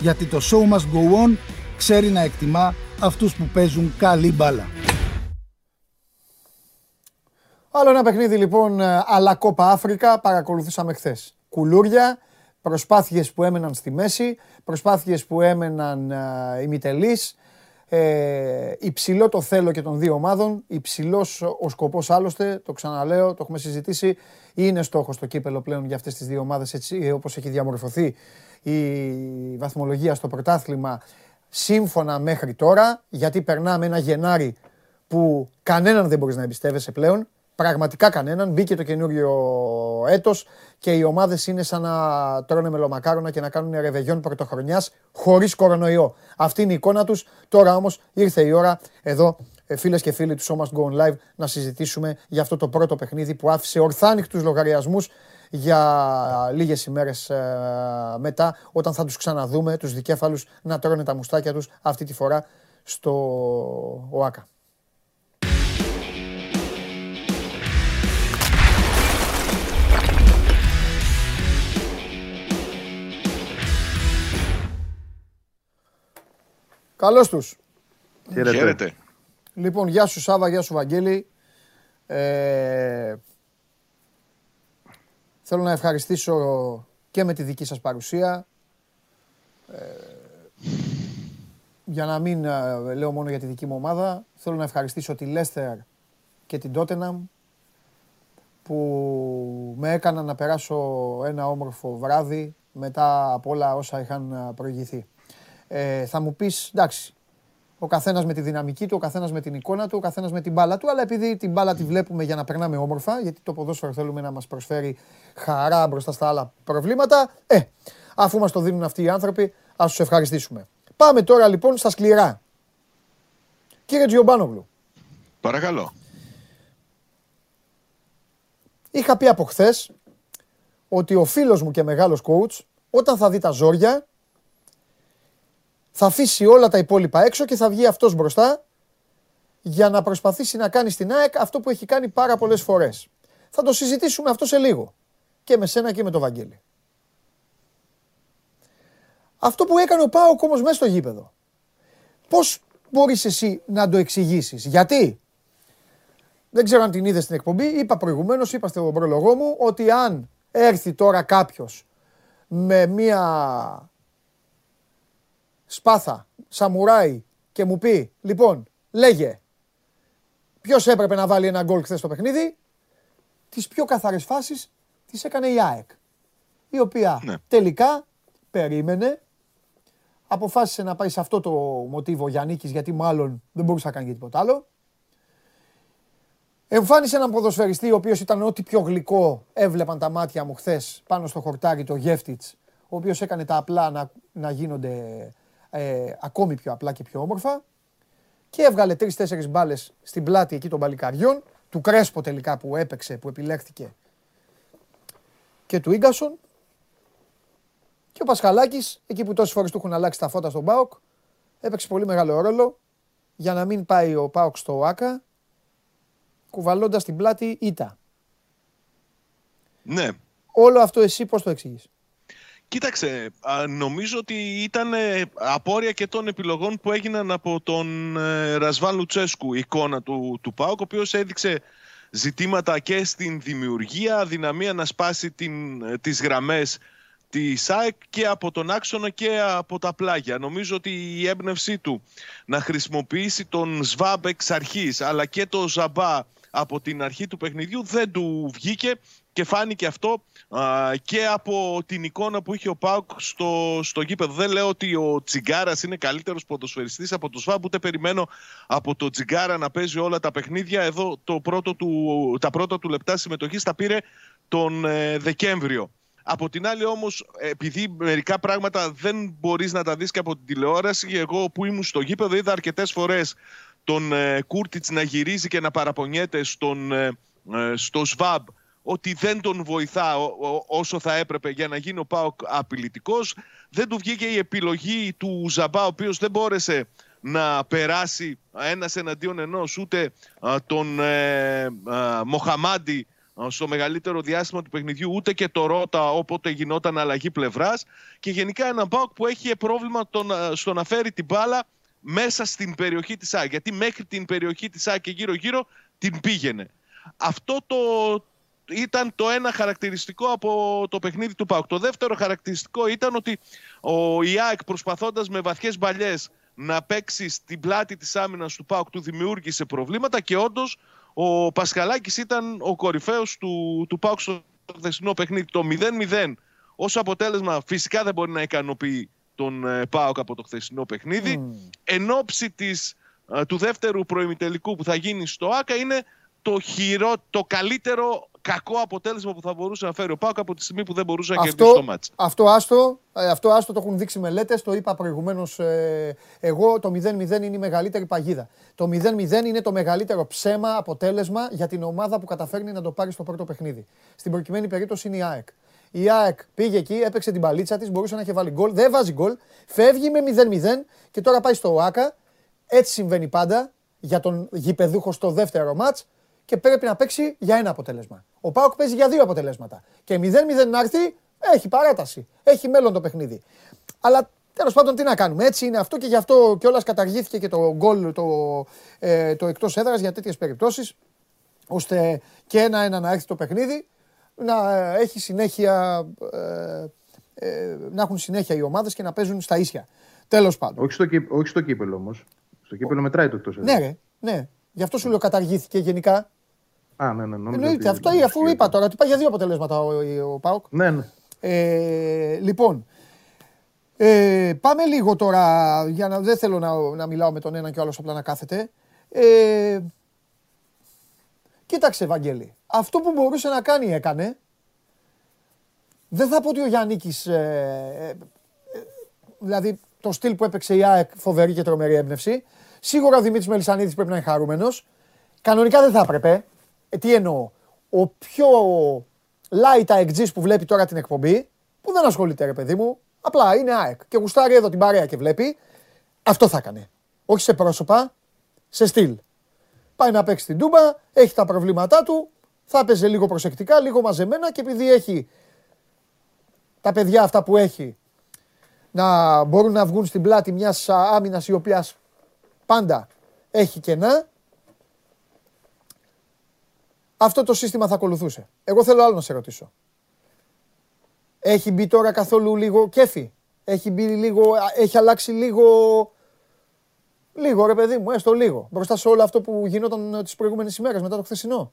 Γιατί το show must go on ξέρει να εκτιμά αυτούς που παίζουν καλή μπάλα. Άλλο ένα παιχνίδι λοιπόν αλλά Κόπα Αφρικα παρακολουθήσαμε χθες. Κουλούρια, προσπάθειες που έμεναν στη μέση, προσπάθειες που έμεναν ε, ημιτελείς, ε, υψηλό το θέλω και των δύο ομάδων, υψηλός ο σκοπός άλλωστε, το ξαναλέω, το έχουμε συζητήσει, είναι στόχος το κύπελο πλέον για αυτές τις δύο ομάδες έτσι ε, όπως έχει διαμορφωθεί η βαθμολογία στο πρωτάθλημα σύμφωνα μέχρι τώρα, γιατί περνάμε ένα Γενάρη που κανέναν δεν μπορείς να εμπιστεύεσαι πλέον, πραγματικά κανέναν. Μπήκε το καινούριο έτος και οι ομάδες είναι σαν να τρώνε μελομακάρονα και να κάνουν ρεβεγιόν πρωτοχρονιάς χωρίς κορονοϊό. Αυτή είναι η εικόνα τους. Τώρα όμως ήρθε η ώρα εδώ ε, φίλες και φίλοι του Show Must Go On Live να συζητήσουμε για αυτό το πρώτο παιχνίδι που άφησε ορθάνυχτους λογαριασμούς για λίγες ημέρες ε, μετά όταν θα τους ξαναδούμε τους δικέφαλους να τρώνε τα μουστάκια τους αυτή τη φορά στο ΟΑΚΑ. Καλώς τους. Χαίρετε. Χαίρετε. Λοιπόν, γεια σου Σάβα, γεια σου Βαγγέλη. Ε, θέλω να ευχαριστήσω και με τη δική σας παρουσία. Ε, για να μην ε, λέω μόνο για τη δική μου ομάδα, θέλω να ευχαριστήσω τη Λέστερ και την Τότεναμ που με έκαναν να περάσω ένα όμορφο βράδυ μετά από όλα όσα είχαν ε, προηγηθεί. Ε, θα μου πεις, εντάξει, ο καθένας με τη δυναμική του, ο καθένας με την εικόνα του, ο καθένας με την μπάλα του. Αλλά επειδή την μπάλα τη βλέπουμε για να περνάμε όμορφα, γιατί το ποδόσφαιρο θέλουμε να μας προσφέρει χαρά μπροστά στα άλλα προβλήματα, ε, αφού μας το δίνουν αυτοί οι άνθρωποι, ας τους ευχαριστήσουμε. Πάμε τώρα λοιπόν στα σκληρά. Κύριε Τζιομπάνογλου, Παρακαλώ. είχα πει από χθες ότι ο φίλος μου και μεγάλος coach, όταν θα δει τα ζόρια, θα αφήσει όλα τα υπόλοιπα έξω και θα βγει αυτός μπροστά για να προσπαθήσει να κάνει στην ΑΕΚ αυτό που έχει κάνει πάρα πολλές φορές. Θα το συζητήσουμε αυτό σε λίγο. Και με σένα και με τον Βαγγέλη. Αυτό που έκανε ο Πάοκ όμως μέσα στο γήπεδο. Πώς μπορείς εσύ να το εξηγήσεις; Γιατί; Δεν ξέρω αν την είδες στην εκπομπή. Είπα προηγουμένως, είπα στον πρόλογό μου, ότι αν έρθει τώρα κάποιος με μία σπάθα, σαμουράι και μου πει, λοιπόν, λέγε, ποιος έπρεπε να βάλει ένα γκολ χθες στο παιχνίδι, τις πιο καθαρές φάσεις τις έκανε η ΑΕΚ. Η οποία Ναι. τελικά περίμενε, αποφάσισε να πάει σε αυτό το μοτίβο Γιάννικης γιατί μάλλον δεν μπορούσε να κάνει και τίποτα άλλο. Εμφάνισε έναν ποδοσφαιριστή ο οποίος ήταν ό,τι πιο γλυκό έβλεπαν τα μάτια μου χθες πάνω στο χορτάρι το Γεύτιτς ο οποίος έκανε τα απλά να, να γίνονται ε, ακόμη πιο απλά και πιο όμορφα και έβγαλε τρει-τέσσερι μπάλες στην πλάτη εκεί των μπαλικαριών, του Κρέσπο τελικά που έπαιξε, που επιλέχθηκε και του Ίγκασον. Και ο Πασχαλάκης, εκεί που τόσες φορές του έχουν αλλάξει τα φώτα στον Πάοκ, έπαιξε πολύ μεγάλο ρόλο για να μην πάει ο Πάοκ στο ΆΚΑ, κουβαλώντας την πλάτη ήττα. Ναι. Όλο αυτό εσύ πώς το εξηγείς; Κοίταξε, α, νομίζω ότι ήταν ε, απόρρια και των επιλογών που έγιναν από τον ε, Ρασβάν Λουτσέσκου, η εικόνα του, του ΠΑΟΚ, ο οποίος έδειξε ζητήματα και στην δημιουργία, αδυναμία να σπάσει την, ε, τις γραμμές της ΑΕΚ και από τον άξονα και από τα πλάγια. Νομίζω ότι η έμπνευσή του να χρησιμοποιήσει τον Σβάμπ εξ αρχής, αλλά και το Ζαμπά από την αρχή του παιχνιδιού δεν του βγήκε και φάνηκε αυτό α, και από την εικόνα που είχε ο Πάουκ στο, στο γήπεδο. Δεν λέω ότι ο Τσιγκάρας είναι καλύτερος ποδοσφαιριστής από τον Σβάμπ, ούτε περιμένω από τον Τσιγκάρα να παίζει όλα τα παιχνίδια. Εδώ το πρώτο του, τα πρώτα του λεπτά συμμετοχής τα πήρε τον ε, Δεκέμβριο. Από την άλλη όμως, επειδή μερικά πράγματα δεν μπορείς να τα δεις και από την τηλεόραση, εγώ που ήμουν στο γήπεδο είδα αρκετές φορές τον ε, Κούρτιτς να γυρίζει και να παραπονιέται στον, ε, ε, στο ΣΒΑΜ ότι δεν τον βοηθά ο- ο- όσο θα έπρεπε για να γίνει ο Πάοκ απειλητικός. Δεν του βγήκε η επιλογή του Ζαμπά, ο οποίος δεν μπόρεσε να περάσει ένας εναντίον ενός ούτε α, τον ε, α, Μοχαμάντι α, στο μεγαλύτερο διάστημα του παιχνιδιού, ούτε και το Ρότα όποτε γινόταν αλλαγή πλευράς και γενικά ένα Πάοκ που έχει πρόβλημα το να- στο να φέρει την μπάλα μέσα στην περιοχή της ΑΕΚ. Γιατί μέχρι την περιοχή της ΑΕΚ και γύρω-γύρω την πήγαινε. Αυτό το ήταν το ένα χαρακτηριστικό από το παιχνίδι του ΠΑΟΚ. Το δεύτερο χαρακτηριστικό ήταν ότι ο ΙΑΚ προσπαθώντας με βαθιές μπαλιές να παίξει στην πλάτη της άμυνας του ΠΑΟΚ του δημιούργησε προβλήματα και όντως ο Πασχαλάκης ήταν ο κορυφαίος του, του ΠΑΟΚ στο χθεσινό παιχνίδι. Το 0-0 ως αποτέλεσμα φυσικά δεν μπορεί να ικανοποιεί τον ε, ΠΑΟΚ από το χθεσινό παιχνίδι. Εν ώψη της, ε, του δεύτερου προημιτελικού που θα γίνει στο ΆΚΑ είναι το, χειρό, το καλύτερο κακό αποτέλεσμα που θα μπορούσε να φέρει ο ΠΑΟΚ από τη στιγμή που δεν μπορούσε να κερδίσει το μάτς. αυτό άστο, ε, αυτό άστο το έχουν δείξει μελέτες. Το είπα προηγουμένως. εγώ το 0-0 είναι η μεγαλύτερη παγίδα. Το 0-0 είναι το μεγαλύτερο ψέμα αποτέλεσμα για την ομάδα που καταφέρνει να το πάρει στο πρώτο παιχνίδι. Στην προκειμένη περίπτωση είναι η ΑΕΚ. Η ΑΕΚ πήγε εκεί, έπαιξε την παλίτσα της, μπορούσε να έχει βάλει γκολ. Δεν βάζει γκολ. Φεύγει με 0-0 και τώρα πάει στο ΆΚΑ. Έτσι συμβαίνει πάντα για τον γηπεδούχο στο δεύτερο μάτς και πρέπει να παίξει για ένα αποτέλεσμα. Ο Πάοκ παίζει για δύο αποτελέσματα. Και 0-0 να έρθει, έχει παράταση. Έχει μέλλον το παιχνίδι. Αλλά τέλος πάντων τι να κάνουμε. Έτσι είναι αυτό και γι' αυτό κιόλας καταργήθηκε και το γκολ το, ε, το εκτός έδρας για τέτοιες περιπτώσεις. ώστε και ένα-ένα να έρθει το παιχνίδι να ε, έχει συνέχεια. Ε, ε, να έχουν συνέχεια οι ομάδες και να παίζουν στα ίσια. Τέλος πάντων. Όχι στο, κύπ- όχι στο κύπελο όμως. Στο κύπελο μετράει το εκτός Ναι, ρε, ναι. Γι' αυτό σου λέω καταργήθηκε γενικά. Α, ναι, ναι. νόμιζα Εννοείται. ότι- Αυτό ή αφού είπα τώρα ότι πάει για δύο αποτελέσματα ο, ο Πάοκ. Ναι, ναι. Ε, λοιπόν, ε, πάμε λίγο τώρα, για να δεν θέλω να, να μιλάω με τον ένα και ο άλλος απλά να κάθεται. Ε, κοίταξε, Βαγγέλη, αυτό που μπορούσε να κάνει έκανε. Δεν θα πω ότι ο Γιάννικης, ε, ε, ε, δηλαδή το στυλ που έπαιξε η ΑΕΚ φοβερή και τρομερή έμπνευση. Σίγουρα ο Δημήτρης Μελισανίδης πρέπει να είναι χαρούμενος. Κανονικά δεν θα έπρεπε. Ε, τι εννοώ; Ο πιο light αεκτζής που βλέπει τώρα την εκπομπή, που δεν ασχολείται ρε παιδί μου, απλά είναι ΑΕΚ και γουστάρει εδώ την παρέα και βλέπει, αυτό θα έκανε. Όχι σε πρόσωπα, σε στυλ. Πάει να παίξει την τούμπα, έχει τα προβλήματά του, θα έπαιζε λίγο προσεκτικά, λίγο μαζεμένα και επειδή έχει τα παιδιά αυτά που έχει να μπορούν να βγουν στην πλάτη μιας άμυνας η οποία πάντα έχει κενά. Αυτό το σύστημα θα ακολουθούσε. Εγώ θέλω άλλο να σε ρωτήσω. Έχει μπει τώρα καθόλου λίγο κέφι; Έχει μπει λίγο, έχει αλλάξει λίγο Λίγο ρε παιδί μου, έστω λίγο. Μπροστά σε όλο αυτό που γινόταν τις προηγούμενες ημέρες μετά το χθεσινό;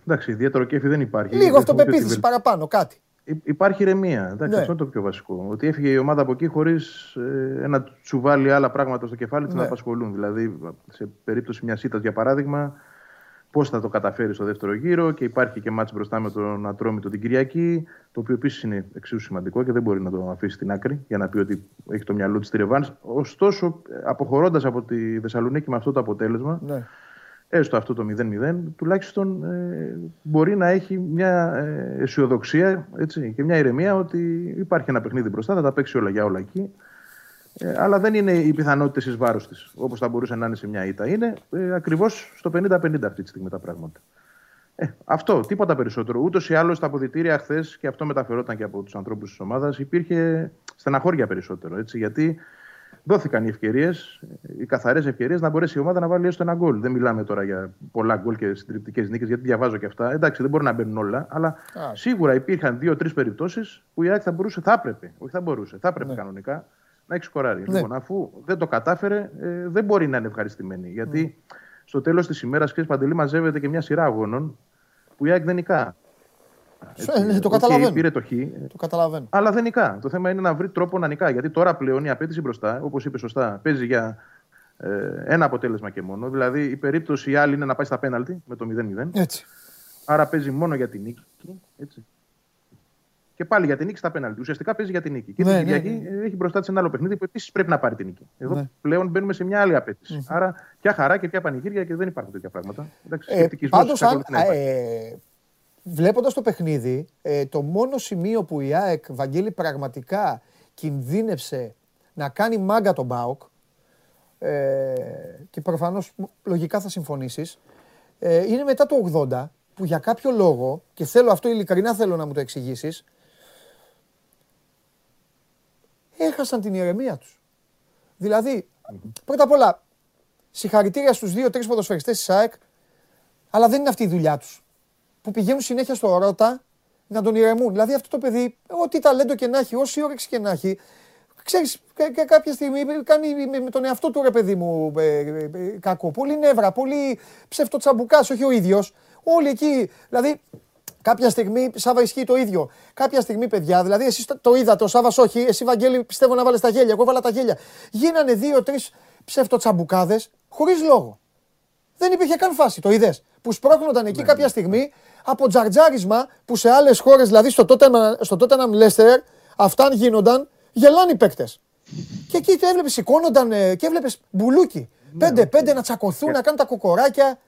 Εντάξει, ιδιαίτερο κέφι δεν υπάρχει. Λίγο αυτοπεποίθηση παραπάνω, κάτι. Υπάρχει ηρεμία. Εντάξει, Ναι. Αυτό είναι το πιο βασικό. Ότι έφυγε η ομάδα από εκεί χωρίς ένα τσουβάλι άλλα πράγματα στο κεφάλι της Ναι. να απασχολούν. Δηλαδή, σε περίπτωση μιας ήττας, για παράδειγμα, πώς θα το καταφέρει στο δεύτερο γύρο και υπάρχει και μάτς μπροστά με τον Ατρόμητο την Κυριακή, το οποίο επίσης είναι εξίσου σημαντικό και δεν μπορεί να το αφήσει στην άκρη για να πει ότι έχει το μυαλό της τη ρεβάνς. Ωστόσο, αποχωρώντας από τη Θεσσαλονίκη με αυτό το αποτέλεσμα, Ναι. Έστω αυτό το 0-0, τουλάχιστον ε, μπορεί να έχει μια ε, αισιοδοξία έτσι, και μια ηρεμία ότι υπάρχει ένα παιχνίδι μπροστά, θα τα παίξει όλα για όλα εκεί. Ε, αλλά δεν είναι οι πιθανότητες εις βάρος της, όπως θα μπορούσε να είναι σε μια ήττα. Είναι ε, ακριβώς στο 50-50 αυτή τη στιγμή τα πράγματα. Ε, αυτό, τίποτα περισσότερο. Ούτως ή άλλως τα αποδητήρια χθες, και αυτό μεταφερόταν και από τους ανθρώπους της ομάδας, υπήρχε στεναχώρια περισσότερο. Έτσι, γιατί δόθηκαν οι ευκαιρίες, οι καθαρές ευκαιρίες να μπορέσει η ομάδα να βάλει έστω ένα γκολ. Δεν μιλάμε τώρα για πολλά γκολ και συντριπτικές νίκες, γιατί διαβάζω και αυτά. Εντάξει, δεν μπορεί να μπαίνουν όλα, αλλά Α. σίγουρα υπήρχαν δύο-τρεις περιπτώσεις που η ΑΕΚ θα μπορούσε, θα έπρεπε, όχι θα μπορούσε, θα έπρεπε Ναι. κανονικά να έχει σκοράρει. Ναι. Λοιπόν, αφού δεν το κατάφερε, ε, δεν μπορεί να είναι ευχαριστημένη. Γιατί στο τέλος της ημέρας, και Παντελή, μαζεύεται και μια σειρά αγώνων που η ΑΕΚ δεν νικά. Ε, ναι, το οκ, καταλαβαίνω. πήρε το χ, Το καταλαβαίνω. αλλά δεν νικά. Το θέμα είναι να βρει τρόπο να νικά. Γιατί τώρα πλέον η απαίτηση μπροστά, όπως είπε σωστά, παίζει για ε, ένα αποτέλεσμα και μόνο. Δηλαδή η περίπτωση η άλλη είναι να πάει στα πέναλτι με το 0-0. Έτσι. Άρα παίζει μόνο για την νίκη. Έτσι. Και πάλι για την νίκη στα πέναλτι. Ουσιαστικά παίζει για την νίκη. Και Ναι, την ναι, Κυριακή ε, έχει μπροστά της ένα άλλο παιχνίδι που επίσης πρέπει να πάρει την νίκη. Εδώ Ναι. πλέον μπαίνουμε σε μια άλλη απαίτηση. Άρα πια χαρά και πια πανηγύρια και δεν υπάρχουν τέτοια πράγματα. Εντάξει, Ε, σκεπτικισμός πάντως, αν, εξακολουθεί να υπάρχει. ε, βλέποντας το παιχνίδι, ε, το μόνο σημείο που η ΑΕΚ, Βαγγέλη, πραγματικά κινδύνευσε να κάνει μάγκα τον ΠΑΟΚ, ε, και προφανώς λογικά θα συμφωνήσεις, ε, είναι μετά το 80, που για κάποιο λόγο, και θέλω αυτό ειλικρινά θέλω να μου το εξηγήσεις, έχασαν την ηρεμία τους. Δηλαδή, πρώτα απ' όλα, συγχαρητήρια στους δύο-τρεις ποδοσφαιριστές της ΑΕΚ, αλλά δεν είναι αυτή η δουλειά τους. Που πηγαίνουν συνέχεια στο Ρότα να τον ηρεμούν. Δηλαδή αυτό το παιδί, ό,τι ταλέντο και να έχει, όση όρεξη και να έχει, ξέρεις, κα- κα- κάποια στιγμή κάνει με, με τον εαυτό του ρε παιδί μου ε, ε, ε, κακό. Πολύ νεύρα, πολύ ψευτοτσαμπουκάς, όχι ο ίδιος. Όλοι εκεί, δηλαδή κάποια στιγμή, Σάβα ισχύει το ίδιο. Κάποια στιγμή, παιδιά, δηλαδή εσείς το, το είδατε, ο Σάβας όχι, εσύ Βαγγέλη πιστεύω να βάλεις τα γέλια, εγώ έβαλα τα γέλια. Γίνανε δύο-τρεις ψευτοτσαμπουκάδες χωρίς λόγο. Δεν υπήρχε καν φάση, το είδες. Που σπρώχνονταν εκεί κάποια στιγμή από τζαρτζάρισμα που σε άλλες χώρες, δηλαδή στο Tottenham, στο Tottenham Leicester, αυτά αν γίνονταν, γελάνε οι παίκτες. Και εκεί το έβλεπες, σηκώνονταν ε, και έβλεπες μπουλούκι. Πέντε-πέντε να τσακωθούν, να κάνουν τα κοκοράκια.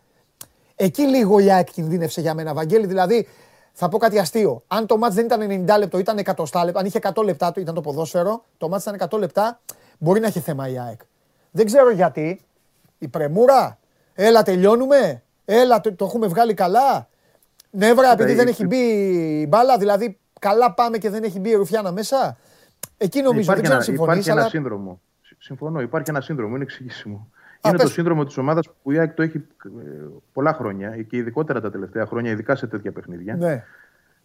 Εκεί λίγο η ΑΕΚ κινδύνευσε για μένα, Βαγγέλη. Δηλαδή, θα πω κάτι αστείο. Αν το μάτς δεν ήταν 90 λεπτό, ήταν 100 λεπτά, αν είχε 100 λεπτά, το ήταν το ποδόσφαιρο, το μάτς ήταν 100 λεπτά, μπορεί να έχει θέμα η ΑΕΚ. Δεν ξέρω γιατί. Η πρεμούρα, έλα τελειώνουμε, έλα το, το έχουμε βγάλει καλά. Νεύρα επειδή η- δεν έχει μπει η μπάλα, δηλαδή καλά πάμε και δεν έχει μπει η Ρουφιάνα μέσα. Εκεί νομίζω, δεν υπάρχει ξέρω αν ένα, συμφωνείς, υπάρχει ένα αλλά... σύνδρομο. Συμ- Συμφωνώ, υπάρχει ένα σύνδρομο, είναι εξηγήσιμο. Α, είναι πες. το σύνδρομο της ομάδας που η ΑΕΚ το έχει ε, πολλά χρόνια και ειδικότερα τα τελευταία χρόνια, ειδικά σε τέτοια παιχνίδια. Ναι.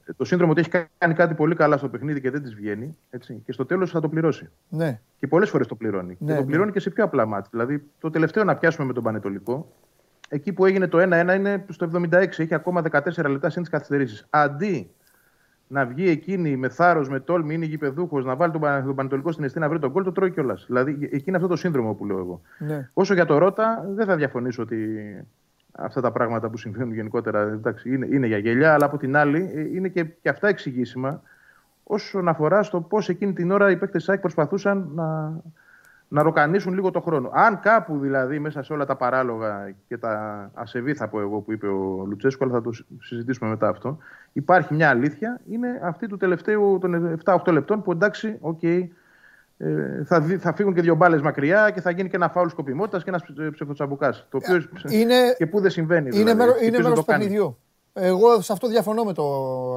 Ε, Το σύνδρομο ότι έχει κάνει κάτι πολύ καλά στο παιχνίδι και δεν της βγαίνει. Έτσι, και στο τέλος θα το πληρώσει. Ναι. Και πολλές φορές το πληρώνει. Ναι, και το ναι. πληρώνει και σε πιο απλά μάτια. Δηλαδή, το τελευταίο να πιάσουμε με τον Πανετολικό, εκεί που έγινε το 1-1 είναι στο 76. Έχει ακόμα 14 λεπτά συν τι καθυστερήσεις. Αντί να βγει εκείνη με θάρρος, με τόλμη, είναι γηπεδούχος, να βάλει τον, Πα- τον Πανετολικό στην αιστεία να βρει τον κόλ, το τρώει κιόλας. Δηλαδή, εκεί είναι αυτό το σύνδρομο που λέω εγώ. Ναι. Όσο για το Ρότα, δεν θα διαφωνήσω ότι αυτά τα πράγματα που συμβαίνουν γενικότερα εντάξει, είναι, είναι για γελιά, αλλά από την άλλη ε, είναι και, και αυτά εξηγήσιμα όσον αφορά στο πώς εκείνη την ώρα οι παίκτες ΣΑΚ προσπαθούσαν να, να ροκανίσουν λίγο το χρόνο. Αν κάπου δηλαδή μέσα σε όλα τα παράλογα και τα ασεβή, θα πω εγώ που είπε ο Λουτσέσκου, αλλά θα το συζητήσουμε μετά αυτό, υπάρχει μια αλήθεια, είναι αυτή του τελευταίου των 7-8 λεπτών που εντάξει, οκ, ε, θα, δει- θα φύγουν και δύο μπάλες μακριά και θα γίνει και ένα φάουλ σκοπιμότητας και ένας ψευτοτσαμπουκά. Το οποίο Είναι- και πού δεν συμβαίνει. Είναι, δηλαδή. μέρο, Και είναι ποιος δεν μέρος το του κάνει. παιχνιδιού. Εγώ σε αυτό διαφωνώ με το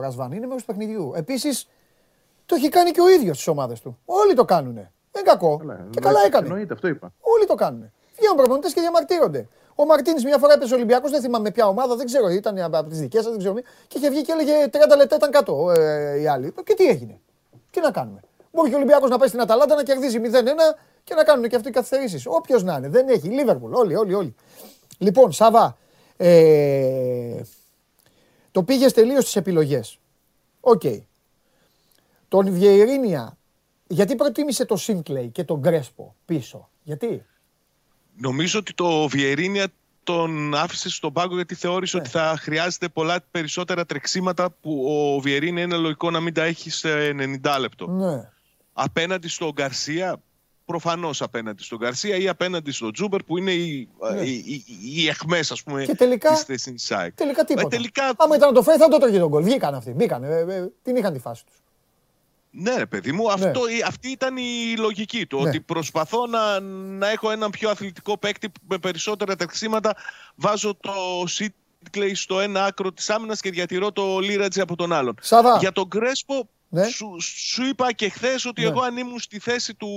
Ραζβάν. Είναι μέρος του παιχνιδιού. Επίσης, το έχει κάνει και ο ίδιος στις ομάδες του. Όλοι το κάνουνε. Δεν είναι κακό. Καλά, και εντάξει, καλά έκανε. Εννοείται, αυτό είπα. Όλοι το κάνουν. Βγαίνουν προπονητέ και διαμαρτύρονται. Ο Μαρτίνης μια φορά έπεσε Ολυμπιακό, δεν θυμάμαι ποια ομάδα, δεν ξέρω, ήταν από τις δικές σας, δεν ξέρω. Και είχε βγει και έλεγε 30 λεπτά ήταν κάτω ε, οι άλλοι. Και τι έγινε; Τι να κάνουμε; Μπορεί και ο Ολυμπιακός να πάει στην Αταλάντα να κερδίζει 0-1 και να κάνουν και αυτοί καθυστερήσεις. Όποιος να είναι. Δεν έχει. Λίβερπουλ. Όλοι, όλοι, όλοι. Λοιπόν, Σάβα, ε, το πήγε τελείως στις επιλογές. Οκ. Τον Βιεϊρίνια, γιατί προτίμησε το Σίντκλεϊ και τον Κρέσπο πίσω. Γιατί; Νομίζω ότι το Βιεϊρίνια τον άφησε στον πάγκο γιατί θεώρησε Ναι. ότι θα χρειάζεται πολλά περισσότερα τρεξίματα που ο Βιεϊρίνια είναι λογικό να μην τα έχει σε 90 λεπτό. Ναι. Απέναντι στον Γκαρσία, προφανώς απέναντι στον Γκαρσία ή απέναντι στον Τσούμπερ που είναι οι, Ναι. οι, οι, οι εχμές ας πούμε Και τελικά- της θέσης ΑΕΚ. Τελικά τίποτα. Ε, τελικά, Άμα ήταν να το φέρει, θα το τρώγε τον γκολ. Βγήκαν αυτοί. Μπήκαν. Ε, ε, την είχαν τη φάση τους. Ναι ρε παιδί μου, αυτό, η- αυτή ήταν η λογική του. Ναι. Ότι προσπαθώ να, να έχω έναν πιο αθλητικό παίκτη με περισσότερα τρεξίματα. Βάζω το Σίτκλεϊ στο ένα άκρο της άμυνας και διατηρώ το Λίρατζι από τον άλλον. Σάβα. Για τον Κρέσπο Ναι. σου, σου είπα και χθες ότι Ναι. εγώ αν ήμουν στη θέση του,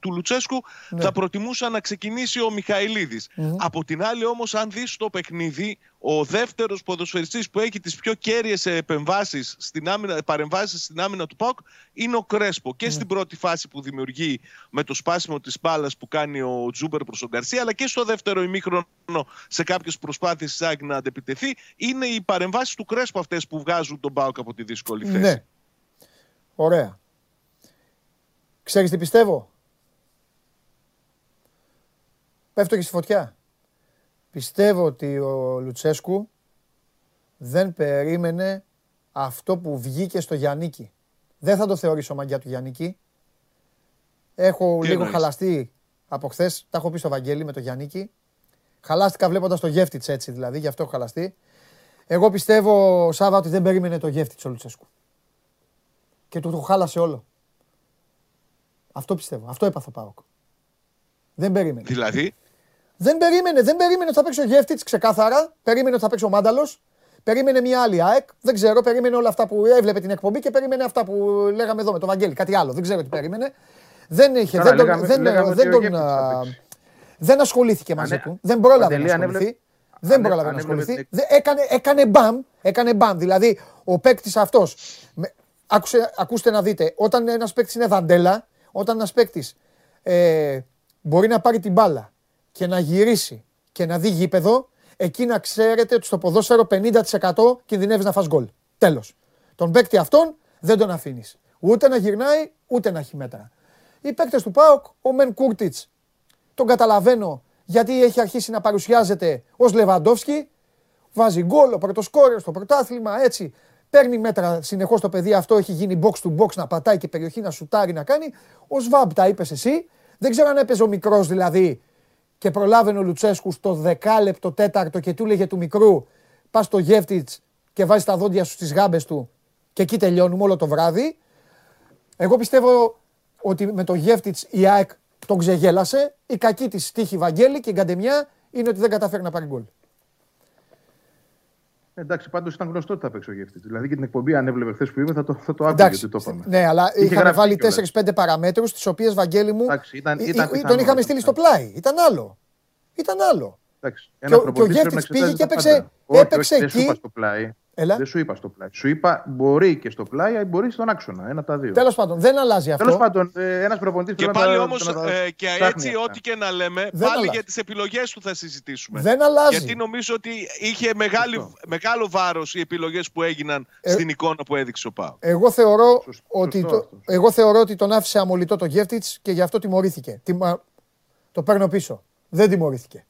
του Λουτσέσκου Ναι. θα προτιμούσα να ξεκινήσει ο μιχαηλιδης Μμμ. Από την άλλη όμως αν δεις το παιχνίδι ο δεύτερος ποδοσφαιριστής που έχει τις πιο κέρυες επεμβάσεις στην άμυνα, παρεμβάσεις στην άμυνα του ΠΑΟΚ είναι ο Κρέσπο Ναι. και στην πρώτη φάση που δημιουργεί με το σπάσιμο της μπάλας που κάνει ο Τζούμπερ προς τον Γκαρσία αλλά και στο δεύτερο ημίχρονο σε κάποιες προσπάθειες της ΑΕΚ να αντεπιτεθεί είναι οι παρεμβάσεις του Κρέσπο αυτές που βγάζουν τον ΠΑΟΚ από τη δύσκολη θέση. Ναι. Ωραία. Ξέρεις τι πιστεύω; Πέφτω και στη φωτιά. Πιστεύω ότι ο Λουτσέσκου δεν περίμενε αυτό που βγήκε στο Γιάννικη. Δεν θα το θεωρήσω μαγιά του Γιάννικη. Έχω Τι λίγο εννοείς; χαλαστεί από χθες. Τα έχω πει στο Βαγγέλη με το Γιάννικη. Χαλάστηκα βλέποντας το γεύτιτς έτσι δηλαδή, γι' αυτό έχω χαλαστεί. Εγώ πιστεύω, Σάβα, ότι δεν περίμενε το γεύτιτς ο Λουτσέσκου. Και του το χάλασε όλο. Αυτό πιστεύω. Αυτό έπαθε ο Πάοκ. Δεν περίμενε. Δηλαδή, Δεν περίμενε, δεν περίμενε ότι θα παίξει ο Γεύτιτ ξεκάθαρα. Περίμενε ότι θα παίξει ο Μάνταλος. Περίμενε μια άλλη ΑΕΚ. Δεν ξέρω, περίμενε όλα αυτά που έβλεπε την εκπομπή και περίμενε αυτά που λέγαμε εδώ με τον Βαγγέλη. Κάτι άλλο. Δεν ξέρω τι περίμενε. Δεν είχε. Καλά, δεν, τον, λέγαμε- δεν, λέγαμε δεν, ότι ο τον, Γεύτιτς θα α, παίξει. δεν ασχολήθηκε μαζί Ανε- του. Δεν πρόλαβε Παντελή, να αν ασχοληθεί. έβλεπε- Δεν αν- πρόλαβε να αν έβλεπε ασχοληθεί. την- Δεν- Έκανε, έκανε μπαμ. Έκανε μπαμ. Δηλαδή ο παίκτης αυτός. Ακούστε να δείτε, όταν ένας παίκτης είναι δαντέλα, όταν ένας παίκτης ε, μπορεί να πάρει την μπάλα και να γυρίσει και να δει γήπεδο, εκεί να ξέρετε ότι στο ποδόσφαιρο 50% κινδυνεύεις να φας γκολ. Τέλος. Τον παίκτη αυτόν δεν τον αφήνεις. Ούτε να γυρνάει, ούτε να έχει μέτρα. Οι παίκτες του ΠΑΟΚ, ο Μεν Κούρτιτς, τον καταλαβαίνω γιατί έχει αρχίσει να παρουσιάζεται ως Λεβαντόφσκι. Βάζει γκολ, ο πρώτο σκόρερ στο πρωτάθλημα, έτσι. Παίρνει μέτρα συνεχώς το παιδί αυτό, έχει γίνει box to box να πατάει και περιοχή να σουτάρει να κάνει. Ο Σβάμπ τα είπες εσύ. Δεν ξέρω αν έπαιζε ο μικρός δηλαδή και προλάβαινε ο Λουτσέσκου στο δεκάλεπτο τέταρτο και του έλεγε του μικρού πας στο Γεύτιτς και βάζεις τα δόντια σου στις γάμπες του και εκεί τελειώνουμε όλο το βράδυ. Εγώ πιστεύω ότι με το Γεύτιτς η ΑΕΚ τον ξεγέλασε. Η κακή της τύχη Βαγγέλη και η γκαντεμιά είναι ότι δεν καταφέρει να πάρει γκολ. Εντάξει, πάντως ήταν γνωστό ότι θα παίξει ο γεύτης. Δηλαδή και την εκπομπή, αν έβλεπε χθες που είπε, θα το, θα το άκουγε ότι το είπαμε. ναι, αλλά Είχε είχαμε γραφτεί βάλει κιόλας. 4-5 παραμέτρους, τις οποίες Βαγγέλη μου. Εντάξει, ήταν- ε, ήταν ε, πιθανό τον είχαμε αυτό. στείλει στο πλάι. Ήταν άλλο. Ήταν άλλο. Εντάξει, Και ένα ο- και ο προπονητής πρέπει Γεύτιτς να εξετάζει πήγε και τα έπαιξε- πάντα. Όχι, έπαιξε όχι, Δεν σου εκεί. είπα στο πλάι. Έλα. Δεν σου είπα στο πλάι. Σου είπα μπορεί και στο πλάι, αλλά μπορεί στον άξονα. Ένα από τα δύο. Τέλος πάντων, δεν αλλάζει αυτό. Τέλος πάντων, ένας προπονητής Και πάλι όμως και έτσι, ό,τι ό,τι και να λέμε, Δεν πάλι αλλάζει. για τις επιλογές του θα συζητήσουμε. Δεν αλλάζει. Γιατί νομίζω ότι είχε μεγάλη, μεγάλο βάρος οι επιλογές που έγιναν Ε, στην εικόνα που έδειξε ο Πάο. Εγώ θεωρώ, Σωστό ότι το, αυτό. εγώ θεωρώ ότι τον άφησε αμολυτό το Γεύτιτς και γι' αυτό τιμωρήθηκε. Τιμα- Το παίρνω πίσω. Δεν τιμωρήθηκε.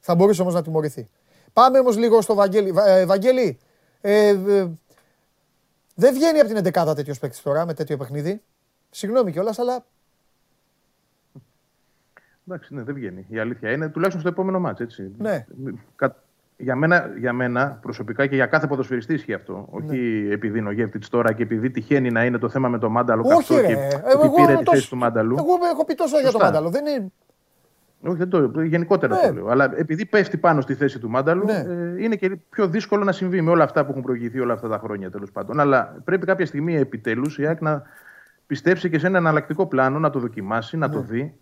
Θα μπορούσε όμως να τιμωρηθεί. Πάμε όμως λίγο στο Βαγγέλη. Βα- ε, Βαγγέλη, ε, ε, δεν βγαίνει από την 11 τέτοιος παίκτης τώρα με τέτοιο παιχνίδι. Συγγνώμη κιόλας, αλλά Εντάξει, ναι, δεν βγαίνει. Η αλήθεια είναι τουλάχιστον στο επόμενο μάτς, έτσι. Ναι. Κα- Για μένα, για μένα προσωπικά και για κάθε ποδοσφαιριστή ισχύει αυτό. Όχι επειδή είναι ο Γεύτιτ τώρα και επειδή τυχαίνει να είναι το θέμα με το Μάνταλο όχι καυτό ρε. και Ε, ότι Εγώ, πήρε τη τόσο- θέση του Μάνταλου. εγώ έχω πει τόσο για το Σωστά. Μάνταλο. Δεν είναι... Όχι, δεν το, γενικότερα Ναι. το λέω. Αλλά επειδή πέφτει πάνω στη θέση του Μάνταλου, Ναι. ε, είναι και πιο δύσκολο να συμβεί με όλα αυτά που έχουν προηγηθεί όλα αυτά τα χρόνια τέλος πάντων. Αλλά πρέπει κάποια στιγμή επιτέλους η ΑΕΚ να, πιστέψει και σε ένα εναλλακτικό πλάνο να το δοκιμάσει, να το Ναι. δει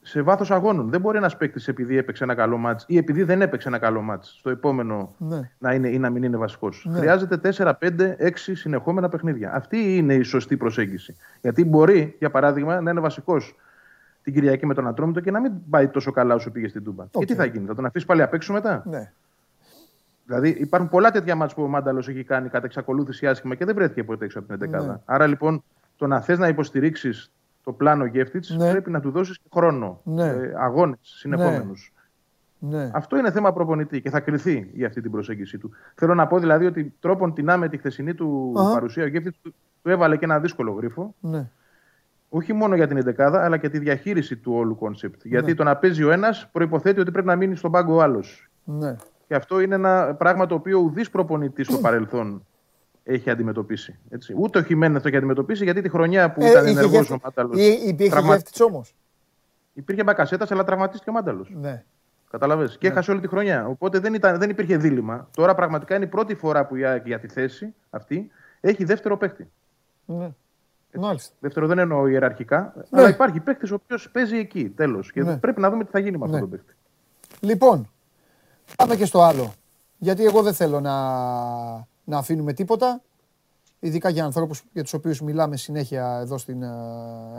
σε βάθος αγώνων. Δεν μπορεί ένας παίκτης επειδή έπαιξε ένα καλό μάτς ή επειδή δεν έπαιξε ένα καλό μάτς στο επόμενο Ναι. να είναι ή να μην είναι βασικός. Ναι. Χρειάζεται 4, 5, 6 συνεχόμενα παιχνίδια. Αυτή είναι η σωστή προσέγγιση. Γιατί μπορεί, για παράδειγμα, να είναι βασικός την Κυριακή με τον Ατρόμητο και να μην πάει τόσο καλά όσο πήγε στην Τούμπα. Και τι θα γίνει, θα τον αφήσει πάλι απ' έξω μετά; Ναι. Δηλαδή υπάρχουν πολλά τέτοια μάτς που ο Μάνταλος έχει κάνει κατά εξακολούθηση άσχημα και δεν βρέθηκε ποτέ έξω από την 11. Ναι. Άρα λοιπόν το να θες να υποστηρίξεις το πλάνο Γκέφτιτ Ναι. πρέπει να του δώσεις χρόνο. Ναι. Ε, Αγώνες συνεχόμενους. Ναι. Αυτό είναι θέμα προπονητή και θα κρυθεί για αυτή την προσέγγιση του. Θέλω να πω δηλαδή ότι τρόπον την με τη χθεσινή του Αχα. παρουσία ο Γκέφτιτ του, του έβαλε και ένα δύσκολο γρίφο. ναι. Όχι μόνο για την 11 αλλά και τη διαχείριση του όλου κόνσεπτ. Ναι. Γιατί το να παίζει ο ένας προϋποθέτει ότι πρέπει να μείνει στον πάγκο ο άλλος. ναι. Και αυτό είναι ένα πράγμα το οποίο ουδείς προπονητής στο παρελθόν έχει αντιμετωπίσει. Έτσι. Ούτε ο Χιμένεθ το έχει αντιμετωπίσει γιατί τη χρονιά που ήταν Ε, είχε ενεργός γεύτη- ο Μάνταλος. Ή- Υπήρχε γεύτης όμως. Υπήρχε Μπακασέτας, αλλά τραυματίστηκε ο Μάνταλος. Ναι. Κατάλαβες. Και έχασε όλη τη χρονιά. Οπότε δεν, ήταν, δεν υπήρχε δίλημμα. Τώρα πραγματικά είναι η πρώτη φορά που η ΑΕΚ για τη θέση αυτή έχει δεύτερο παίκτη. ναι. Μάλιστα. Δεύτερο δεν εννοώ ιεραρχικά, αλλά υπάρχει παίκτης ο οποίος παίζει εκεί. Τέλος. Και Ναι. πρέπει να δούμε τι θα γίνει με αυτόν Ναι. τον παίκτη. Λοιπόν, πάμε και στο άλλο. Γιατί εγώ δεν θέλω να, να αφήνουμε τίποτα. Ειδικά για ανθρώπους για τους οποίους μιλάμε συνέχεια εδώ στην ε,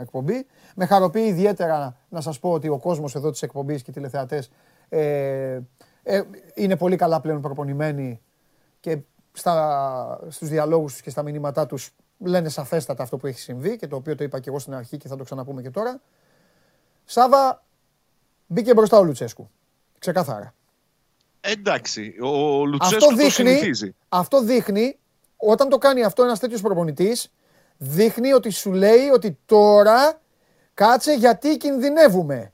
εκπομπή. Με χαροποιεί ιδιαίτερα να σας πω ότι ο κόσμος εδώ της εκπομπής και οι τηλεθεατές ε, ε, είναι πολύ καλά πλέον προπονημένοι και στα, στους διαλόγους τους και στα μηνύματά τους λένε σαφέστατα αυτό που έχει συμβεί και το οποίο το είπα και εγώ στην αρχή και θα το ξαναπούμε και τώρα. Σάβα, μπήκε μπροστά ο Λουτσέσκου. Ξεκάθαρα. Εντάξει, ο Λουτσέσκου Αυτό το δείχνει, συνηθίζει. αυτό δείχνει, όταν το κάνει αυτό ένας τέτοιος προπονητής, δείχνει ότι σου λέει ότι τώρα κάτσε γιατί κινδυνεύουμε.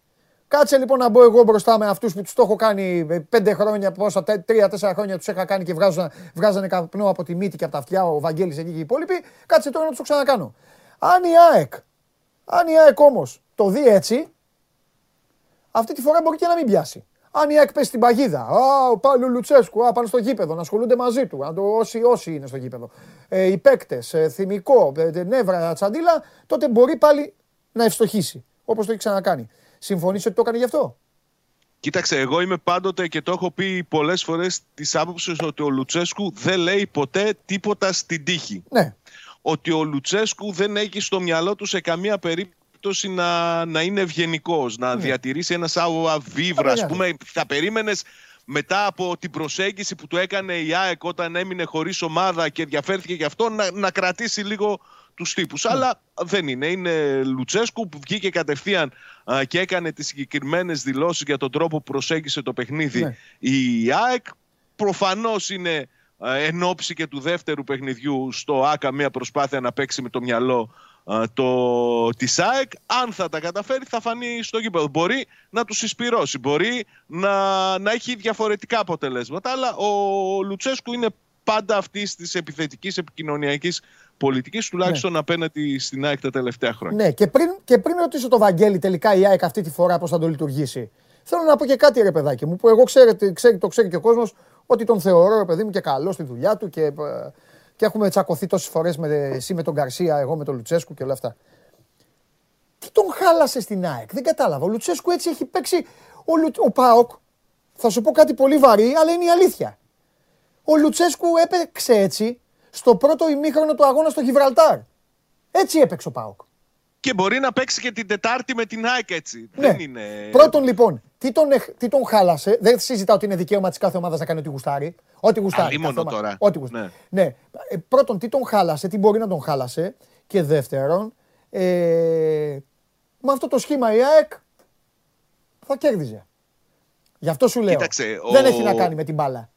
Κάτσε λοιπόν να μπω εγώ μπροστά με αυτούς που τους το έχω κάνει ε, πέντε χρόνια, πόσα, τε- τρία-τέσσερα χρόνια τους είχα κάνει και βγάζανε, βγάζανε καπνό από τη μύτη και από τα αυτιά, ο Βαγγέλης εκεί και οι υπόλοιποι. Κάτσε τώρα να τους το ξανακάνω. Αν η ΑΕΚ, αν η ΑΕΚ όμως το δει έτσι, αυτή τη φορά μπορεί και να μην πιάσει. Αν η ΑΕΚ πέσει στην παγίδα, α, πάλι ο Λουτσέσκου, α, πάνε στο γήπεδο, να ασχολούνται μαζί του, να το, όσοι, όσοι είναι στο γήπεδο. Ε, οι παίκτες, ε, θυμικό, ε, ε, νεύρα, τσαντίλα, τότε μπορεί πάλι να ευστοχήσει. Όπως το έχει ξανακάνει. Συμφωνείς ότι το έκανε γι' αυτό; Κοίταξε, εγώ είμαι πάντοτε και το έχω πει πολλές φορές της άποψης ότι ο Λουτσέσκου δεν λέει ποτέ τίποτα στην τύχη. Ναι. Ότι ο Λουτσέσκου δεν έχει στο μυαλό του σε καμία περίπτωση να, να είναι ευγενικός, να διατηρήσει ένα σάουα βίβρα. Ωραία. Α πούμε, θα περίμενες μετά από την προσέγγιση που του έκανε η ΑΕΚ όταν έμεινε χωρίς ομάδα και ενδιαφέρθηκε γι' αυτό να, να κρατήσει λίγο τους τύπους. Αλλά δεν είναι. Είναι Λουτσέσκου που βγήκε κατευθείαν α, και έκανε τις συγκεκριμένες δηλώσεις για τον τρόπο που προσέγγισε το παιχνίδι Ναι. η ΑΕΚ. Προφανώς είναι α, εν ώψη και του δεύτερου παιχνιδιού στο ΆΚΑ μια προσπάθεια να παίξει με το μυαλό α, το, της ΑΕΚ. Αν θα τα καταφέρει θα φανεί στο γήπεδο. Μπορεί να τους συσπυρώσει, μπορεί να, να έχει διαφορετικά αποτελέσματα, αλλά ο Λουτσέσκου είναι πάντα αυτής της επιθετικής επικοινωνιακής πολιτικής, τουλάχιστον απέναντι στην ΑΕΚ τα τελευταία χρόνια. Ναι, και πριν, και πριν ρωτήσω το Βαγγέλη τελικά η ΑΕΚ αυτή τη φορά πώς θα το λειτουργήσει. Θέλω να πω και κάτι ρε παιδάκι μου, που εγώ ξέρετε, ξέρει, το ξέρει και ο κόσμος, ότι τον θεωρώ ρε παιδί μου και καλό στη δουλειά του και, ε, και έχουμε τσακωθεί τόσες φορές με, εσύ με τον Γκαρσία, εγώ με τον Λουτσέσκου και όλα αυτά. Τι τον χάλασε στην ΑΕΚ, δεν κατάλαβα. Ο Λουτσέσκου έτσι έχει παίξει. Ο, Λου, ο Πάοκ, θα σου πω κάτι πολύ βαρύ, αλλά είναι η αλήθεια. Ο Λουτσέσκου έπαιξε έτσι στο πρώτο ημίχρονο του αγώνα στο Γιβραλτάρ. Έτσι έπαιξε ο Πάοκ. Και μπορεί να παίξει και την Τετάρτη με την ΑΕΚ έτσι. Ναι. Δεν είναι. Πρώτον λοιπόν, τι τον, εχ- τι τον χάλασε. Δεν συζητάω ότι είναι δικαίωμα της κάθε ομάδας να κάνει ό,τι γουστάρει. Ό,τι γουστάρει. Αλλήμον κάθε ομάδα. τώρα. Ό,τι γουστάρει. Ναι. Ε, πρώτον, τι τον χάλασε, τι μπορεί να τον χάλασε. Και δεύτερον, ε, με αυτό το σχήμα η ΑΕΚ θα κέρδιζε. Γι' αυτό σου λέω. Κοίταξε, Δεν ο- έχει να κάνει με την μπάλα.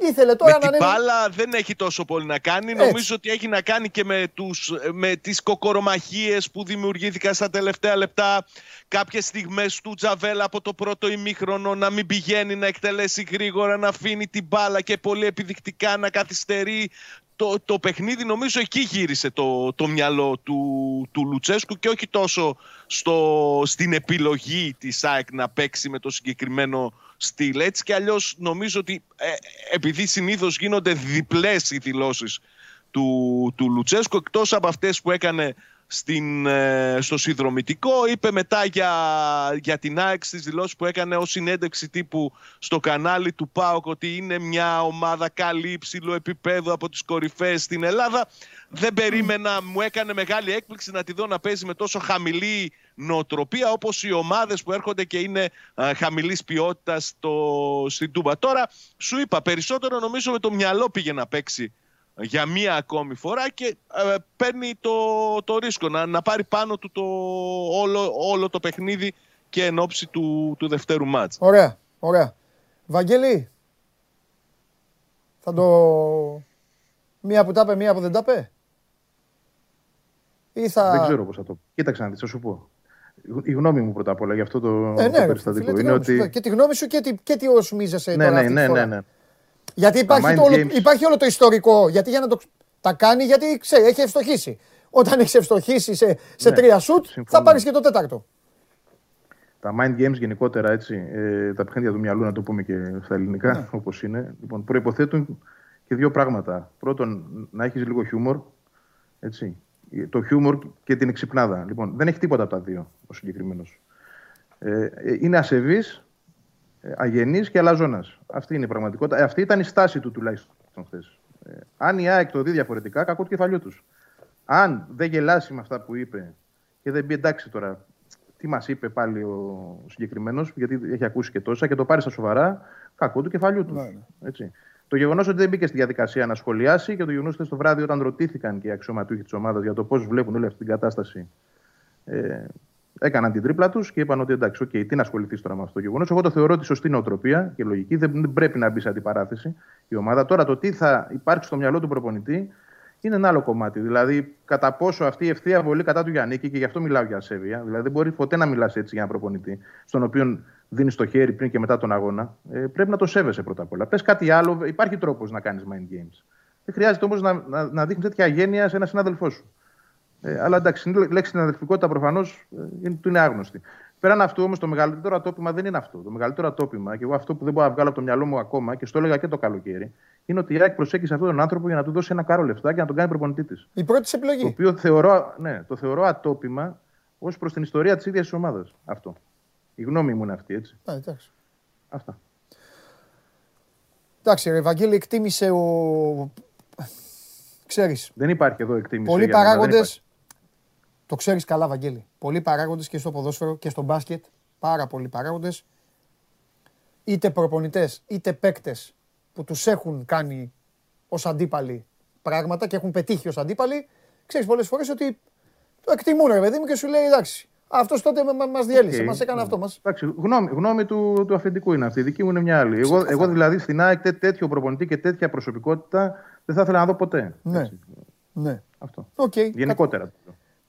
Ήθελε τώρα με να την ανέβει. μπάλα δεν έχει τόσο πολύ να κάνει. Έτσι. Νομίζω ότι έχει να κάνει και με, τους, με τις κοκορομαχίες που δημιουργήθηκαν στα τελευταία λεπτά. Κάποιες στιγμές του Τζαβέλα από το πρώτο ημίχρονο να μην πηγαίνει να εκτελέσει γρήγορα, να αφήνει την μπάλα και πολύ επιδεικτικά να καθυστερεί. Το, το παιχνίδι νομίζω εκεί γύρισε το, το μυαλό του, του Λουτσέσκου και όχι τόσο στο, στην επιλογή της ΑΕΚ να παίξει με το συγκεκριμένο στυλ. Έτσι κι αλλιώς νομίζω ότι ε, επειδή συνήθως γίνονται διπλές οι δηλώσεις του, του Λουτσέσκου εκτός από αυτές που έκανε στην, ε, στο συνδρομητικό. Είπε μετά για, για την ΑΕΚ στις δηλώσεις που έκανε ως συνέντευξη τύπου στο κανάλι του ΠΑΟΚ ότι είναι μια ομάδα καλή υψηλού επίπεδου από τις κορυφαίες στην Ελλάδα. Δεν περίμενα, μου έκανε μεγάλη έκπληξη να τη δω να παίζει με τόσο χαμηλή νοοτροπία όπως οι ομάδες που έρχονται και είναι α, χαμηλής ποιότητας στο, στην Τούμπα. Τώρα σου είπα περισσότερο νομίζω με το μυαλό πήγε να παίξει για μία ακόμη φορά και ε, παίρνει το, το ρίσκο να, να πάρει πάνω του το, όλο, όλο το παιχνίδι και εν ώψη του, του δευτέρου μάτς. Ωραία, ωραία. Βαγγέλη, θα το... Μία που τα είπε, μία που δεν τα είπε; Ή θα... Δεν ξέρω πώς θα το. Κοίταξε να δεις, θα σου πω. Η γνώμη μου πρώτα απ' όλα για αυτό το, Ε, το ναι, περιστατικό φίλε, τη είναι γνώμη σου. ότι. Και τη γνώμη σου και τι, και τι οσμίζεσαι Ναι, τώρα ναι, αυτή τη ναι, φορά. ναι, ναι. Γιατί υπάρχει, mind το όλο, games. υπάρχει όλο το ιστορικό. Γιατί για να το τα κάνει, γιατί ξέρει, έχει ευστοχήσει. Όταν έχεις ευστοχήσει σε, σε Ναι, τρία σουτ, θα συμφωνώ. πάρεις και το τέταρτο. Τα mind games γενικότερα έτσι, ε, τα παιχνίδια του μυαλού, να το πούμε και στα ελληνικά, Ναι. όπως είναι, λοιπόν, προποθέτουν και δύο πράγματα. Πρώτον, να έχεις λίγο χιούμορ. Έτσι. Το χιούμορ και την εξυπνάδα. Λοιπόν, δεν έχει τίποτα από τα δύο ο συγκεκριμένος. Ε, ε, είναι ασεβής, αγενής και αλαζόνας. Αυτή είναι η πραγματικότητα. Ε, αυτή ήταν η στάση του τουλάχιστον χθες. Ε, αν η ΑΕΚ το δει διαφορετικά, κακό το κεφαλιού τους. Αν δεν γελάσει με αυτά που είπε και δεν πει εντάξει τώρα, τι μας είπε πάλι ο συγκεκριμένος, γιατί έχει ακούσει και τόσα και το πάρει στα σοβαρά, κακό του κεφαλιού τους. Έτσι. Το γεγονός ότι δεν μπήκε στη διαδικασία να σχολιάσει και το γεγονό ότι το βράδυ, όταν ρωτήθηκαν και οι αξιωματούχοι της ομάδας για το πώς βλέπουν όλη αυτή την κατάσταση, ε, έκαναν την τρίπλα τους και είπαν ότι εντάξει, okay, τι να ασχοληθείς τώρα με αυτό το γεγονός. Εγώ το θεωρώ ότι σωστή νοοτροπία και λογική. Δεν, δεν πρέπει να μπει σε αντιπαράθεση η ομάδα. Τώρα το τι θα υπάρξει στο μυαλό του προπονητή είναι ένα άλλο κομμάτι. Δηλαδή, κατά πόσο αυτή η ευθεία βολή κατά του Γιάννικη, και γι' αυτό μιλάω για ασέβεια, δηλαδή δεν μπορεί ποτέ να μιλάς έτσι για ένα προπονητή, στον οποίο δίνεις το χέρι πριν και μετά τον αγώνα. Ε, πρέπει να το σέβεσαι πρώτα απ' όλα. Πες κάτι άλλο, υπάρχει τρόπος να κάνεις mind games. Δεν χρειάζεται όμως να, να, να δείχνεις τέτοια αγένεια σε ένα συνάδελφό σου. Ε, αλλά εντάξει, η λέξη συναδελφικότητα προφανώς ε, του είναι άγνωστη. Πέραν αυτού όμως το μεγαλύτερο ατόπιμα δεν είναι αυτό. Το μεγαλύτερο ατόπιμα, και εγώ αυτό που δεν μπορώ να βγάλω από το μυαλό μου ακόμα και στο έλεγα και το καλοκαίρι, είναι ότι η ΑΕΚ προσέγγισε αυτόν τον άνθρωπο για να του δώσει ένα κάρο λεφτά και να τον κάνει προπονητή της. Η πρώτη της Το επιλογή. οποίο θεωρώ, ναι, το θεωρώ ατόπιμα ως προς την ιστορία της ίδιας της ομάδας. Αυτό. Η γνώμη μου είναι αυτή, έτσι. Α, εντάξει. Αυτά. Εντάξει, ρε Ευαγγέλη, εκτίμησε ο. Ξέρεις, Δεν υπάρχει εδώ εκτίμηση. πολλοί για μένα, δεν παράγοντες. Υπάρχει. Το ξέρεις καλά, Βαγγέλη. Πολλοί παράγοντες και στο ποδόσφαιρο και στο μπάσκετ. Πάρα πολλοί παράγοντες. Είτε προπονητές είτε παίκτες που τους έχουν κάνει ως αντίπαλοι πράγματα και έχουν πετύχει ως αντίπαλοι. Ξέρεις πολλές φορές ότι το εκτιμούν, ρε παιδί μου, και σου λέει εντάξει. Αυτός τότε μας διέλυσε, Οκ, μας έκανε ναι. αυτό. Μας... Εντάξει, γνώμη, γνώμη του, του αφεντικού είναι αυτή. Η δική μου είναι μια άλλη. Εγώ, εγώ δηλαδή στην ΑΕΚ τέ- τέτοιο προπονητή και τέτοια προσωπικότητα δεν θα ήθελα να δω ποτέ. Ναι. Έτσι. Ναι. Αυτό. Οκ. Γενικότερα.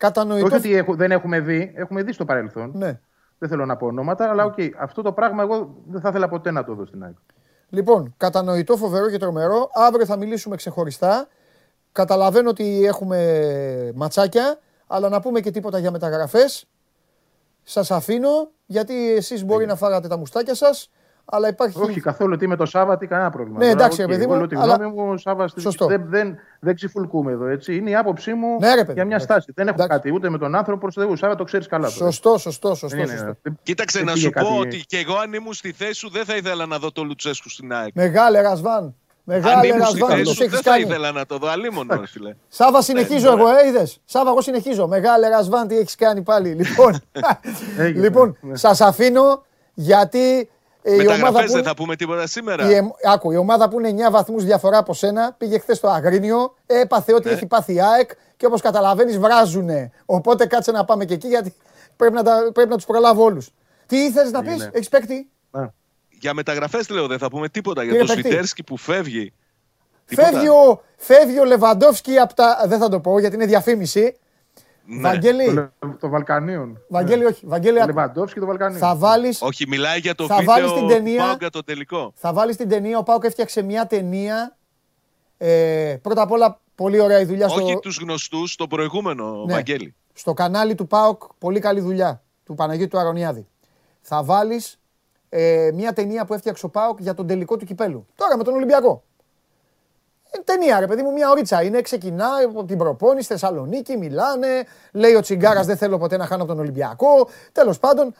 Κατανοητό. Όχι ότι έχω- δεν έχουμε δει, έχουμε δει στο παρελθόν. Ναι. Δεν θέλω να πω ονόματα, αλλά οκ, αυτό το πράγμα εγώ δεν θα ήθελα ποτέ να το δω στην ΑΕΚ. Λοιπόν, κατανοητό, φοβερό και τρομερό. Αύριο θα μιλήσουμε ξεχωριστά. Καταλαβαίνω ότι έχουμε ματσάκια, αλλά να πούμε και τίποτα για μεταγραφές. Σας αφήνω, γιατί εσείς μπορεί να φάγατε τα μουστάκια σας, αλλά υπάρχει... Όχι καθόλου τι με το Σάββα τι, κανένα πρόβλημα. Ναι, Τώρα, εντάξει, οκ, ρε παιδί εγώ μου, λέω τη αλλά- γνώμη μου, Σάββα, στη- Σωστό. δεν, δεν, δεν ξιφουλκούμε εδώ. Έτσι. Είναι η άποψή μου Ναι, ρε παιδί, για μια εντάξει. στάση. Δεν έχω Εντάξει. κάτι ούτε με τον άνθρωπο προ Θεού. Σάββα το ξέρεις καλά. τώρα. Σωστό, σωστό, σωστό. Δεν είναι- σωστό. δεν- Κοίταξε δεν να πήγε σου πω κάτι- ότι και εγώ αν ήμουν στη θέση σου δεν θα ήθελα να δω το Λουτσέσκου στην ΑΕΚ. Μεγάλε Ρασβάν. Αν Μεγάλε ήμουν στη Ρασβάν, θέση το σου δεν έχεις θα κάνει. ήθελα να το δω. Αλίμονο, φίλε. Σάβα, συνεχίζω εγώ, ε, είδες; Σάβα, εγώ συνεχίζω. Μεγάλε Ρασβάν, τι έχεις κάνει πάλι. Λοιπόν, Έγινε, λοιπόν ναι. σας αφήνω, γιατί ε, η ομάδα Μεταγραφές που... δεν θα πούμε τίποτα σήμερα. Η, εμ- άκου, η ομάδα που είναι 9 βαθμούς διαφορά από σένα πήγε χθες στο Αγρίνιο, έπαθε ό,τι έχει πάθει η ΑΕΚ και όπως καταλαβαίνεις βράζουνε. Οπότε κάτσε να πάμε και εκεί γιατί πρέπει να, τα, πρέπει να τους προλάβω όλους. Τι ήθελες να πεις, Είναι. έχεις παίκτη; Α, Για μεταγραφές λέω δεν θα πούμε τίποτα. Για Κύριε το Πεκτή. Σβιντέρσκι που φεύγει. Τίποτα. Φεύγει ο, φεύγει ο Λεβαντόφσκι από τα... Δεν θα το πω γιατί είναι διαφήμιση. Ναι. Βαγγέλη, Το, Λε- το Βαλκανίων. Βαγγέλη όχι. Βαγγέλη, άκου. Λεβαντόφσκι και το Βαλκανίων. θα βάλεις, Όχι, μιλάει για το Θα βίντεο βάλεις την ταινία- Πάω για το τελικό. θα βάλεις την ταινία. Ο Πάουκ έφτιαξε μια ταινία. Ε, πρώτα απ' όλα, πολύ ωραία η δουλειά στο... Όχι τους γνωστούς, το προηγούμενο, Ναι. Βαγγέλη. στο κανάλι του ΠΑΟΚ, πολύ καλή δουλειά, του Παναγιώτου του Αρωνιάδη. Θα βάλεις ε, μια ταινία που έφτιαξε ο ΠΑΟΚ για τον τελικό του κυπέλου. Τώρα με τον Ολυμπιακό. Είναι ταινία, ρε παιδί μου, μια ωρίτσα είναι. Ξεκινάει από την προπόνηση, Θεσσαλονίκη, μιλάνε. Λέει ο Τσιγκάρας δεν θέλω ποτέ να χάνω από τον Ολυμπιακό. Τέλος πάντων.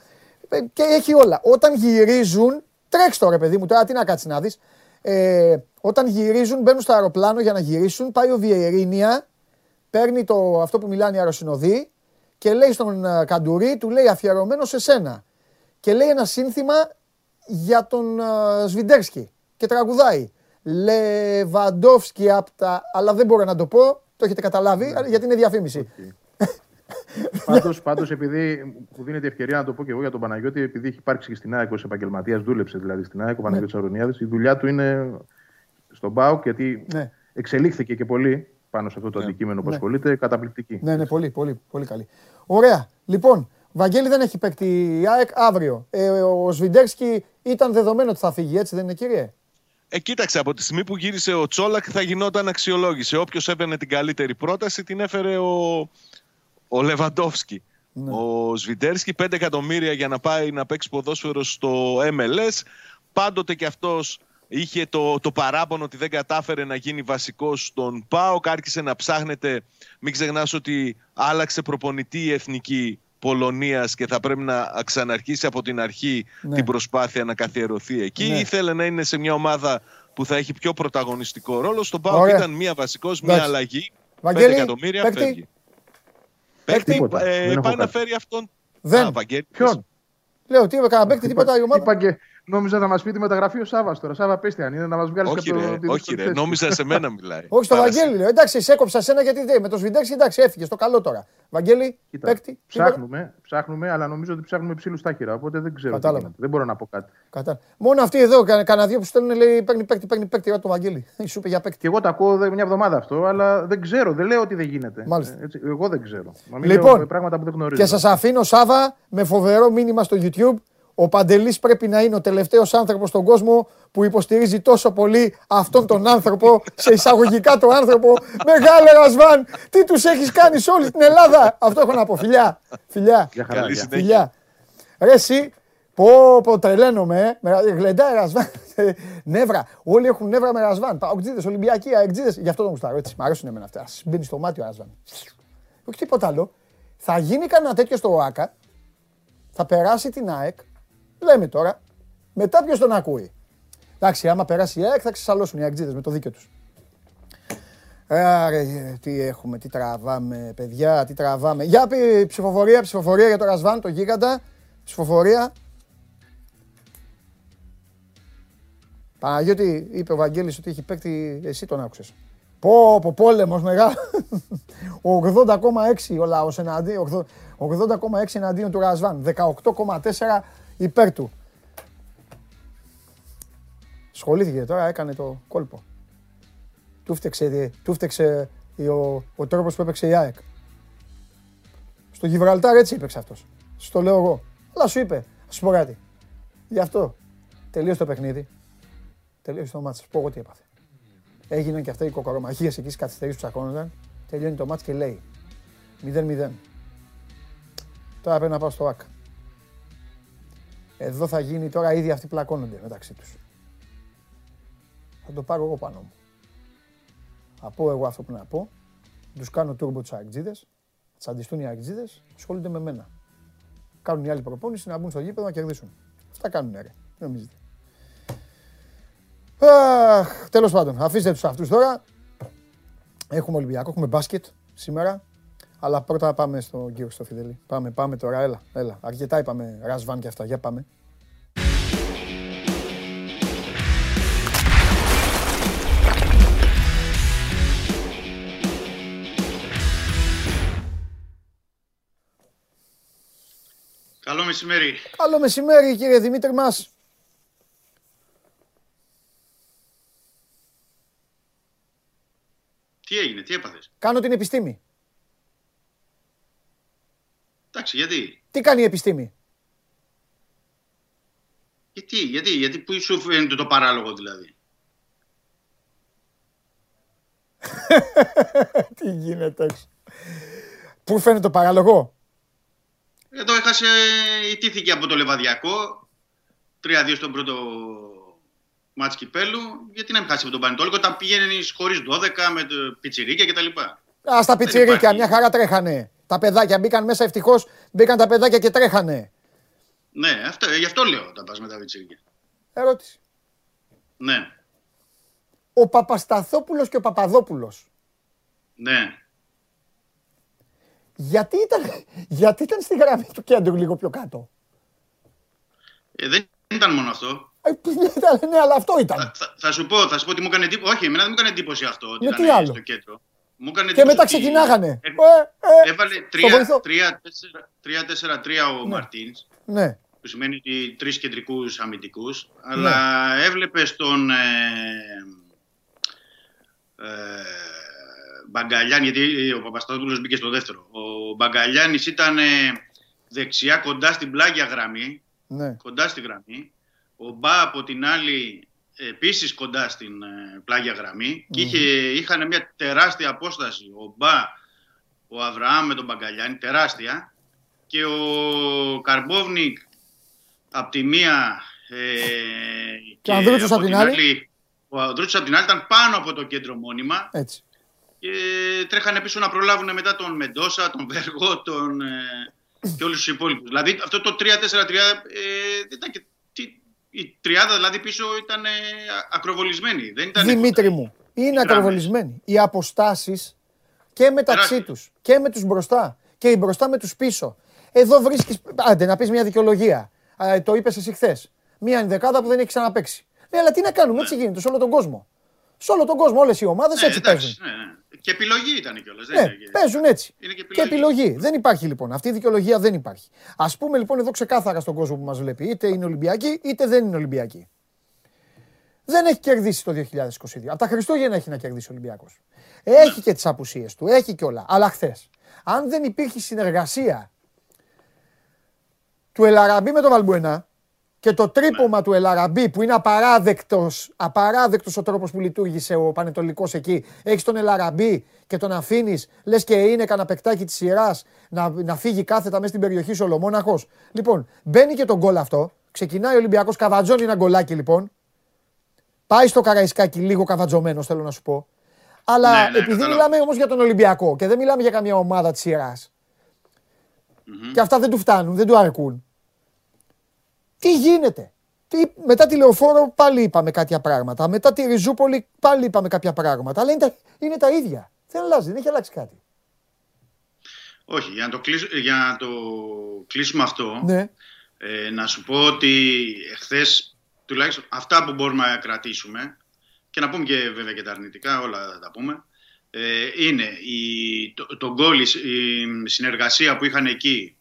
ε, Και έχει όλα. Όταν γυρίζουν, τρέξτε ρε παιδί μου, τώρα τι να κάτσεις να δεις. Ε, όταν γυρίζουν, μπαίνουν στο αεροπλάνο για να γυρίσουν. Πάει ο Βιερίνια, παίρνει το, αυτό που μιλάνε οι αεροσυνοδοί και λέει στον ε, Καντουρί, του λέει αφιερωμένο σε σένα. Και λέει ένα σύνθημα για τον ε, Σβιντέρσκι και τραγουδάει. Λεβαντόφσκι απ' τα. Αλλά δεν μπορώ να το πω, το έχετε καταλάβει, γιατί είναι διαφήμιση. Πάντως, πάντως, επειδή μου δίνεται η ευκαιρία να το πω και εγώ για τον Παναγιώτη, επειδή έχει υπάρξει και στην ΑΕΚ ως επαγγελματίας, δούλεψε δηλαδή στην ΑΕΚ, ο Παναγιώτης Αρωνιάδης, η δουλειά του είναι στον ΠΑΟΚ, γιατί Ναι. εξελίχθηκε και πολύ πάνω σε αυτό το αντικείμενο που Ναι. ασχολείται, καταπληκτική. Ναι, ναι, πολύ, πολύ, πολύ καλή. Ωραία. Λοιπόν, Βαγγέλη δεν έχει παίκτη η ΑΕΚ αύριο. Ε, ο Σβιντέρσκι ήταν δεδομένο ότι θα φύγει, έτσι δεν είναι, κύριε; Ε, κοίταξε, από τη στιγμή που γύρισε ο Τσόλακ θα γινόταν αξιολόγηση. Όποιος έπαιρνε την καλύτερη πρόταση την έφερε ο, ο Λεβαντόφσκι. Ο Σβιντέρσκι 5 εκατομμύρια για να πάει να παίξει ποδόσφαιρο στο MLS. Πάντοτε και αυτός είχε το, το παράπονο ότι δεν κατάφερε να γίνει βασικός στον ΠΑΟΚ. Άρχισε να ψάχνεται. Μην ξεχνάς ότι άλλαξε προπονητή η εθνική Πολωνίας και θα πρέπει να ξαναρχίσει από την αρχή Ναι. την προσπάθεια να καθιερωθεί εκεί. Ναι. Ήθελε να είναι σε μια ομάδα που θα έχει πιο πρωταγωνιστικό ρόλο. Στον ΠΑΟΚ Ωραία. ήταν μία βασικός, μία Εντάξει. αλλαγή. Βαγγέλη, 5 εκατομμύρια παίκτη. φεύγει. Παίκτη. Παίκτη, Τίποτα. ε, Δεν έχω πάει να κάτι. φέρει αυτόν. Δεν. Α, Βαγγέλη. Ποιον; Λέω, τι έκανα παίκτη, τίποτα η ομάδα; Είπα και νόμιζα να μας πει τη μεταγραφή ο Σάβα τώρα. Σάβα, πέστε αν είναι να μας βγάλεις Όχι και από ρε, το- τη όχι δύσκολη ρε, θέση. νόμιζα σε μένα μιλάει. Όχι στο Παρασύ- Βαγγέλη, λέω. Εντάξει, σε έκοψα σένα γιατί δεν. Με το Σβιντέρσκι, εντάξει, έφυγες στο καλό τώρα. Βαγγέλη, Κοίτα, παίκτη. ψάχνουμε, ψάχνουμε, αλλά νομίζω ότι ψάχνουμε ψήλου στάχυρα. Οπότε δεν ξέρω. τι Κατάλαβα. γίνεται. Δεν μπορώ να πω κάτι. Κατά. Μόνο αυτοί εδώ, κα- κανένα δύο που στέλνουν λέει παίρνει παίκτη, παίρνει παίκτη. Εγώ το Βαγγέλη. Σου είπε για παίκτη. Και εγώ τα ακούω δε- μια εβδομάδα αυτό, αλλά δεν ξέρω. Δεν λέω ότι δεν γίνεται. Μάλιστα. Ε, Έτσι, εγώ δεν ξέρω. Μα μην Λοιπόν, λέω πράγματα που δεν γνωρίζω. Και σας αφήνω Σάβα με φοβερό μήνυμα στο YouTube. Ο Παντελής πρέπει να είναι ο τελευταίος άνθρωπος στον κόσμο που υποστηρίζει τόσο πολύ αυτόν τον άνθρωπο, σε εισαγωγικά τον άνθρωπο. Μεγάλε Ρασβάν, τι τους έχεις κάνει σε όλη την Ελλάδα; Αυτό έχω να πω. Φιλιά, φιλιά, Για χαρά, Καλή γεια. συνέχεια. φιλιά. Ρε εσύ, πω πω τρελαίνομαι, ε. Με- γλεντάει Ρασβάν. νεύρα, όλοι έχουν νεύρα με Ρασβάν. Παοκτζίδες, Ολυμπιακοί, αεκτζίδες. Γι' αυτό το γουστάρω, έτσι. Μ' αρέσουν εμένα αυτά. Ας Μπαίνει στο μάτι ο Ρασβάν. Όχι τίποτα άλλο. Θα γίνει κανένα τέτοιο στο ΟΑΚΑ, θα περάσει την ΑΕΚ, λέμε τώρα, μετά ποιος τον ακούει. Εντάξει, άμα περάσει η ΑΕΚ θα ξεσαλώσουν οι αεκτζίδες με το δίκιο τους. Άρα, τι έχουμε, τι τραβάμε, παιδιά, τι τραβάμε. Για πει ψηφοφορία, ψηφοφορία για το Ρασβάν, το γίγαντα. Ψηφοφορία. Παναγιώτη, είπε ο Βαγγέλης ότι έχει παίκτη, εσύ τον άκουσες. Πω, πω, πόλεμος μεγάλο. 80,6 ο λαός εναντίον, 80,6 εναντίον του Ρασβάν. 18,4 υπέρ του. Σχολήθηκε τώρα, έκανε το κόλπο. Του φταίξε, του φταίξε ο, ο τρόπος που έπαιξε η ΑΕΚ. Στο Γιβραλτάρ έτσι έπαιξε αυτός. Στο λέω εγώ. Αλλά σου είπε, ας σου πω κάτι. Γι' αυτό τελείωσε το παιχνίδι. Τελείωσε το μάτς. Σου πω εγώ τι έπαθε. Έγιναν και αυτά οι κοκορομαχίες εκεί στις καθυστερήσεις που ψακώνονταν. Τελειώνει το μάτς και λέει 0-0. Τώρα πρέπει να πάω στο ΆΚ. Εδώ θα γίνει τώρα ήδη αυτοί πλακώνονται μεταξύ τους. Θα το πάρω εγώ πάνω μου. Θα πω εγώ αυτό που να πω. Τους κάνω τούρμπο τους αεκτζίδες. Θα τσαντιστούν οι αεκτζίδες. Ασχολούνται με μένα. Κάνουν οι άλλοι προπόνηση να μπουν στο γήπεδο να κερδίσουν. Αυτά κάνουν ρε. Τι νομίζετε. Αχ, τέλος πάντων, αφήστε τους αυτούς τώρα. Έχουμε Ολυμπιακό, έχουμε μπάσκετ σήμερα. Αλλά πρώτα πάμε στον κύριο στο Φιδελή. Πάμε, πάμε τώρα, έλα, έλα. Αρκετά είπαμε Ρασβάν και αυτά, για πάμε. Καλό μεσημέρι. Καλό μεσημέρι κύριε Δημήτρη μας. Τι έγινε, τι έπαθες; Κάνω την επιστήμη. Εντάξει, γιατί; Τι κάνει η επιστήμη; Γιατί, γιατί, γιατί που σου φαίνεται το παράλογο δηλαδή; Τι γίνεται έξω; Πού φαίνεται το παράλογο; Εδώ έχασε, ιτήθηκε από το Λεβαδιακό. 3-2 στον πρώτο μάτς κυπέλου, γιατί να μην χάσει από τον Πανετόλικο όταν πήγαινε χωρίς 12 με το πιτσιρίκια κτλ. Α τα πιτσιρίκια, υπάρχει. μια χαρά τρέχανε. Τα παιδάκια μπήκαν μέσα ευτυχώς, μπήκαν τα παιδάκια και τρέχανε. Ναι, αυτό, γι' αυτό λέω όταν πας με τα πιτσιρίκια. Ερώτηση. Ναι, Ο Παπασταθόπουλος και ο Παπαδόπουλος. ναι. Γιατί ήταν, γιατί ήταν στη γραμμή του κέντρου λίγο πιο κάτω; Ε, δεν ήταν μόνο αυτό. Ε, ήταν, ναι, αλλά αυτό ήταν. Θα, θα, θα σου πω, θα σου πω ότι μου έκανε εντύπωση. Όχι, εμένα δεν μου έκανε εντύπωση αυτό. Ότι Γιατί ήταν άλλο; στο κέντρο. Μου έκανε Και εντύπωση μετά ότι ξεκινάγανε. Ε, Ε, ε, Έβαλε το βοηθώ. 3-4-3 ο Μαρτίνς, Ναι, που σημαίνει ότι τρεις κεντρικούς αμυντικούς. Αλλά έβλεπε τον. Ε, ε, Μπαγκαλιάνη, γιατί ο Παπασταθόπουλος μπήκε στο δεύτερο. Ο Μπαγκαλιάνης ήταν ε, δεξιά κοντά στην πλάγια γραμμή, ναι. κοντά στη γραμμή. Ο Μπα από την άλλη επίσης κοντά στην ε, πλάγια γραμμή και είχε, είχαν μια τεράστια απόσταση. Ο Μπα, ο Αβραάμ με τον Μπαγκαλιάνη, τεράστια. Και ο Καρμπόβνικ από τη μία ε, Και ο Ανδρούτσος απ' την άλλη. Ο Ανδρούτσος από την άλλη ήταν πάνω από το κέντρο μόνιμα Έτσι. και τρέχανε πίσω να προλάβουν μετά τον Μεντόσα, τον Βέργο, τον, ε, και όλους τους υπόλοιπους. Δηλαδή αυτό το 3-4-3 ε, δεν ήταν και, τι, η τριάδα δηλαδή πίσω ήταν ε, ακροβολισμένη. Δεν ήταν Δημήτρη μου, είναι γράμμες. ακροβολισμένοι. Οι αποστάσεις και μεταξύ Τεράστιες. τους και με τους μπροστά και οι μπροστά με τους πίσω. Εδώ βρίσκει. Άντε, να πεις μια δικαιολογία. Α, το είπες εσύ χθες. Μια ενδεκάδα που δεν έχει ξαναπέξει. Ναι, αλλά τι να κάνουμε, έτσι γίνεται σε όλο τον κόσμο. Σε όλο τον κόσμο, όλες οι ομάδες Ναι, έτσι εντάξει, παίζουν. ναι, ναι. Και επιλογή ήταν κιόλας. δεν Ναι, είναι και- παίζουν έτσι. Είναι και Και επιλογή. επιλογή. Δεν υπάρχει λοιπόν. Αυτή η δικαιολογία δεν υπάρχει. Α πούμε λοιπόν εδώ ξεκάθαρα στον κόσμο που μας βλέπει, είτε είναι Ολυμπιακή είτε δεν είναι Ολυμπιακή. Δεν έχει κερδίσει το 2022. Από τα Χριστούγεννα έχει να κερδίσει ο Ολυμπιακός. Έχει και τις απουσίες του, έχει και όλα. Αλλά χθες, αν δεν υπήρχε συνεργασία του Ελαραμπή με τον Βαλμπουενά και το τρίπομα του Ελαραμπή που είναι απαράδεκτος, απαράδεκτος ο τρόπος που λειτουργήσε ο Πανετολικός εκεί. Έχεις τον Ελαραμπή και τον αφήνεις, λες και είναι κανένα παικτάκι της σειράς να, να φύγει κάθετα μέσα στην περιοχή σου ολομόναχος. Λοιπόν, μπαίνει και τον γκολ αυτό, ξεκινάει ο Ολυμπιακός, καβατζώνει ένα γκολάκι λοιπόν. Πάει στο Καραϊσκάκι λίγο καβατζωμένος θέλω να σου πω. Αλλά Ναι, ναι, επειδή κατάλαβα. μιλάμε όμως για τον Ολυμπιακό και δεν μιλάμε για καμία ομάδα της σειράς, και αυτά δεν του φτάνουν, δεν του αρκούν. Τι γίνεται; Τι, μετά τη Λεωφόρο πάλι είπαμε κάποια πράγματα. Μετά τη Ριζούπολη πάλι είπαμε κάποια πράγματα. Αλλά είναι τα, είναι τα ίδια. Δεν αλλάζει, δεν έχει αλλάξει κάτι. Όχι, για να το, κλείσ- για να το κλείσουμε αυτό, Ναι. ε, να σου πω ότι εχθές τουλάχιστον αυτά που μπορούμε να κρατήσουμε και να πούμε και βέβαια και τα αρνητικά, όλα θα τα πούμε, ε, είναι η, το, το γκολ, η, σ- η συνεργασία που είχαν εκεί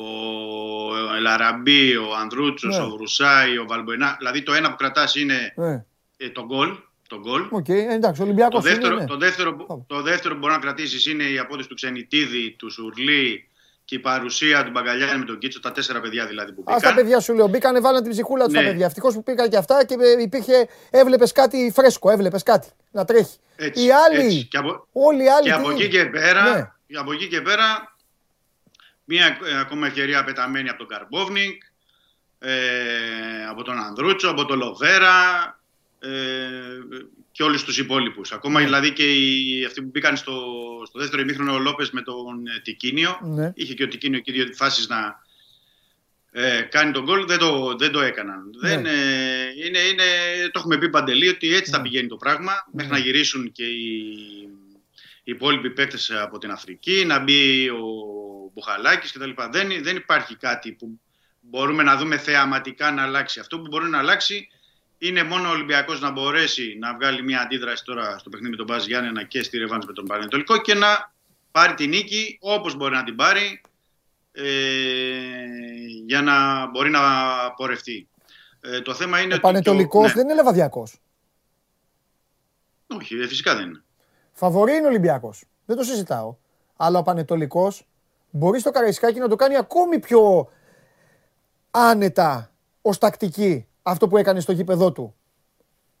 ο Ελ Αραμπί, ο Ανδρούτσος, Ναι. ο Βρουσάι, ο Βαλμπουενά, δηλαδή το ένα που κρατάς είναι Ναι. ε, το γκολ, το γκολ. Οκ, εντάξει, ο Ολυμπιακός Το δεύτερο, είναι, ναι. το, δεύτερο, που- Πάμε. το δεύτερο που μπορεί να κρατήσεις είναι η απόδοση του Ξενιτίδη, του Σουρλί και η παρουσία του Μπαγκαλιάνη με τον Κίτσο, τα τέσσερα παιδιά δηλαδή που Α τα μπήκαν. παιδιά σου λέω, μπήκανε, βάλανε την ψυχούλα τους τα Ναι. παιδιά. Ευτυχώς που πήγαν και αυτά και ε, υπήρχε, έβλεπες κάτι φρέσκο, έβλεπες κάτι να τρέχει. Έτσι, οι άλλοι, έτσι. Και από, όλοι οι άλλοι. και τι από είναι; εκεί και πέρα, Ναι. και από εκεί και πέρα μία ε, ακόμα ευκαιρία πεταμένη από τον Καρμπόβνικ, ε, από τον Ανδρούτσο, από τον Λοβέρα ε, και όλους τους υπόλοιπους. Ακόμα Ναι. δηλαδή και οι, αυτοί που μπήκαν στο, στο δεύτερο ημίχρονο ο Λόπες με τον ε, Τικίνιο. Ναι. Είχε και ο Τικίνιο εκεί δύο φάσεις να ε, κάνει τον γκολ, δεν το, δεν το έκαναν. Ναι. Δεν, ε, είναι, είναι, το έχουμε πει παντελή ότι έτσι θα πηγαίνει το πράγμα μέχρι Ναι. να γυρίσουν και οι, οι υπόλοιποι παίκτες από την Αφρική, να μπει ο Μπουχαλάκης κτλ. Δεν, δεν υπάρχει κάτι που μπορούμε να δούμε θεαματικά να αλλάξει. Αυτό που μπορεί να αλλάξει είναι μόνο ο Ολυμπιακός να μπορέσει να βγάλει μια αντίδραση τώρα στο παιχνίδι με τον Μπάζ Γιάννενα και στη Ρεβάνς με τον Πανετολικό και να πάρει την νίκη όπως μπορεί να την πάρει ε, για να μπορεί να πορευτεί. Ε, το θέμα είναι Ο ότι... και Πανετολικός ναι. δεν είναι λεβαδιακός. Όχι, ε, φυσικά δεν είναι. Φαβορή είναι Ολυμπιακός. Δεν το συζητάω. Αλλά ο Πανετολικός μπορεί στο Καραϊσκάκι να το κάνει ακόμη πιο άνετα ως τακτική αυτό που έκανε στο γήπεδό του.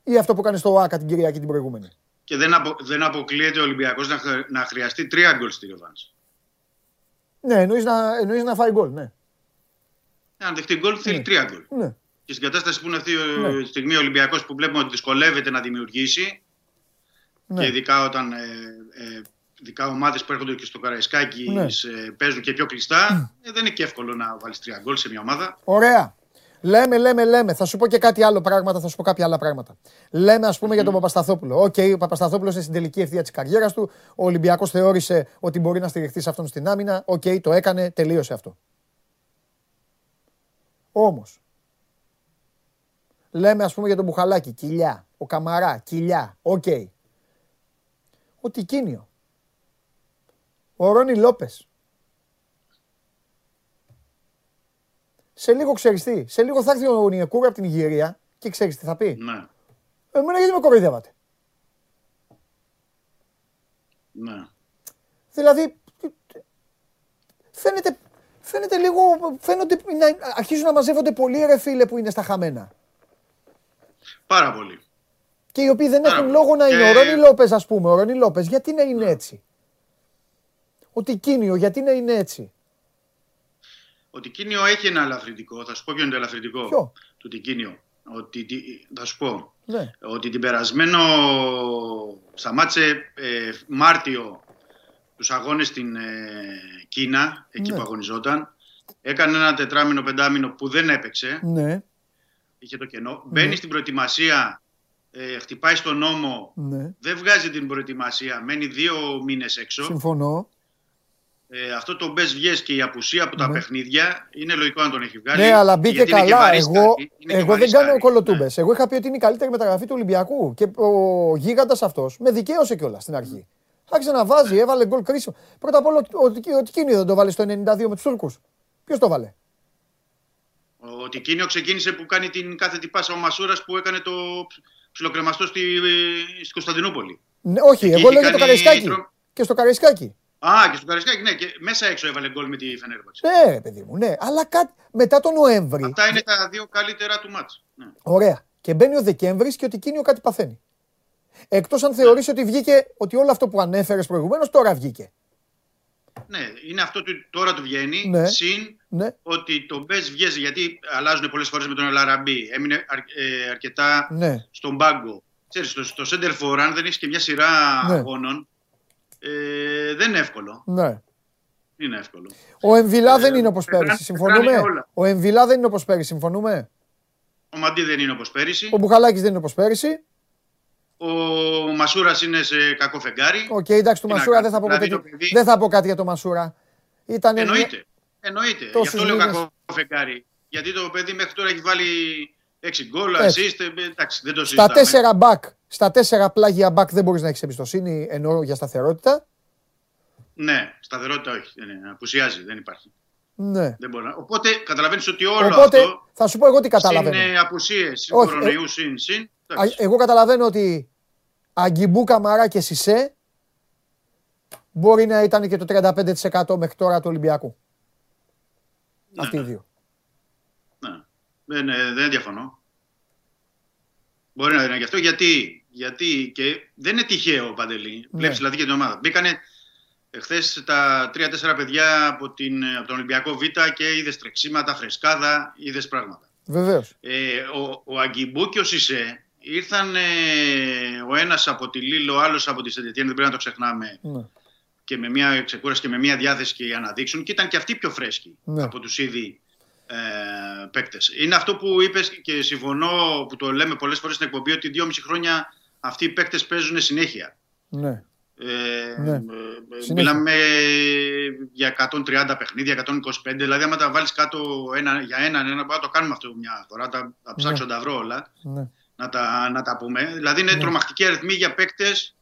Ή αυτό που έκανε στο ΟΑΚΑ την Κυριακή την προηγούμενη. Και δεν, απο, δεν αποκλείεται ο Ολυμπιακός να, χρ- να χρειαστεί τρία γκολ στη Ρεβάνς. Ναι, εννοείς να, εννοείς να φάει γκολ. Ναι. Αν δεχτεί γκολ θέλει Ναι. τρία γκολ. ναι. και στην κατάσταση που είναι αυτή Ναι. τη στιγμή ο Ολυμπιακός που βλέπουμε ότι δυσκολεύεται να δημιουργήσει Ναι. και ειδικά όταν ε, ε, ειδικά ομάδες που έρχονται και στο Καραϊσκάκι Ναι. σε- παίζουν και πιο κλειστά ε, δεν είναι και εύκολο να βάλεις τρία γκολ σε μια ομάδα. Ωραία. Λέμε, λέμε, λέμε. Θα σου πω και κάτι άλλο πράγματα, θα σου πω κάποια άλλα πράγματα. Λέμε, ας πούμε, για τον Παπασταθόπουλο. Οκ, ο Παπασταθόπουλος είναι στην τελική ευθεία της καριέρας του. Ο Ολυμπιακός θεώρησε ότι μπορεί να στηριχθεί σε αυτόν στην άμυνα. Οκ, το έκανε, τελείωσε αυτό. Όμως, λέμε, ας πούμε, για τον Μπουχαλάκη, κοιλιά. Ο Καμαρά, κοιλιά. Οκ. Ο Τικίνιο. Ο Ρόνι Λόπες. Σε λίγο ξέρεις τι. Σε λίγο θα έρθει ο Νιεκούρα από την Ιγυρία και ξέρεις τι θα πει. Ναι, Εμένα γιατί με κοροϊδεύατε. ναι. Δηλαδή, φαίνεται, φαίνεται λίγο, φαίνονται, να, αρχίζουν να μαζεύονται πολλοί ρε φίλε που είναι στα χαμένα. Πάρα πολύ. Και οι οποίοι δεν Πάρα έχουν πολύ. λόγο να είναι. Και- Ο Ρόνι Λόπες ας πούμε, ο Ρόνι Λόπες, γιατί να είναι έτσι; Ο Τικίνιο, γιατί να είναι έτσι; Ο Τικίνιο έχει ένα ελαφρυντικό. Θα σου πω ποιο είναι το ελαφρυντικό Ποιο; του Τικίνιο. Ότι, τι- θα σου πω. Ναι. Ότι την περασμένο σταμάτησε ε, Μάρτιο τους αγώνες στην ε, Κίνα, εκεί Ναι. που αγωνιζόταν. Έκανε ένα τετράμινο, πεντάμινο που δεν έπαιξε. Ναι, Είχε το κενό. Μπαίνει στην προετοιμασία, ε, χτυπάει στον νόμο, ναι. δεν βγάζει την προετοιμασία, μένει δύο μήνες έξω. Συμφωνώ. Ε, αυτό το μπες βγες και η απουσία από τα Ναι. παιχνίδια είναι λογικό να τον έχει βγάλει. Ναι, αλλά μπήκε γιατί είναι και καλά. βαρύστα- Εγώ, είναι και εγώ δεν βαρύστα, κάνω ναι. κολοτούμπες. Εγώ είχα πει ότι είναι η καλύτερη μεταγραφή του Ολυμπιακού. Και ο γίγαντας αυτός με δικαίωσε κιόλας στην αρχή. Άρχισε να βάζει, έβαλε γκολ κρίσιμο. Πρώτα απ' όλα, ο, ο, ο Τικίνιο δεν το βάλε στο 92 με τους Τούρκους; Ποιος το βάλε; Ο Τικίνιο ξεκίνησε που κάνει την κάθετη πάσα ο Μασούρας που έκανε το ψιλοκρεμαστό στη, στη Κωνσταντινούπολη. Ναι, όχι, Εκεί εγώ είχε λέω για το κάνει Καραϊσκάκι. τρο- Και στο Καραϊσκάκι. Α, και στο Καραϊσκάκι, ναι, και μέσα έξω έβαλε γκολ με τη Φενέρμπαξ. Ναι, ρε παιδί μου, ναι. Αλλά κάτι, μετά τον Νοέμβρη. Αυτά είναι τα δύο καλύτερα του μάτς. Ναι. Ωραία. Και μπαίνει ο Δεκέμβρης και ο Τικίνιο κάτι παθαίνει. Εκτός αν θεωρήσει ότι βγήκε, ότι όλο αυτό που ανέφερες προηγουμένως τώρα βγήκε. ναι, είναι αυτό που τώρα του βγαίνει, Ναι. συν Ναι, ότι το μπες βγαίνει, γιατί αλλάζουν πολλές φορές με τον Ελαραμπή. Έμεινε αρ- ε, αρκετά ναι. στον πάγκο. Ξέρεις, στο, στο σέντερ φορ, αν δεν έχεις και μια σειρά Ναι. αγώνων, ε, δεν είναι εύκολο. ναι. Δεν είναι εύκολο. Ο Εμβιλά δεν είναι όπως πρέπει να πέρυσι. τα Συμφωνούμε; κάνει όλα. Ο Εμβιλά δεν είναι όπως πέρυσι. Συμφωνούμε; Ο Μαντί δεν είναι όπως πέρυσι. Ο Μπουχαλάκης δεν είναι όπως πέρυσι; Ο Μασούρας είναι σε κακό φεγγάρι. Οκ, εντάξει, του Τι να Μασούρα δεν θα, πω κάνουμε, κάτι, δηλαδή το παιδί- δεν θα πω κάτι για το Μασούρα. Ήταν Εννοείται. Εννοείται. Γι' Τόσους αυτό λέω μήνες. κακό φεγγάρι. Γιατί το παιδί μέχρι τώρα έχει βάλει 6 γκολ, Έτσι. assist. ε, Εντάξει, δεν το Στα συζητάμε. τέσσερα μπακ, στα τέσσερα πλάγια μπακ δεν μπορείς να έχεις εμπιστοσύνη εννοώ για σταθερότητα. Ναι, σταθερότητα όχι. Δεν είναι. Απουσιάζει, δεν υπάρχει. Ναι. Δεν μπορεί να... Οπότε καταλαβαίνεις ότι όλο Οπότε αυτό. θα σου πω εγώ τι Συν καταλαβαίνω. ε, απουσίες, συν Όχι, κορονοϊού, συν, συν. Α, εντάξει. Εγώ καταλαβαίνω ότι Αγκιμπού, Καμαρά και Σισε μπορεί να ήταν και το 35% μέχρι τώρα του Ολυμπιακού. Ναι, Αυτοί οι ναι. δύο. Ναι. Δεν, ε, δεν διαφωνώ. Μπορεί να είναι γι' αυτό. Γιατί, γιατί και δεν είναι τυχαίο παντελή. Ναι. Βλέπεις δηλαδή και την ομάδα. Μπήκανε χθε τα τρία-τέσσερα παιδιά από, την, από τον Ολυμπιακό Β και είδες τρεξίματα, φρεσκάδα, είδες πράγματα. Βεβαίως. Ε, ο, ο Αγκιμπού και ο Σισε ήρθαν ε, ο ένας από τη Λίλο, ο άλλος από τη Σεντετιέν, δεν πρέπει να το ξεχνάμε, Ναι. και με μια ξεκούραση και με μια διάθεση και για να δείξουν και ήταν και αυτοί πιο φρέσκοι Ναι. από τους ήδη ε, παίκτες. Είναι αυτό που είπες και συμφωνώ που το λέμε πολλές φορές στην εκπομπή ότι δυόμιση χρόνια αυτοί οι παίκτες παίζουν συνέχεια. ναι. Ε, Ναι. ε, Συνέχεια. μιλάμε για 130 παιχνίδια, 125. Δηλαδή, άμα τα βάλεις κάτω ένα, για έναν, ένα, να το κάνουμε αυτό μια φορά. Τα, τα ψάξω να τα βρω όλα ναι. να τα, να τα πούμε. Δηλαδή είναι τρομακτική αριθμή για παίκτες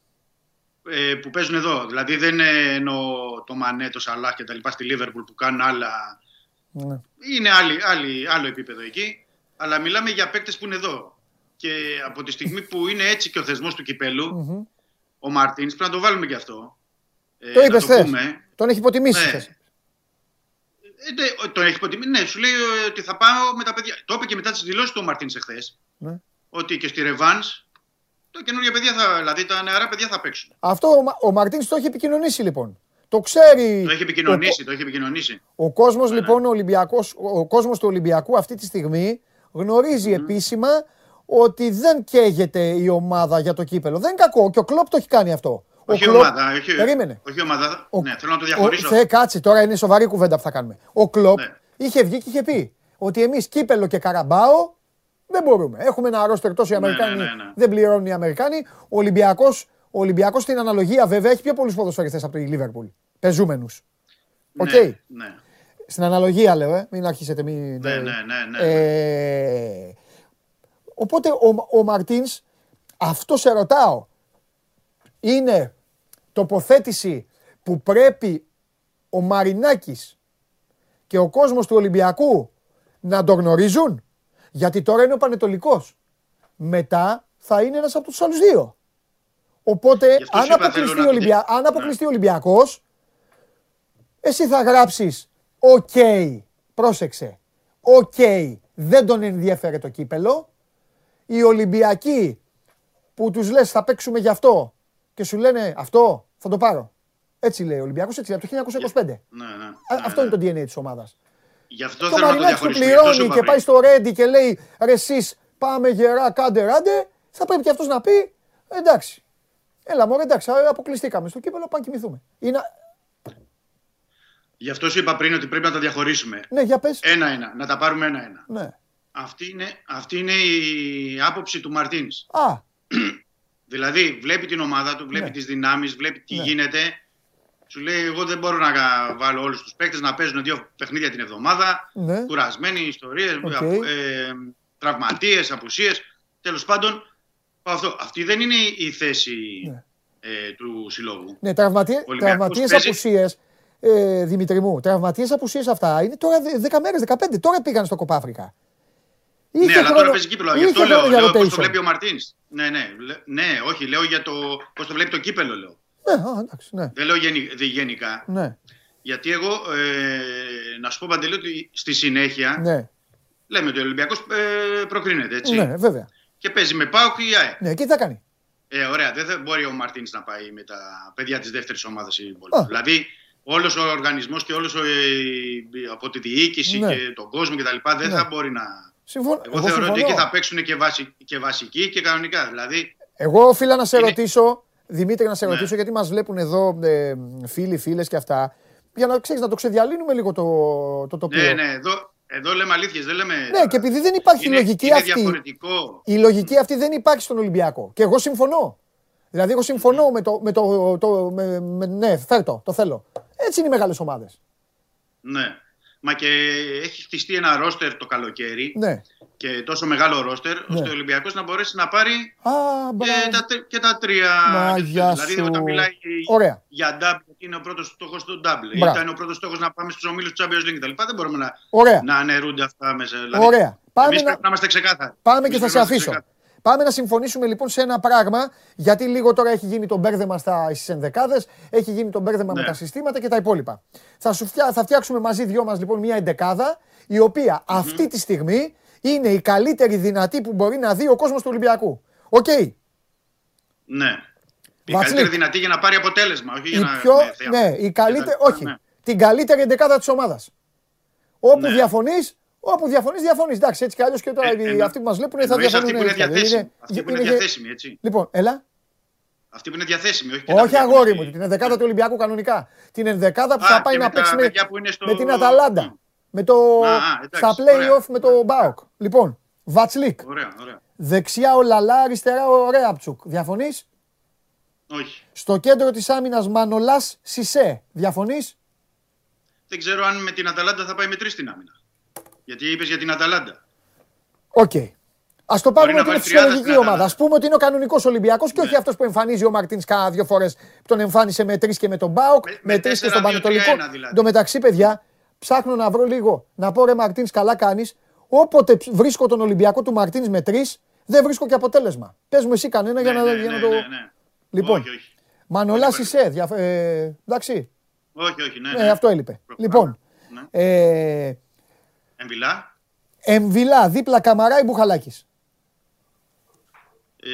ε, που παίζουν εδώ. Δηλαδή δεν είναι εννοώ το Μανέ, το Σαλάχ και τα λοιπά στη Λίβερπουλ που κάνουν άλλα. Ναι. Είναι άλλη, άλλη, άλλο επίπεδο εκεί. Αλλά μιλάμε για παίκτες που είναι εδώ. Και από τη στιγμή που είναι έτσι και ο θεσμός του κυπέλου, Μμμ. ο Μαρτίνς πρέπει να το βάλουμε και αυτό. Ε, Το να είπες χθε. πούμε. Τον έχει υποτιμήσει Ναι. χθες. Ε, ναι, το έχει υποτιμήσει. Ναι, σου λέει ε, ότι θα πάω με τα παιδιά. Το είπε και μετά τις δηλώσεις του ο Μαρτίνς εχθές. Ναι. Ότι και στη Ρεβάν τα καινούργια παιδιά θα. Δηλαδή τα νεαρά παιδιά θα παίξουν. Αυτό ο, Μα- ο Μαρτίνς το έχει επικοινωνήσει λοιπόν. Το ξέρει. Το έχει επικοινωνήσει, το έχει επικοινωνήσει. Ο, ο κόσμο λοιπόν, ο, Ολυμπιακός, ο κόσμος του Ολυμπιακού αυτή τη στιγμή γνωρίζει επίσημα ότι δεν καίγεται η ομάδα για το κύπελο. Δεν είναι κακό και ο Κλόπ το έχει κάνει αυτό. Ο Όχι Κλοπ- ομάδα, όχι, Περίμενε. όχι ομάδα. Ο- ναι, θέλω να το Ο, διαχωρίσω. θε, κάτσε, τώρα είναι σοβαρή κουβέντα που θα κάνουμε. Ο Κλοπ Ναι. είχε βγει και είχε πει ότι εμείς κύπελο και Carabao δεν μπορούμε. Έχουμε ένα ρόστερ τόσο οι Ναι, Αμερικάνοι, ναι, ναι, ναι. δεν πληρώνουν οι Αμερικάνοι. Ο Ολυμπιακός ο Ολυμπιακός στην αναλογία βέβαια έχει πιο πολλούς ποδοσφαιριστές από τη Λίβερπουλ. Πεζούμενου. Οκ. Ναι, ναι. Στην αναλογία λέω, ε. μην αρχίσετε. Μην... Ναι, ναι, ναι, ναι. Ε, οπότε ο, ο Μαρτίνς, αυτό σε ρωτάω, είναι τοποθέτηση που πρέπει ο Μαρινάκης και ο κόσμος του Ολυμπιακού να το γνωρίζουν; Γιατί τώρα είναι ο Πανετολικός. Μετά θα είναι ένας από τους άλλους δύο. Οπότε Γι' αυτό αν σου είπα, αποκλειστεί, θέλω ο να- Ολυμπια... αν Ναι. αποκλειστεί ο Ολυμπιακός, εσύ θα γράψεις «OK, πρόσεξε, οκ, δεν τον ενδιέφερε το κύπελο». Οι Ολυμπιακοί που τους λες θα παίξουμε γι' αυτό και σου λένε «Αυτό θα το πάρω». Έτσι λέει ο Ολυμπιακός, έτσι λέει, από το 1925. Ναι, ναι, Α- ναι, Αυτό ναι. είναι το DNA της ομάδας. Γι' αυτό Και ο θέλω να το Μαρινάκης που διαχωρίσω. Γι' αυτό σου πληρώνει είπα και πριν. πάει στο Ρέντι και λέει «Ρε εσείς πάμε γερά, κάντε ράντε», θα πρέπει και αυτός να πει «Εντάξει, έλα μωρέ, εντάξει, αποκλειστήκαμε στο κύπελο, πάμε κοιμηθούμε». Είναι... Γι' αυτό σου είπα πριν ότι πρέπει να τα διαχωρίσουμε. Ναι, για πες. Ένα-ένα, να τα πάρουμε ένα-ένα. Ναι. Αυτή είναι, αυτή είναι η άποψη του Μαρτίνς. Α, Δηλαδή, βλέπει την ομάδα του, βλέπει Ναι. τις δυνάμεις, βλέπει τι Ναι. γίνεται. Σου λέει: Εγώ δεν μπορώ να κα- βάλω όλους τους παίκτες να παίζουν δύο παιχνίδια την εβδομάδα. ναι. Κουρασμένοι ιστορίες, Οκ. ε, τραυματίες, απουσίες. Τέλος πάντων, αυτό, αυτή δεν είναι η θέση Ναι. ε, του συλλόγου. Ναι, τραυματίε, Ολυμπιακός τραυματίες παίζει- απουσίες, ε, Δημήτρη μου, τραυματίες απουσίες αυτά είναι τώρα δε- 10 μέρες, 15, τώρα πήγαν στο Κόπα Άφρικα. ναι, αλλά τώρα παίζει κύπελο. Γι' αυτό είχε λέω, χρόνο για λέω πώς το rotation. βλέπει ο Μαρτίνς. Ναι, ναι, λέ- ναι, όχι, λέω για το πώς το βλέπει το κύπελο. Λέω. Ναι, α, εντάξει, ναι, Δεν λέω γενι- δι- γενικά. ναι, Γιατί εγώ, ε, να σου πω παντελή, ότι στη συνέχεια ναι, λέμε ότι ο Ολυμπιακός ε, προκρίνεται έτσι. ναι, βέβαια. Και παίζει με Πάουκ ή ΑΕ. Ναι, και τι θα κάνει. Ε, ωραία, δεν θα μπορεί ο Μαρτίνς να πάει με τα παιδιά της δεύτερης ομάδας. Α. Δηλαδή, όλος ο οργανισμός και όλος από τη διοίκηση Ναι. και τον κόσμο κτλ. δεν Ναι. θα μπορεί να. Συμφωνώ. Εγώ, θεωρώ ότι συμφωνώ. εκεί θα παίξουν και, βασι... και βασικοί και κανονικά. Δηλαδή, Εγώ οφείλα να σε Είναι- ρωτήσω, Δημήτρη, να σε Ναι. ρωτήσω, γιατί μας βλέπουν εδώ ε, φίλοι, φίλες και αυτά, για να, ξέρεις, να το ξεδιαλύνουμε λίγο το, το τοπίο. ναι, ναι, εδώ, εδώ λέμε αλήθειες, δεν λέμε. Ναι, και επειδή δεν υπάρχει είναι, λογική είναι αυτή. διαφορετικό. Η λογική αυτή δεν υπάρχει στον Ολυμπιακό. Και εγώ συμφωνώ. Δηλαδή, εγώ συμφωνώ με το. Με το, το με, με- ναι, φέρ το, το θέλω. Έτσι είναι οι μεγάλες ομάδες. Ναι. Μα και έχει χτιστεί ένα ρόστερ το καλοκαίρι Ναι. και τόσο μεγάλο ρόστερ, ώστε ο Ολυμπιακός να μπορέσει να πάρει Α, και μπράβο. τα, τρι- και τα τρία. Μαγιά δηλαδή, σου. όταν μιλάει Ωραία. για double, είναι ο πρώτος στόχος του double. Μπράβο. Ήταν ο πρώτος στόχος να πάμε στους ομίλους του Champions League κτλ. Δεν μπορούμε να, Ωραία. να αναιρούνται αυτά μέσα. Δηλαδή, Ωραία. Πάμε εμείς να- πρέπει να είμαστε ξεκάθαροι. Πάμε Εμείς και θα πρέπει σε να είμαστε αφήσω. ξεκάθαροι. Πάμε να συμφωνήσουμε λοιπόν σε ένα πράγμα, γιατί λίγο τώρα έχει γίνει το μπέρδεμα στις ενδεκάδες, έχει γίνει το μπέρδεμα με Ναι. τα συστήματα και τα υπόλοιπα. Θα, σου φτιά, θα φτιάξουμε μαζί δυο μας λοιπόν μια εντεκάδα, η οποία αυτή τη στιγμή είναι η καλύτερη δυνατή που μπορεί να δει ο κόσμος του Ολυμπιακού. Οκ. Ναι. Η Βασίλη. καλύτερη δυνατή για να πάρει αποτέλεσμα. Όχι για η να πιο, με θέαμα. ναι, η καλύτερη, Και τα- όχι, ναι. την καλύτερη εντεκάδα της ομάδας. Όπου Ναι. Διαφωνείς, όπου διαφωνείς, διαφωνείς. Εντάξει, έτσι κι αλλιώς και τώρα Ε, οι- εννο- αυτοί που μας βλέπουν θα εννοείς διαφωνούν. Αυτή που είναι έτσι κι αλλιώς. διαθέσιμη. Είναι- Αυτή που είναι είναι- διαθέσιμη, έτσι. Λοιπόν, έλα. Αυτή που είναι διαθέσιμη. Όχι, και τα Όχι παιδιά που αγόρι είναι- μου, την ενδεκάδα του Ολυμπιακού κανονικά. Την ενδεκάδα που Α, θα και πάει με να τα παίξει με, παιδιά που είναι στο- με την Αταλάντα. Μμ. Με το, Α, α, εντάξει, στα play-off ωραία. με το ΠΑΟΚ. Λοιπόν, Βατσλίκ. Ωραία, ωραία. Δεξιά ο Λαλά, αριστερά ο Ρέαμπτσουκ. Διαφωνείς; Όχι. Στο κέντρο της άμυνας Μανολάς Σισέ. Διαφωνείς; Δεν ξέρω αν με την Αταλάντα θα πάει με τρεις στην άμυνα. Γιατί είπες για την Αταλάντα. Οκ. Α το πάρουμε να ότι είναι βάλει τριάδα φυσιολογική στην ομάδα. Α Αταλάντα. πούμε ότι είναι ο κανονικός Ολυμπιακός και όχι Ναι. αυτός που εμφανίζει ο Μαρτίνς κάνα δύο φορές που τον εμφάνισε με τρεις και με τον Μπάουκ, Με- με, με τρεις και 4-2-3-1 στον Πανετολικό. δηλαδή. Εν τω μεταξύ, παιδιά, ψάχνω να βρω λίγο να πω ρε Μαρτίνς, καλά κάνεις. Όποτε ψ- βρίσκω τον Ολυμπιακό του Μαρτίνς με τρεις, δεν βρίσκω και αποτέλεσμα. Πες μου εσύ κανένα για Ναι, να, ναι, για να ναι, το. ναι, ναι. Λοιπόν, Όχι, όχι. Μανολάς Πολύ Σισε. Διαφ... Ε, εντάξει. Όχι, όχι, ναι. Ναι, ναι. αυτό έλειπε. Προχωράμε. Λοιπόν, Ναι. ε, Εμβιλά. Εμβιλά, δίπλα Καμαρά ή Μπουχαλάκης. Ε,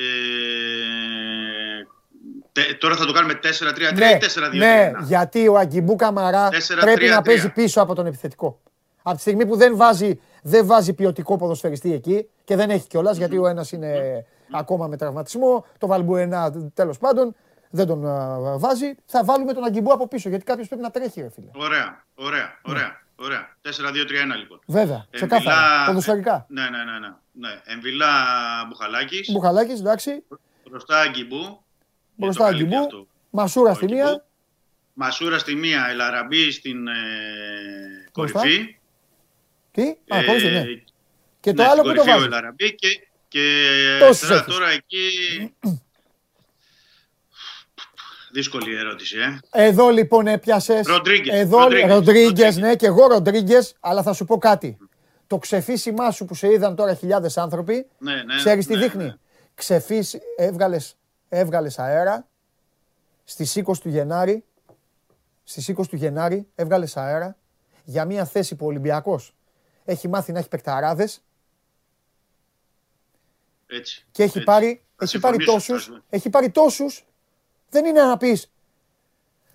τε- τώρα θα το κάνουμε 4-3-3 Ναι, ή 4-2-3. ναι, γιατί ο Αγκιμπού Καμαρά 4-3-3. πρέπει να παίζει πίσω από τον επιθετικό. Από τη στιγμή που δεν βάζει Δεν βάζει ποιοτικό ποδοσφαιριστή εκεί και δεν έχει κιόλας γιατί ο ένας είναι ακόμα με τραυματισμό. Το Βαλμπουενά τέλος πάντων δεν τον α, βάζει. Θα βάλουμε τον Αγκιμπού από πίσω γιατί κάποιος πρέπει να τρέχει, ρε φίλε. Ωραία, ωραία, ωραία. Ωραία. 4-2-3-1 λοιπόν. Βέβαια, ξεκάθαρα. Εμβιλά- Ποδοσφαιρικά. Ναι, ναι, ναι. ναι. ναι. Εμβιλά Μπουχαλάκης, Μπουχαλάκης, εντάξει. μπροστά Αγκιμπού. Μπροστά Για το καλύπτει Αγκιμπού. αυτό. Μασούρα Ο στη Αγκιμπού. μία. Μασούρα στη μία, Ελαραμπή στην ε, Μπροστά. κορυφή. Τι, α, Ε, κορυφή, ναι. Και το ναι, άλλο στην που το κορυφή ο βάζεις. Ελαραμπή και, και Τόσους αριστερά έχεις. τώρα εκεί... Δύσκολη ερώτηση, ε. Εδώ λοιπόν έπιασες. Ροντρίγκες, Εδώ Ροντρίγκες, Ροντρίγκες, Ροντρίγκες. ναι, και εγώ Ροντρίγκες, αλλά θα σου πω κάτι. Το ξεφύσιμά σου που σε είδαν τώρα χιλιάδες άνθρωποι, Ναι, ναι. ξέρεις τι ναι, δείχνει; ναι. Ξεφύσι, έβγαλες, έβγαλες αέρα στις 20 του Γενάρη, στις 20 του Γενάρη έβγαλες αέρα για μια θέση που ο Ολυμπιακός έχει μάθει να έχει παικταράδες Έτσι. και έχει έτσι. πάρει, Θα έχει πάρει συμφωνήσω, τόσους, θα- έχει πάρει τόσους, δεν είναι να πεις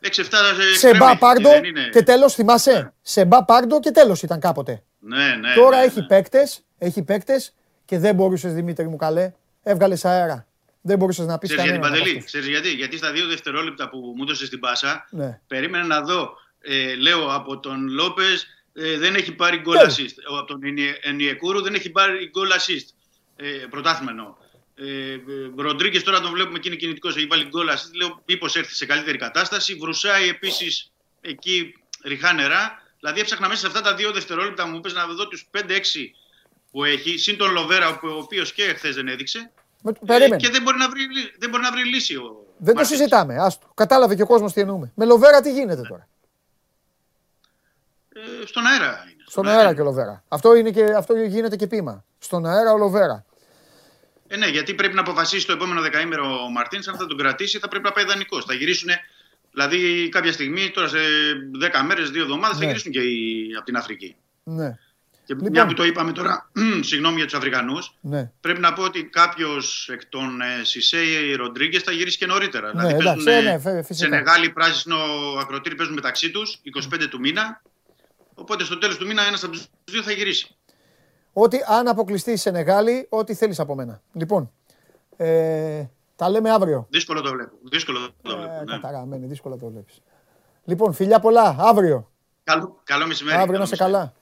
6-7 σε εξτρέμι, μπα πάρντο δεν είναι. και τέλος θυμάσαι, σε μπα πάρντο και τέλος ήταν κάποτε. Ναι, ναι. Τώρα ναι, έχει ναι. παίκτες, έχει παίκτες και δεν μπορούσες Δημήτρη μου καλέ, έβγαλες αέρα. Δεν μπορούσες να πεις Ξέρεις γιατί, κανέναν από Παντελή, αυτούς. ξέρεις γιατί; Γιατί στα δύο δευτερόλεπτα που μου έδωσες την πάσα, Ναι. περίμενα να δω, ε, λέω, από τον Λόπες ε, δεν έχει πάρει γκολ Ναι. assist. Ο- Από τον Ενιε- Ενιεκούρου δεν έχει πάρει γκολ assist. Ε, πρωτάθλημα εννοώ. Ε, Ροντρίγκες τώρα τον βλέπουμε και είναι κινητικός, έχει βάλει γκολ assist. Λέω, μήπως έρθει σε καλύτερη κατάσταση. Βρουσάει επίσης εκεί ριχά νερά. Δηλαδή έψαχνα μέσα σε αυτά τα δύο δευτερόλεπτα μου πες να δω τους 5-6 που έχει, συν τον Λοβέρα, ο οποίος και χθες δεν έδειξε. Με- Ε, Περίμενε. Και δεν μπορεί να βρει, λύ- δεν μπορεί να βρει λύση ο Δεν το Μάρτινς. συζητάμε. Άστο. Κατάλαβε και ο κόσμος τι εννοούμε. Με Λοβέρα τι γίνεται τώρα; Ε, στον αέρα είναι. Στον αέρα και ο Λοβέρα. Αυτό, είναι και, αυτό γίνεται και πείμα. Στον αέρα ο Λοβέρα. Ε, ναι, γιατί πρέπει να αποφασίσει το επόμενο δεκαήμερο ο Μαρτίνς αν θα τον κρατήσει θα πρέπει να πάει δανεικός. Θα γυρίσουν, δηλαδή κάποια στιγμή, τώρα σε 10 μέρες, 2 εβδομάδες, Ναι. θα γυρίσουν και οι, από την Αφρική. Ναι. Και Λοιπόν. μια που το είπαμε τώρα, συγγνώμη για τους Αφρικανούς, ναι. πρέπει να πω ότι κάποιος εκ των ε, Σισέη Ροντρίγκες θα γυρίσει και νωρίτερα. Ναι, δηλαδή εντάξει, παίζουν ε, ε, ναι, φε- φυσικά. σε μεγάλη πράσινο ακροτήρι παίζουν μεταξύ τους 25 του μήνα. Οπότε στο τέλος του μήνα ένας από τους δύο θα γυρίσει. Ότι αν αποκλειστεί η Σενεγάλη, ό,τι θέλεις από μένα. Λοιπόν, ε, τα λέμε αύριο. Δύσκολο το βλέπω. Δύσκολο το βλέπω. Ε, ναι. καταραμένη, δύσκολα το βλέπεις. Λοιπόν, φιλιά πολλά, αύριο. Καλό, καλό μεσημέρι. αύριο καλό να σε μεσημέρι. καλά.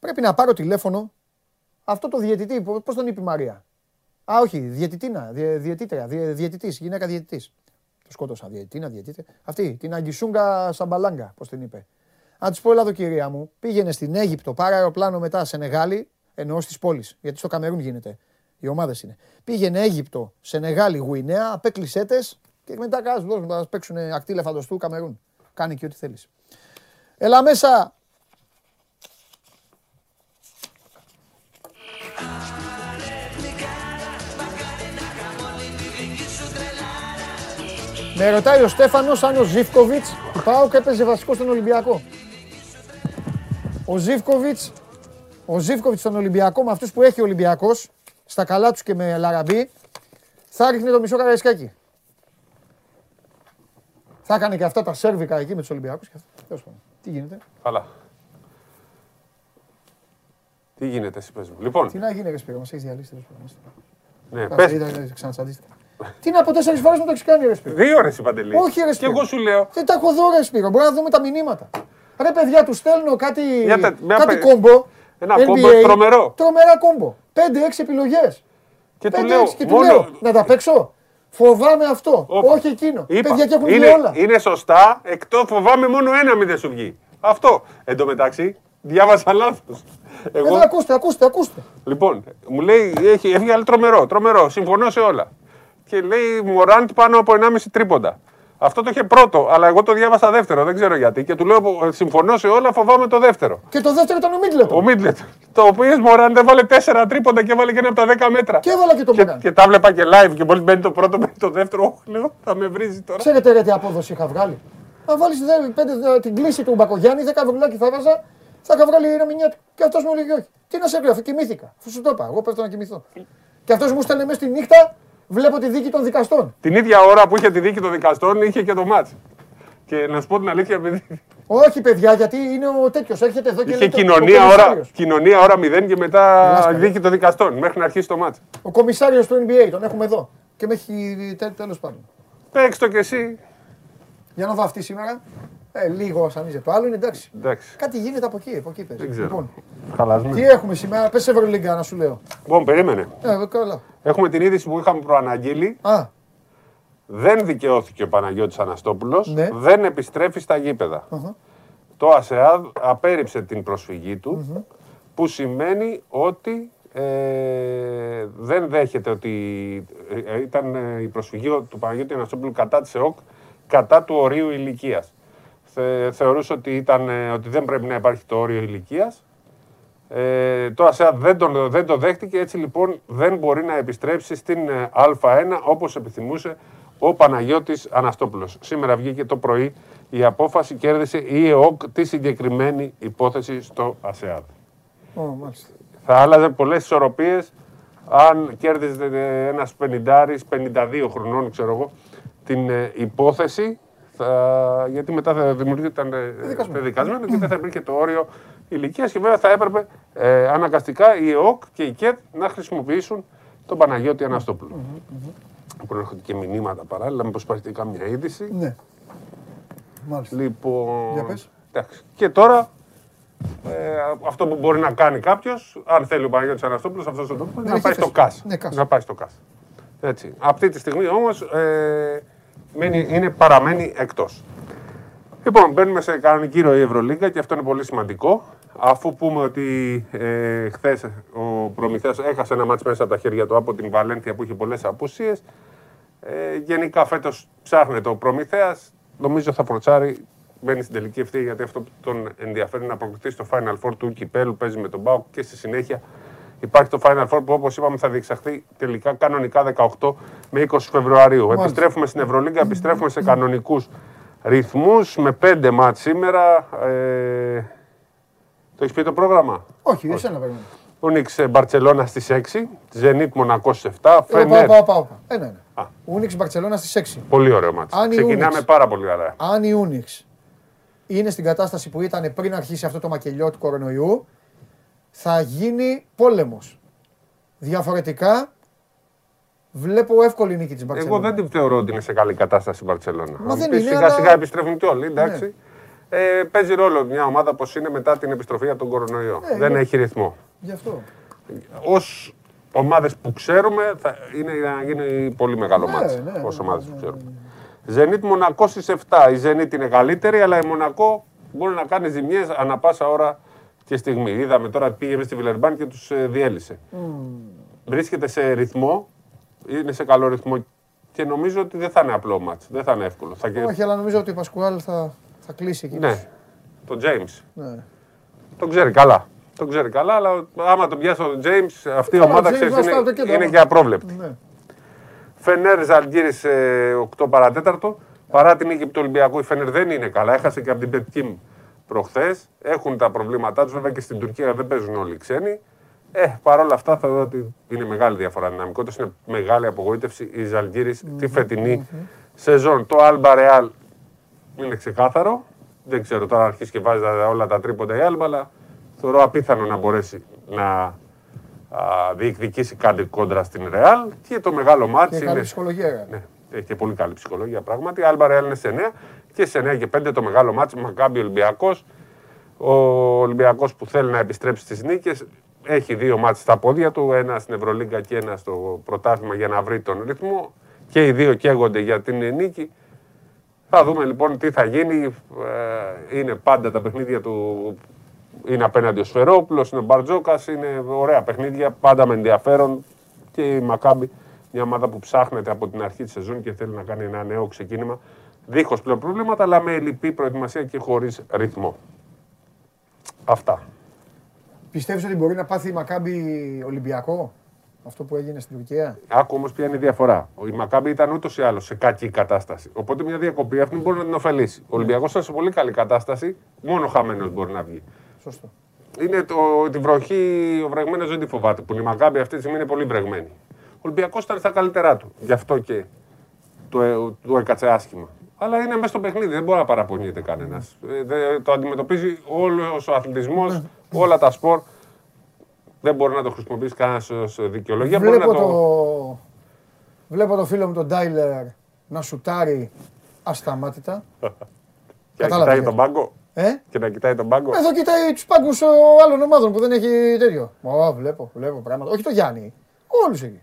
Πρέπει να πάρω τηλέφωνο αυτό το διαιτητή, πώ τον είπε η Μαρία; Α, όχι, διαιτητήνα, διε, διαιτήτρια, διε, διαιτητής, γυναίκα διαιτητής. Το σκότωσα, διαιτητήνα, διαιτήτρια. Αυτή, την Αγγισούγκα Σαμπαλάγκα, πώς την είπε. Αν τη πω, Ελλάδο κυρία μου, πήγαινε στην Αίγυπτο, πάρε αεροπλάνο μετά σε Νεγάλη, εννοώ στις πόλεις, γιατί στο Καμερούν γίνεται. Οι ομάδες είναι. Πήγαινε Αίγυπτο, σε Νεγάλη, Γουινέα, απέκλεισέ τες και μετά κάτω δώσουν να παίξουν ακτή λεφαντοστού Καμερούν. Κάνει και ό,τι θέλεις. Έλα μέσα, Με ρωτάει ο Στέφανος αν ο Ζιβκοβιτς πάω και έπαιζε βασικός στον Ολυμπιακό. Ο Ζιβκοβιτς, ο Ζιβκοβιτς στον Ολυμπιακό με αυτούς που έχει ο Ολυμπιακός, στα καλά τους και με Λαραμπή, θα ρίχνει το μισό καραϊσκάκι. Θα έκανε και αυτά τα σέρβικα εκεί με τους Ολυμπιακούς. και αυτά. Τέλος πάντων. Τι γίνεται; Καλά. Τι γίνεται, εσύ πες μου. Λοιπόν, Τι να γίνει ρε Σπύρο, μας έχεις διαλύσει τέλος πάντων. ναι, Κάτσε, πες. είδα, είδα, ξανατσαντίστηκα. Τι να πω τέσσερις φορές μου το έχεις κάνει ρε Σπύρο. Δύο ώρες η Παντελή. Όχι ρε Και Σπύρο. εγώ σου λέω. Δεν τα έχω δω ρε Σπύρο, μπορεί να δούμε τα μηνύματα. Ρε παιδιά, τους στέλνω κάτι, Μια τε- μια κάτι πε- κόμπο. ένα NBA, κόμπο τρομερό. Τρομερά κόμπο. 5-6 επιλογές. Και του 5-6 λέω, και του μόνο... λέω, να τα παίξω. Φοβάμαι αυτό, Όπα. όχι εκείνο. Είπα, Παιδιά και έχουν βγει είναι, όλα. είναι σωστά, εκτός φοβάμαι μόνο ένα μη δεν σου βγει. Αυτό. Εν τω μεταξύ, διάβασα λάθος. Εγώ, Εδώ ακούστε, ακούστε, ακούστε. λοιπόν, μου λέει, έχει, έβγαλε τρομερό, τρομερό, συμφωνώ σε όλα. Και λέει Μωράντ πάνω από 1,5 τρίποντα. Αυτό το είχε πρώτο, αλλά εγώ το διάβασα δεύτερο, δεν ξέρω γιατί. Και του λέω, συμφωνώ σε όλα, φοβάμαι το δεύτερο. Και το δεύτερο ήταν ο Μίτλετον. Ο Μίτλετ, το οποίο Μωράντ έβαλε 4 τρίποντα και έβαλε και ένα από τα 10 μέτρα. Και έβαλα και το και, Μωράντ. και τα βλέπα και live και μόλις μπαίνει το πρώτο, μπαίνει το δεύτερο. Όχι, λέω, θα με βρίζει τώρα. Ξέρετε ρε τι απόδοση είχα βγάλει. Αν βάλεις δε- πέντε, δε- την κλίση του Μπακογιάννη, 10 βρουλάκι θα βάζα, θα είχα βγάλει ένα μηνιάτικο. Και αυτός μου έλεγε όχι. Τι να σε γράφει, κοιμήθηκα. Αφού σου το είπα, εγώ πέφτω να κοιμηθώ. Και αυτός μου στέλνε μέσα στη νύχτα, βλέπω τη δίκη των δικαστών. Την ίδια ώρα που είχε τη δίκη των δικαστών είχε και το μάτς. Και να σου πω την αλήθεια, επειδή Όχι, παιδιά, γιατί είναι ο τέτοιος. Έρχεται εδώ και Είχε λέει το- κοινωνία ο ώρα, κομισάριος. κοινωνία ώρα 0 και μετά Λάσκα, δίκη των δικαστών μέχρι να αρχίσει το μάτς. Ο κομισάριος του NBA, τον έχουμε εδώ. Και με έχει τέλος πάντων. Παίξ το κι εσύ. Για να δω αυτή σήμερα. Ε, λίγο σανίζε το άλλο, είναι εντάξει. Εντάξει. Κάτι γίνεται από εκεί, από εκεί παίζει. Δεν ξέρω. Λοιπόν, Χαλασμένο. τι έχουμε σήμερα, πες Ευρωλίγκα να σου λέω. Λοιπόν, περίμενε. Ε, καλά. Έχουμε την είδηση που είχαμε προαναγγείλει. Α, Δεν δικαιώθηκε ο Παναγιώτης Αναστόπουλος. Ναι. Δεν επιστρέφει στα γήπεδα. αχα. Το ΑΣΕΑΔ απέρριψε την προσφυγή του, που σημαίνει ότι ε, δεν δέχεται ότι ε, ε, ήταν ε, η προσφυγή του Παναγιώτη Αναστόπουλου κατά της ΕΟΚ κατά του ορίου ηλικίας. Θε, θεωρούσε ότι, ήταν, ε, ότι δεν πρέπει να υπάρχει το όριο ηλικίας. Ε, το ΑΣΕΑΔ δεν, τον, δεν το δέχτηκε, έτσι λοιπόν δεν μπορεί να επιστρέψει στην ε, Α1 όπως επιθυμούσε ο Παναγιώτης Αναστόπουλος. Σήμερα βγήκε το πρωί η απόφαση κέρδισε η ΕΟΚ τη συγκεκριμένη υπόθεση στο ΑΣΕΑΔ. Ω, μάλιστα. Θα άλλαζε πολλές ισορροπίες αν κέρδιζε ε, ένας 50 52 χρονών ξέρω εγώ, την ε, υπόθεση θα, γιατί μετά θα δημιουργείται ε, δικασμένο και δεν θα υπήρχε το όριο ηλικίας και βέβαια θα έπρεπε ε, αναγκαστικά η ΕΟΚ και η ΚΕΤ να χρησιμοποιήσουν τον Παναγιώτη Αναστόπουλο. Που έρχονται και μηνύματα παράλληλα, μήπως υπάρχει και κάμια είδηση. Ναι. Μάλιστα. Λοιπόν. Για πες. εντάξει. Και τώρα ε, αυτό που μπορεί να κάνει κάποιος, αν θέλει ο Παναγιώτης Αναστόπουλος, αυτός στον τόπο, είναι να έχει πάει στο θέση. ΚΑΣ. Ναι, ΚΑΣ. Να πάει στο ΚΑΣ. Έτσι. Αυτή τη στιγμή όμως ε, μένει- είναι, παραμένει εκτός. Λοιπόν, μπαίνουμε σε κανονική ροή Ευρωλίγκα και αυτό είναι πολύ σημαντικό. Αφού πούμε ότι ε, χθες ο Προμηθέας έχασε ένα μάτς μέσα από τα χέρια του από την Βαλένθια που είχε πολλές απουσίες, ε, γενικά φέτος ψάχνεται ο Προμηθέας. Νομίζω θα προτσάρει. Μπαίνει στην τελική ευθεία γιατί αυτό που τον ενδιαφέρει είναι να προκριθεί στο Final Four του Κυπέλου. Παίζει με τον Μπάουκ και στη συνέχεια υπάρχει το Final Four που όπως είπαμε θα διεξαχθεί τελικά κανονικά 18 με 20 Φεβρουαρίου. Επιστρέφουμε στην Ευρωλίγκα, επιστρέφουμε σε κανονικούς ρυθμούς με πέντε μάτς σήμερα. Ε, το έχεις πει το πρόγραμμα; Όχι, εσένα πρέπει. Ο Νίξ Μπαρσελόνα στις 6, Ζενίτ Μονακό στις 7, Πάω, Φενέρ. πάω, πάω. Ένα, ένα. Α. Ούνιξ Μπαρσελόνα στις 6. Πολύ ωραίο μάτς. Αν η Ξεκινάμε Ούνιξ- πάρα πολύ ωραία. Αν η Ούνιξ είναι στην κατάσταση που ήταν πριν αρχίσει αυτό το μακελιό του κορονοϊού, θα γίνει πόλεμος. Διαφορετικά, βλέπω εύκολη νίκη της Εγώ Μπαρσελόνα. δεν την θεωρώ ότι είναι σε καλή κατάσταση η Μπαρσελόνα. Μα Αν δεν πεις είναι, Σιγά αλλά- Ναι. σιγά επιστρέφουν κι όλοι, εντάξει. Ε, παίζει ρόλο μια ομάδα όπως είναι μετά την επιστροφή από τον κορονοϊό. Ε, δεν είναι- έχει ρυθμό. Γι' αυτό. Ω ομάδες που ξέρουμε, θα είναι να γίνει πολύ μεγάλο Ναι, μάτς. ναι, Ω ναι, ομάδες που ξέρουμε. Ζενίτ Μονακό στις 7. Η Ζενίτ είναι καλύτερη, αλλά η Μονακό μπορεί να κάνει ζημιές ανα πάσα ώρα και στιγμή. Είδαμε τώρα πήγε μες στη Βιλερμπάν και τους διέλυσε. Βρίσκεται σε ρυθμό, είναι σε καλό ρυθμό και νομίζω ότι δεν θα είναι απλό μάτς. Δεν θα είναι εύκολο. Θα... Όχι, αλλά νομίζω ότι ο Πασκουάλ θα, θα κλείσει εκεί. Ναι, τον James. Ναι. Τον ξέρει καλά. Τον ξέρει καλά, αλλά άμα τον πιάσει τον James, αυτή η Καλά, ομάδα ο James ξέρεις, βάζει είναι, το κέντρο, είναι άμα. και απρόβλεπτη. Ναι. Φενέρ Ζαλγκύρης 8 παρατέταρτο. Παρά την νίκη του Ολυμπιακού, η Φενέρ δεν είναι καλά. Έχασε και από την Πετκίμ προχθές. Έχουν τα προβλήματά τους. Βέβαια και στην Τουρκία δεν παίζουν όλοι οι ξένοι. Ε, Παρ' όλα αυτά θεωρώ ότι είναι μεγάλη διαφορά δυναμικότητας. Είναι μεγάλη απογοήτευση η Ζαλγκύρη τη φετινή σεζόν. Το Alba Real είναι ξεκάθαρο. Δεν ξέρω τώρα αν αρχίσει και βάζει τα- όλα τα τρίποντα η Alba, αλλά θεωρώ απίθανο να μπορέσει να α, διεκδικήσει κάτι κόντρα στην Real. Και το μεγάλο μάτι Και είναι. καλή ψυχολογία. Ναι, έχει και πολύ καλή ψυχολογία πράγματι. Η Άλμπα Ρεάλ είναι σε 9 και σε 9 και 5 το μεγάλο μάτι Μακάμπι Ολυμπιακός. Ο Ολυμπιακός που θέλει να επιστρέψει στις νίκες έχει δύο μάτς στα πόδια του, ένα στην Ευρωλίγκα και ένα στο πρωτάθλημα για να βρει τον ρυθμό. Και οι δύο καίγονται για την νίκη. Θα δούμε λοιπόν τι θα γίνει. Ε, Είναι πάντα τα παιχνίδια του. Είναι απέναντι ο Σφερόπουλος, είναι ο Μπαρτζόκας. Είναι ωραία παιχνίδια, πάντα με ενδιαφέρον. Και η Μακάμπη, μια ομάδα που ψάχνεται από την αρχή της σεζόν και θέλει να κάνει ένα νέο ξεκίνημα. Δίχως πλέον προβλήματα, αλλά με ελλειπή προετοιμασία και χωρίς ρυθμό. Αυτά. Πιστεύεις ότι μπορεί να πάθει η Μακάμπη Ολυμπιακό, αυτό που έγινε στην Τουρκία; Άκου όμως ποια είναι η διαφορά. Η Μακάμπη ήταν ούτως ή άλλως σε κακή κατάσταση. Οπότε μια διακοπή αυτή μπορεί να την ωφελήσει. Ο Ολυμπιακός ήταν σε πολύ καλή κατάσταση, μόνο χαμένος μπορεί να βγει. Σωστό. Είναι το, τη βροχή, ο βρεγμένος δεν τη φοβάται. Που η Μακάμπη αυτή τη στιγμή είναι πολύ βρεγμένη. Ο Ολυμπιακός ήταν στα καλύτερά του. Γι' αυτό και το, ε, του έκατσε άσχημα. Αλλά είναι μέσα στο παιχνίδι, δεν μπορεί να παραπονιέται κανένας. το αντιμετωπίζει όλος ο αθλητισμός, Ναι. Όλα τα σπορ. Δεν μπορεί να το χρησιμοποιήσει κανένα ω δικαιολογία. Μπορεί Βλέπω να το... το. Βλέπω το φίλο μου τον Τάιλερ να σουτάρει ασταμάτητα. Και να Κατάλαβα κοιτάει γιατί. τον πάγκο. Ε; Και να κοιτάει τον πάγκο. Εδώ κοιτάει τους πάγκους άλλων ομάδων που δεν έχει τέτοιο. Ω, βλέπω, βλέπω πράγματα. Όχι το Γιάννη. Όλους εκεί.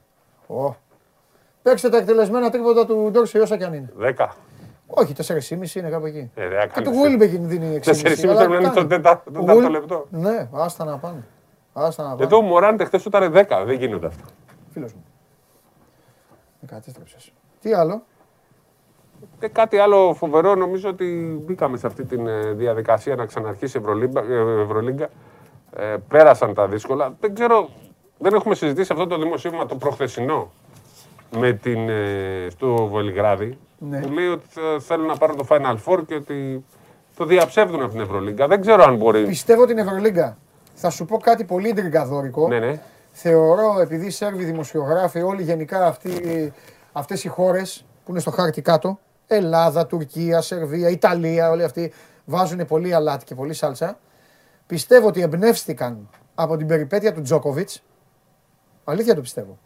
Ω. Παίξτε τα εκτελεσμένα τρίποτα του Ντόρση όσα κι αν είναι. 10. Όχι, 4,5 είναι κάπου εκεί. Ε, δεν Και κάνεις. του Βίλμπεκιν δίνει 6,5. 4,5 αλλά πρέπει να είναι κάνει. το τέταρτο- το Ο τέταρτο Will- λεπτό. Ναι, άστα να πάνε. Άστα να πάνε. Εδώ ο Μωράντε χθες ήταν 10. Δεν γίνονται αυτά. Φίλος μου. Με κατέστρεψες. Τι άλλο; Και κάτι άλλο φοβερό, νομίζω ότι μπήκαμε σε αυτή τη διαδικασία να ξαναρχίσει η Ευρωλίγκα. ε, Ευρωλίγκα. Ε, πέρασαν τα δύσκολα. Δεν ξέρω, δεν έχουμε συζητήσει αυτό το δημοσίευμα το προχθεσινό με την, ε, στο Βελιγράδι Ναι. που λέει ότι θα- θέλουν να πάρουν το Final Four και ότι το διαψεύδουν από την Ευρωλίγκα. Δεν ξέρω αν μπορεί. Πιστεύω την Ευρωλίγκα. Θα σου πω κάτι πολύ τριγκαδόρικο. Ναι, ναι. Θεωρώ, επειδή οι Σέρβοι δημοσιογράφοι, όλοι γενικά αυτοί, αυτές οι χώρες που είναι στο χάρτη κάτω, Ελλάδα, Τουρκία, Σερβία, Ιταλία, όλοι αυτοί βάζουν πολύ αλάτι και πολύ σάλτσα. Πιστεύω ότι εμπνεύστηκαν από την περιπέτεια του Τζόκοβιτς. Αλήθεια το πιστεύω.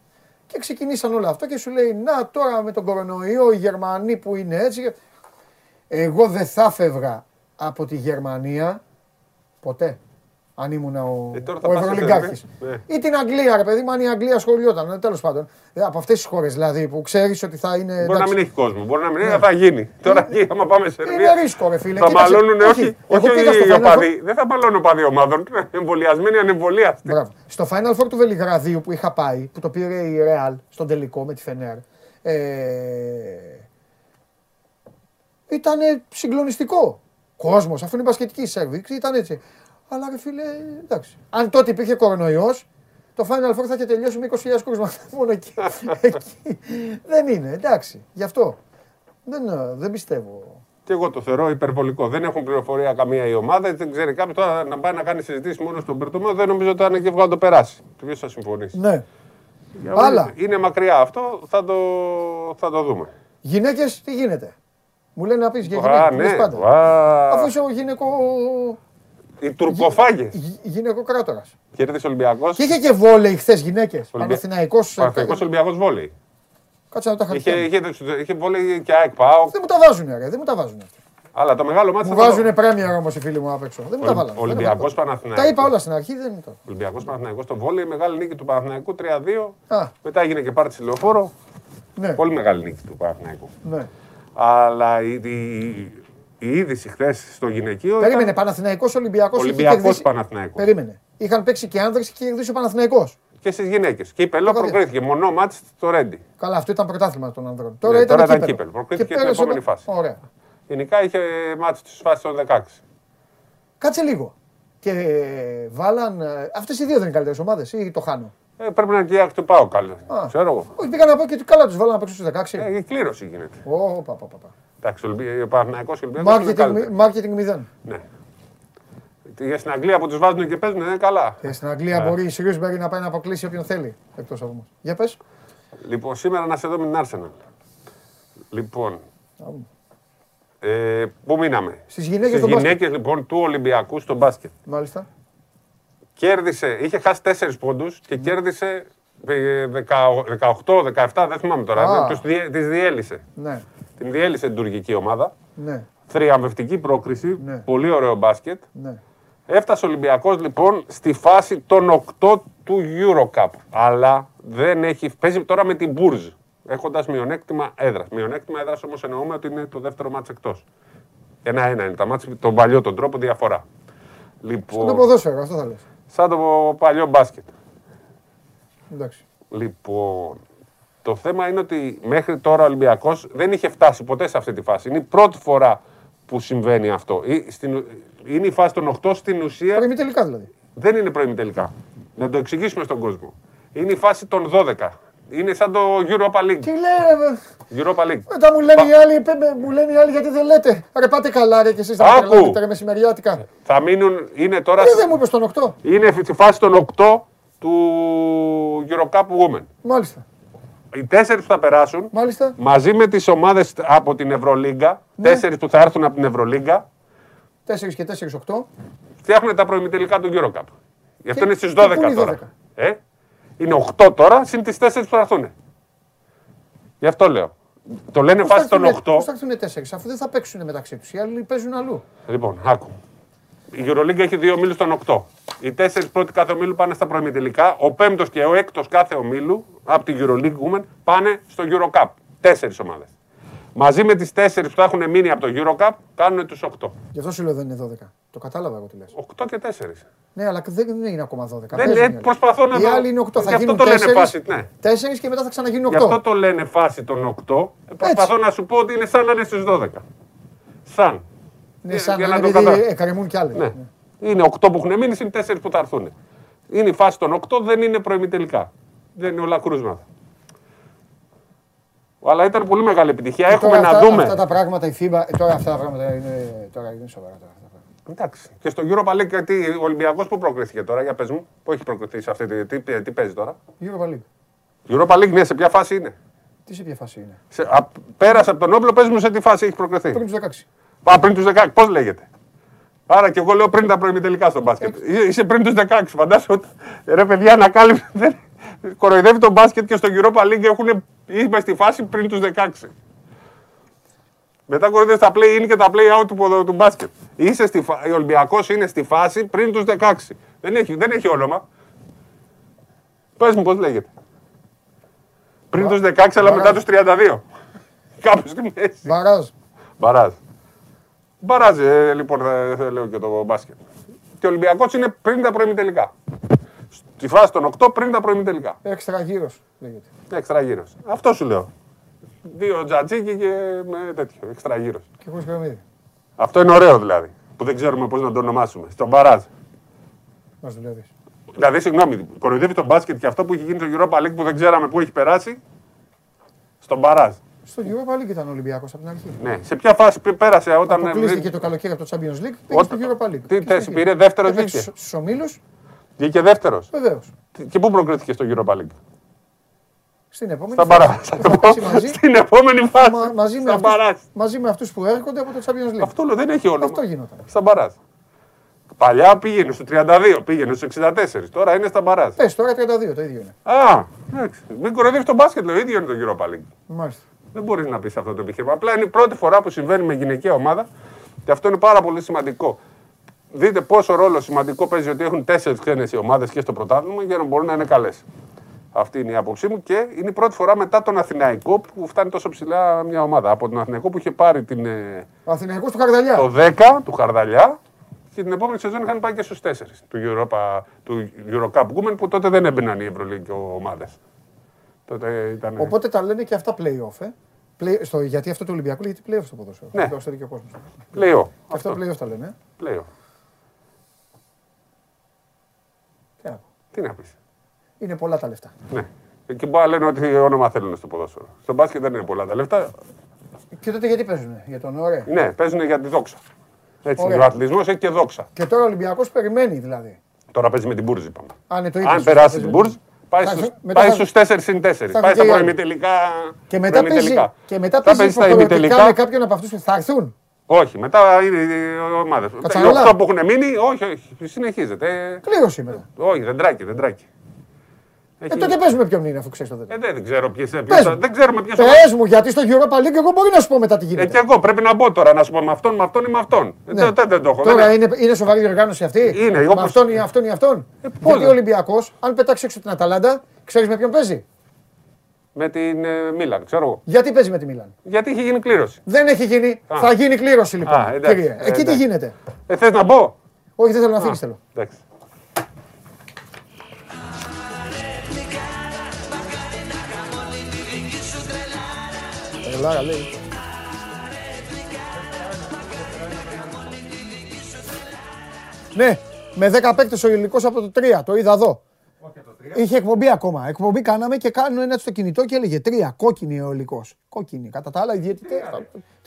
Και ξεκινήσαν όλο αυτό και σου λέει, να τώρα με τον κορονοϊό οι Γερμανοί που είναι έτσι. Εγώ δεν θα φεύγα από τη Γερμανία ποτέ. Αν ήμουν ο, Ε, τώρα θα ο πας σε Ευρωλιγκάρχης. Σερβία. Ή την Αγγλία, ρε παιδί μου, αν η Αγγλία ασχολιόταν. Τέλος πάντων. Ε, από αυτές τις χώρες δηλαδή που ξέρεις ότι θα είναι. Μπορεί να εντάξει. μην έχει κόσμο, μπορεί να μην έχει, θα γίνει. Τώρα εκεί, άμα πάμε σε Είναι Σερβία. ρίσκο, ρε φίλε. Θα Κοίταξε, μαλώνουν, όχι, όχι, εγώ πήγα στο οι Final οπαδοί. Δεν θα μαλώνουν οπαδοί ομάδων. Εμβολιασμένοι, ανεμβολίαστοι. Μπράβο. Στο Final Four του Βελιγραδίου που είχα πάει, που το πήρε η Real στον τελικό με τη Φενέρ, ε, ήταν συγκλονιστικό. Κόσμος, αφού είναι μπασκετική η Σέρβη, ήταν έτσι. Αλλά ρε φίλε, εντάξει. Αν τότε υπήρχε κορονοϊός, το Final Four θα είχε τελειώσει με 20.000 κόσμος μόνο εκεί. εκεί. Δεν είναι, εντάξει. Γι' αυτό. Δεν, ε, δεν πιστεύω. Και εγώ το θεωρώ υπερβολικό. Δεν έχουν πληροφορία καμία η ομάδα. Δεν ξέρει κάποιος τώρα να πάει να κάνει συζητήσεις μόνος στον Περτομό. Δεν νομίζω ότι αν και βγάλει το περάσει. Ποιο θα συμφωνήσει. Ναι. Για όλα- Άλλα. Είναι μακριά αυτό. Θα το, θα το δούμε. Γυναίκες, τι γίνεται; Μου λένε να πεις για Α, γυναίκες. μου λες ναι. πάντα. Βα. Αφού είσαι ο γυναικό, Οι τουρκοφάγες. γυ- γυναικοκράτορας. Κέρδισε Ολυμπιακός. Και είχε και βόλεϊ χθες γυναίκες. Παναθηναϊκός. Παναθηναϊκός Ολυμπιακός βόλεϊ. Κάτσε να τα Είχε, χαρτιά. είχε, είχε βόλεϊ και ΑΕΚ ΠΑΟΚ. Δεν μου τα βάζουνε, ρε. Δεν μου τα βάζουνε. αυτά. Αλλά το μεγάλο μάτι Μου βάζουνε πρέμια όμως οι φίλοι μου απ' έξω. Δεν μου τα βάλανε. Ολυμπιακό Δεν μου τα- Παναθηναϊκός. Τα είπα όλα στην αρχή, δεν είναι το. Ολυμπιακός Παναθηναϊκός στο βόλεϊ. Μεγάλη νίκη του Παναθηναϊκού 3-2. Α, Μετά έγινε και πάρτι λεωφόρο. ναι, Πολύ μεγάλη νίκη του Παναθηναϊκού. ναι. Αλλά η, η, η είδηση χθες στο γυναικείο. Περίμενε, ήταν Παναθηναϊκός Ολυμπιακός. είχε Ολυμπιακός κερδίσει- Παναθηναϊκός. Περίμενε. Είχαν παίξει και άνδρες και είχε κερδίσει ο Παναθηναϊκός. Και στις γυναίκες. Και η Πελό Το είχα δει. προκρίθηκε. Μονό μάτς στο Ρέντι. Καλά, αυτό ήταν πρωτάθλημα των ανδρών. Ναι, Τώρα ήταν τώρα ήταν κύπελο. κύπελο. Προκρίθηκε Και στην πέρασε επόμενη το- φάση. Ωραία. Γενικά είχε ματς τη φάση των 16. Κάτσε λίγο. Και ε, βάλαν. Αυτές οι δύο δεν είναι καλύτερες ομάδες ή το χάνω; Ε, πρέπει να είναι και η άκρη του πάω καλά. Α. Ξέρω εγώ. Όχι, πήγα να πω και καλά τους βάλαν να παίξουν στους 16. Ε, η κλήρωση γίνεται. Ω, πα, πα, πα, πα. Εντάξει, ο Ολυμπι- ο Παναθηναϊκός και ο Ολυμπιακός είναι Marketing, καλύτεροι. marketing 0. Ναι. Για στην Αγγλία που τους βάζουν και παίζουν είναι καλά. Και στην Αγγλία μπορεί η Σρούσμπερι να πάει να αποκλείσει όποιον θέλει. Εκτός από εμάς. Για πες. Λοιπόν, σήμερα να σε δω με την Arsenal. Λοιπόν, ε, πού μείναμε; Στις γυναίκες Στις στο μπάσκετ. γυναίκες λοιπόν του Ολυμπιακού στο μπάσκετ. Μάλιστα. Κέρδισε, είχε χάσει 4 πόντους και κέρδισε ε, 18-17, δεν θυμάμαι τώρα. Α. Ναι, τους διέ- τις διέλυσε. Ναι. Την διέλυσε την τουρκική ομάδα. Ναι. Θριαμβευτική πρόκριση. Ναι. Πολύ ωραίο μπάσκετ. ναι. Έφτασε ο Ολυμπιακός λοιπόν στη φάση των 8 του Eurocup. Αλλά δεν έχει. Παίζει τώρα με την Bourges. Έχοντας μειονέκτημα έδρας. Μειονέκτημα έδρας όμως εννοούμε ότι είναι το δεύτερο μάτς εκτός. Ένα-ένα είναι τα μάτς, τον παλιό τον τρόπο διαφορά. Λοιπόν, Το ποδόσφαιρο, αυτό θα λες. σαν το παλιό μπάσκετ. Εντάξει. Λοιπόν, το θέμα είναι ότι μέχρι τώρα ο Ολυμπιακός δεν είχε φτάσει ποτέ σε αυτή τη φάση. Είναι η πρώτη φορά που συμβαίνει αυτό. Ή στην- Είναι η φάση των 8 στην ουσία. Πρέπει τελικά δηλαδή. Δεν είναι πρώιμη τελικά. Να το εξηγήσουμε στον κόσμο. Είναι η φάση των 12. Είναι σαν το Europa League. Τι λέει, ρε, Europa League. μετά μου λένε οι άλλοι, πε- με- μου λένε οι άλλοι γιατί δεν λέτε. Ρε πάτε καλά, ρε και εσείς θα Άκου. τρελαίνετε ρε μεσημεριάτικα. Θα μείνουν, είναι τώρα. Ε, δεν μου είπες τον 8. Είναι στη φάση των 8 του Eurocup Women. Μάλιστα. Οι τέσσερις που θα περάσουν Μάλιστα. μαζί με τις ομάδες από την Ευρωλίγκα, Ναι. τέσσερις που θα έρθουν από την Ευρωλίγκα, 4 και 4, 8. φτιάχνουν τα προημιτελικά του Eurocup. Γι' αυτό Και- είναι στις και 12 πού είναι οι τώρα. 12? Ε; Είναι 8 τώρα, συν τις 4 που θα έρθουν. Γι' αυτό λέω. Το λένε φάση των 8. Πώς θα έρθουν 4, αφού δεν θα παίξουν μεταξύ τους. Οι άλλοι παίζουν αλλού. Λοιπόν, άκου. Η Euroleague έχει δύο ομίλους των 8. Οι τέσσερις πρώτοι κάθε ομίλου πάνε στα προημιτελικά. Ο πέμπτος και ο έκτος κάθε ομίλου από την Euroleague Women πάνε στο Eurocup. Τέσσερις ομάδες. Μαζί με τις τέσσερις που θα έχουν μείνει από το Eurocup κάνουν τους 8. Γι' αυτό σου λέω δεν είναι 12. Το κατάλαβα εγώ τι λες. 8 και 4. Ναι, αλλά δεν είναι ακόμα 12. Δεν Παίζουν είναι, οι άλλοι. προσπαθώ να Οι το- άλλοι είναι 8. Γι' Θα αυτό γίνουν το λένε 4, φάση, ναι. 4 και μετά θα ξαναγίνουν 8. Γι' αυτό το λένε φάση των 8. Ε, Προσπαθώ να σου πω ότι είναι σαν να είναι στι 12. Σαν. Ναι, σαν για να να είναι το επειδή καταλάβω. εκκρεμούν κι άλλοι. Ναι. Είναι 8 που έχουν μείνει, είναι 4 που θα έρθουν. Είναι η φάση των 8, δεν είναι προημιτελικά. Δεν είναι όλα κρούσματα. Αλλά ήταν πολύ μεγάλη επιτυχία. Και Έχουμε τώρα να αυτά, δούμε. Αυτά τα πράγματα, η FIBA, ε, τώρα αυτά τα πράγματα είναι, τώρα είναι σοβαρά. Τώρα, αυτά τα πράγματα. Εντάξει. Και στο Europa League, γιατί ο Ολυμπιακός που προκριθήκε τώρα, για πες μου, που έχει προκριθεί σε αυτή τη. Τι, τι παίζει τώρα; Europa League. Europa League, ναι, σε ποια φάση είναι; Τι σε ποια φάση είναι; Σε, α, πέρασε από τον Όπλο, πες μου σε τι φάση έχει προκριθεί. Πριν τους 16. Α, πριν τους 16, πώς λέγεται; Άρα και εγώ λέω πριν τα προημιτελικά στο μπάσκετ. Είσαι- Είσαι πριν τους 16, φαντάζομαι. ότι- Ρε παιδιά, ανακάλυψε. δεν- Κοροϊδεύει τον μπάσκετ και στο Europa League έχουν, είμαι στη φάση πριν τους 16. Μετά κοροϊδεύεις τα play-in και τα play-out του, του μπάσκετ. Είσαι στη φα... Ο Ολυμπιακός είναι στη φάση πριν τους 16. Δεν έχει, δεν έχει όνομα. Πες μου πώς λέγεται. Πριν τους 16, αλλά μετά τους 32. Κάπου στη μέση. Βαράζ. Μπαράζ. Μπαράζ, ε, λοιπόν, θα, θα λέω και το μπάσκετ. Και ο Ολυμπιακός είναι πριν τα προημιτελικά. Στη φάση των 8 πριν τα προημιτελικά. Έξτρα γύρος λέγεται. Έξτρα γύρος. Αυτό σου λέω. Δύο τζατζίκι και με τέτοιο. Έξτρα γύρος. Και χωρίς πυραμίδι. Αυτό είναι ωραίο δηλαδή. Που δεν ξέρουμε πώς να το ονομάσουμε. Στον μπαράζ. Μας δουλεύεις. Δηλαδή, συγγνώμη, κοροϊδεύει τον μπάσκετ και αυτό που έχει γίνει στο Europa League που δεν ξέραμε πού έχει περάσει. Στον μπαράζ. Στο Europa League ήταν ο Ολυμπιακός από την αρχή. Ναι. Σε ποια φάση πέ- πέρασε όταν. Αποκλείστηκε το καλοκαίρι από το Champions League. Πήγε στο Όταν- Europa League. Τι θέση πήρε, δεύτερος βγήκε. Στου ομίλους, Βγήκε δεύτερος. βεβαίως. Και πού προκρίθηκε στο Europa League. Στην επόμενη Στα φάση μπαράζ. που θα παίξει μαζί, Στην επόμενη φάση. μα- μαζί, με Στα μπαράζ. αυτούς, μαζί με αυτούς που έρχονται από το Champions League. Αυτό λέω, δεν έχει όνομα. Αυτό γινόταν. Στα μπαράζ. Παλιά πήγαινε στο 32, πήγαινε στο 64. Τώρα είναι στα μπαράζ. Πες τώρα 32, το ίδιο είναι. Α, εντάξει. Μην κοροϊδεύεις τον μπάσκετ, λέω. ίδιο είναι το Europa League. Μάλιστα. Δεν μπορείς να πεις αυτό το επιχείρημα. Απλά είναι η πρώτη φορά που συμβαίνει με γυναικεία ομάδα και αυτό είναι πάρα πολύ σημαντικό. Δείτε πόσο ρόλο σημαντικό παίζει ότι έχουν τέσσερις ξένες οι ομάδες και στο πρωτάθλημα για να μπορούν να είναι καλές. Αυτή είναι η άποψή μου και είναι η πρώτη φορά μετά τον Αθηναϊκό που φτάνει τόσο ψηλά μια ομάδα. Από τον Αθηναϊκό που είχε πάρει την, ε, Ο Αθηναϊκός του Χαρδαλιά. το 10 του Χαρδαλιά και την επόμενη σεζόν είχαν πάει και στους 4 του, Europa, του Eurocup Women που τότε δεν έμπαιναν οι Ευρωλίγκ ομάδες. Τότε ήταν. Οπότε τα λένε και αυτά play-off. Ε. Play, στο, γιατί αυτό το Ολυμπιακό λέγεται play-off στο ποδόσφαιρο. Ναι. Το ξέρει και ο κόσμος. Πλέον. Και αυτά play-off τα λένε. Ε. Πλέον. Τι να πω. Τι να πεις. Είναι πολλά τα λεφτά. Ναι. Και μπορεί να λένε ότι όνομα θέλουν στο ποδόσφαιρο. Στο μπάσκετ δεν είναι πολλά τα λεφτά. Και τότε γιατί παίζουν, για τον ωραία; Ναι, παίζουν για τη δόξα. Έτσι, Ωραία. ο αθλητισμός έχει και δόξα. Και τώρα ο Ολυμπιακός περιμένει δηλαδή. Τώρα παίζει με την Μπούρζ, είπαμε. Αν, είναι το ίδιο, Αν σωστά, περάσει παίζει την με Μπούρζ, πάει Θα- στους, μετά πάει θα- στους 4 συν 4. θα Πάει έρθει στα και η άλλη. προημιτελικά. Και μετά παίζει, προημιτελικά. και μετά Θα παίζει παίζει στα υποχρεωτικά ημιτελικά. με κάποιον από αυτούς που θα έρθουν. Όχι, μετά είναι οι ομάδες. Οι Κατσαρόλα. 8 που έχουν μείνει, όχι, όχι, συνεχίζεται. Κλήρωση μετά. Όχι, δεν τράκι, δεν τράκι. Ε, τότε παίζουμε ποιον είναι αφού ξέρεις το Ε, δεν. δεν, δεν ξέρω ποιες, Πες ποιες, μου. δεν ξέρουμε ποιες Πες μου, γιατί στο Europa League εγώ μπορεί να σου πω μετά τι Ε, γίνεται. και εγώ πρέπει να μπω τώρα να σου πω με αυτόν, με αυτόν ή με αυτόν. Ε, Ναι. δεν, δεν, δεν το έχω. Τώρα δεν- είναι, είναι σοβαρή διοργάνωση αυτή. Είναι, Με όπως- αυτόν ή αυτόν ή αυτόν. πώς γιατί δεν- ο Ολυμπιακός, αν πετάξει έξω την Αταλάντα, ξέρεις με ποιον παίζει; Με την ε, Μίλαν, ξέρω εγώ. Γιατί παίζει με τη Μίλαν; Γιατί έχει γίνει κλήρωση. Δεν έχει γίνει. Α. Θα γίνει κλήρωση λοιπόν. Α, εντάξει, κύριε. ε, Εκεί τι εντάξει. γίνεται; Ε, θες να μπω; Όχι, δεν θέλω να φύγεις. Ελάρα, λέει. Ναι, με 10 παίκτες ο υλικός από το 3, το είδα εδώ. Είχε εκπομπή ακόμα. Εκπομπή κάναμε και κάνουν ένα στο κινητό και έλεγε 3, κόκκινη ο υλικός. Κόκκινη. Κατά τα άλλα, οι διαιτητές.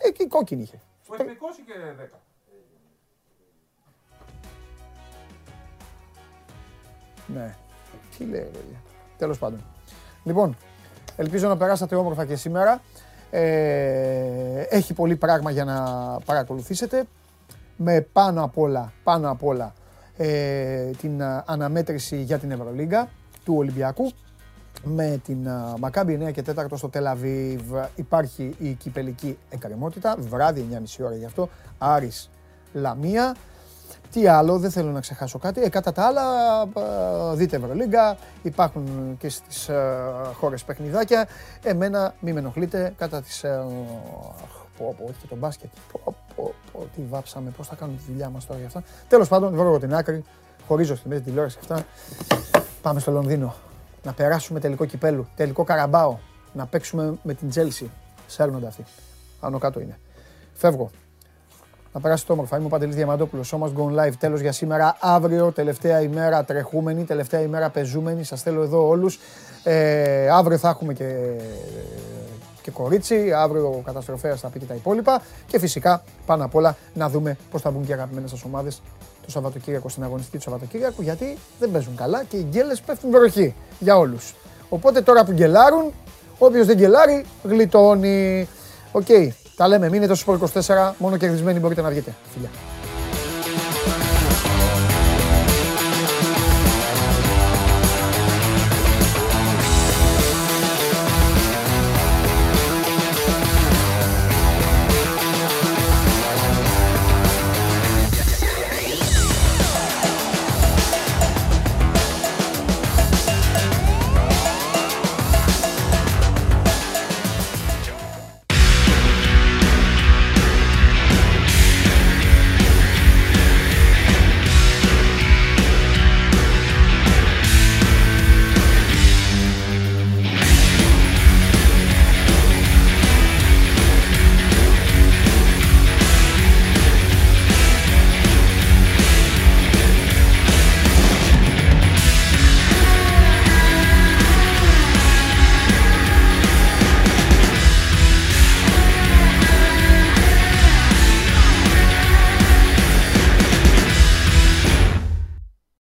Ε, και κόκκινη είχε. Ο εθνικός είχε 10. Ναι. Τι λέει, ρε παιδιά. Τέλος πάντων. Λοιπόν, Ελπίζω να περάσατε όμορφα και σήμερα. Ε, έχει πολύ πράγμα για να παρακολουθήσετε. Με πάνω απ' όλα, πάνω απ' όλα ε, την α, αναμέτρηση για την Ευρωλίγκα του Ολυμπιακού. Με την α, Μακάμπι 9 και 4 στο Τελαβίβ υπάρχει η κυπελική εκκρεμότητα. Βράδυ 9.30 ώρα γι' αυτό. Άρης Λαμία. Τι άλλο, δεν θέλω να ξεχάσω κάτι. Ε, κατά τα άλλα, ε, δείτε Ευρωλίγκα, υπάρχουν και στις ε, χώρες παιχνιδάκια. Εμένα, μη με ενοχλείτε, κατά τις... Ε, πω, πω, όχι και το μπάσκετ. Πω, πω, πω, τι βάψαμε, πώς θα κάνουμε τη δουλειά μας τώρα για αυτά. Τέλος πάντων, βρω εγώ την άκρη, χωρίζω στη μέση τηλεόραση αυτά. Πάμε στο Λονδίνο. Να περάσουμε τελικό κυπέλου, τελικό καραμπάο. Να παίξουμε με την Τζέλσι. Σέρνονται αυτοί. Άνω κάτω είναι. Φεύγω. Να περάσετε όμορφα. Είμαι ο Παντελής Διαμαντόπουλος. So must go live. Τέλος για σήμερα. Αύριο, τελευταία ημέρα τρεχούμενη, τελευταία ημέρα πεζούμενη. Σας θέλω εδώ όλους. Ε, αύριο θα έχουμε και, και κορίτσι. Αύριο ο καταστροφέας θα πει και τα υπόλοιπα. Και φυσικά πάνω απ' όλα να δούμε πώς θα μπουν και οι αγαπημένες σας ομάδες το Σαββατοκύριακο στην αγωνιστική του Σαββατοκύριακου. Γιατί δεν παίζουν καλά και οι γκέλες πέφτουν βροχή για όλους. Οπότε τώρα που γκελάρουν, όποιος δεν γκελάρει γλιτώνει. Οκ. Τα λέμε, μείνετε στο Sport 24, μόνο κερδισμένοι μπορείτε να βγείτε. Φιλιά.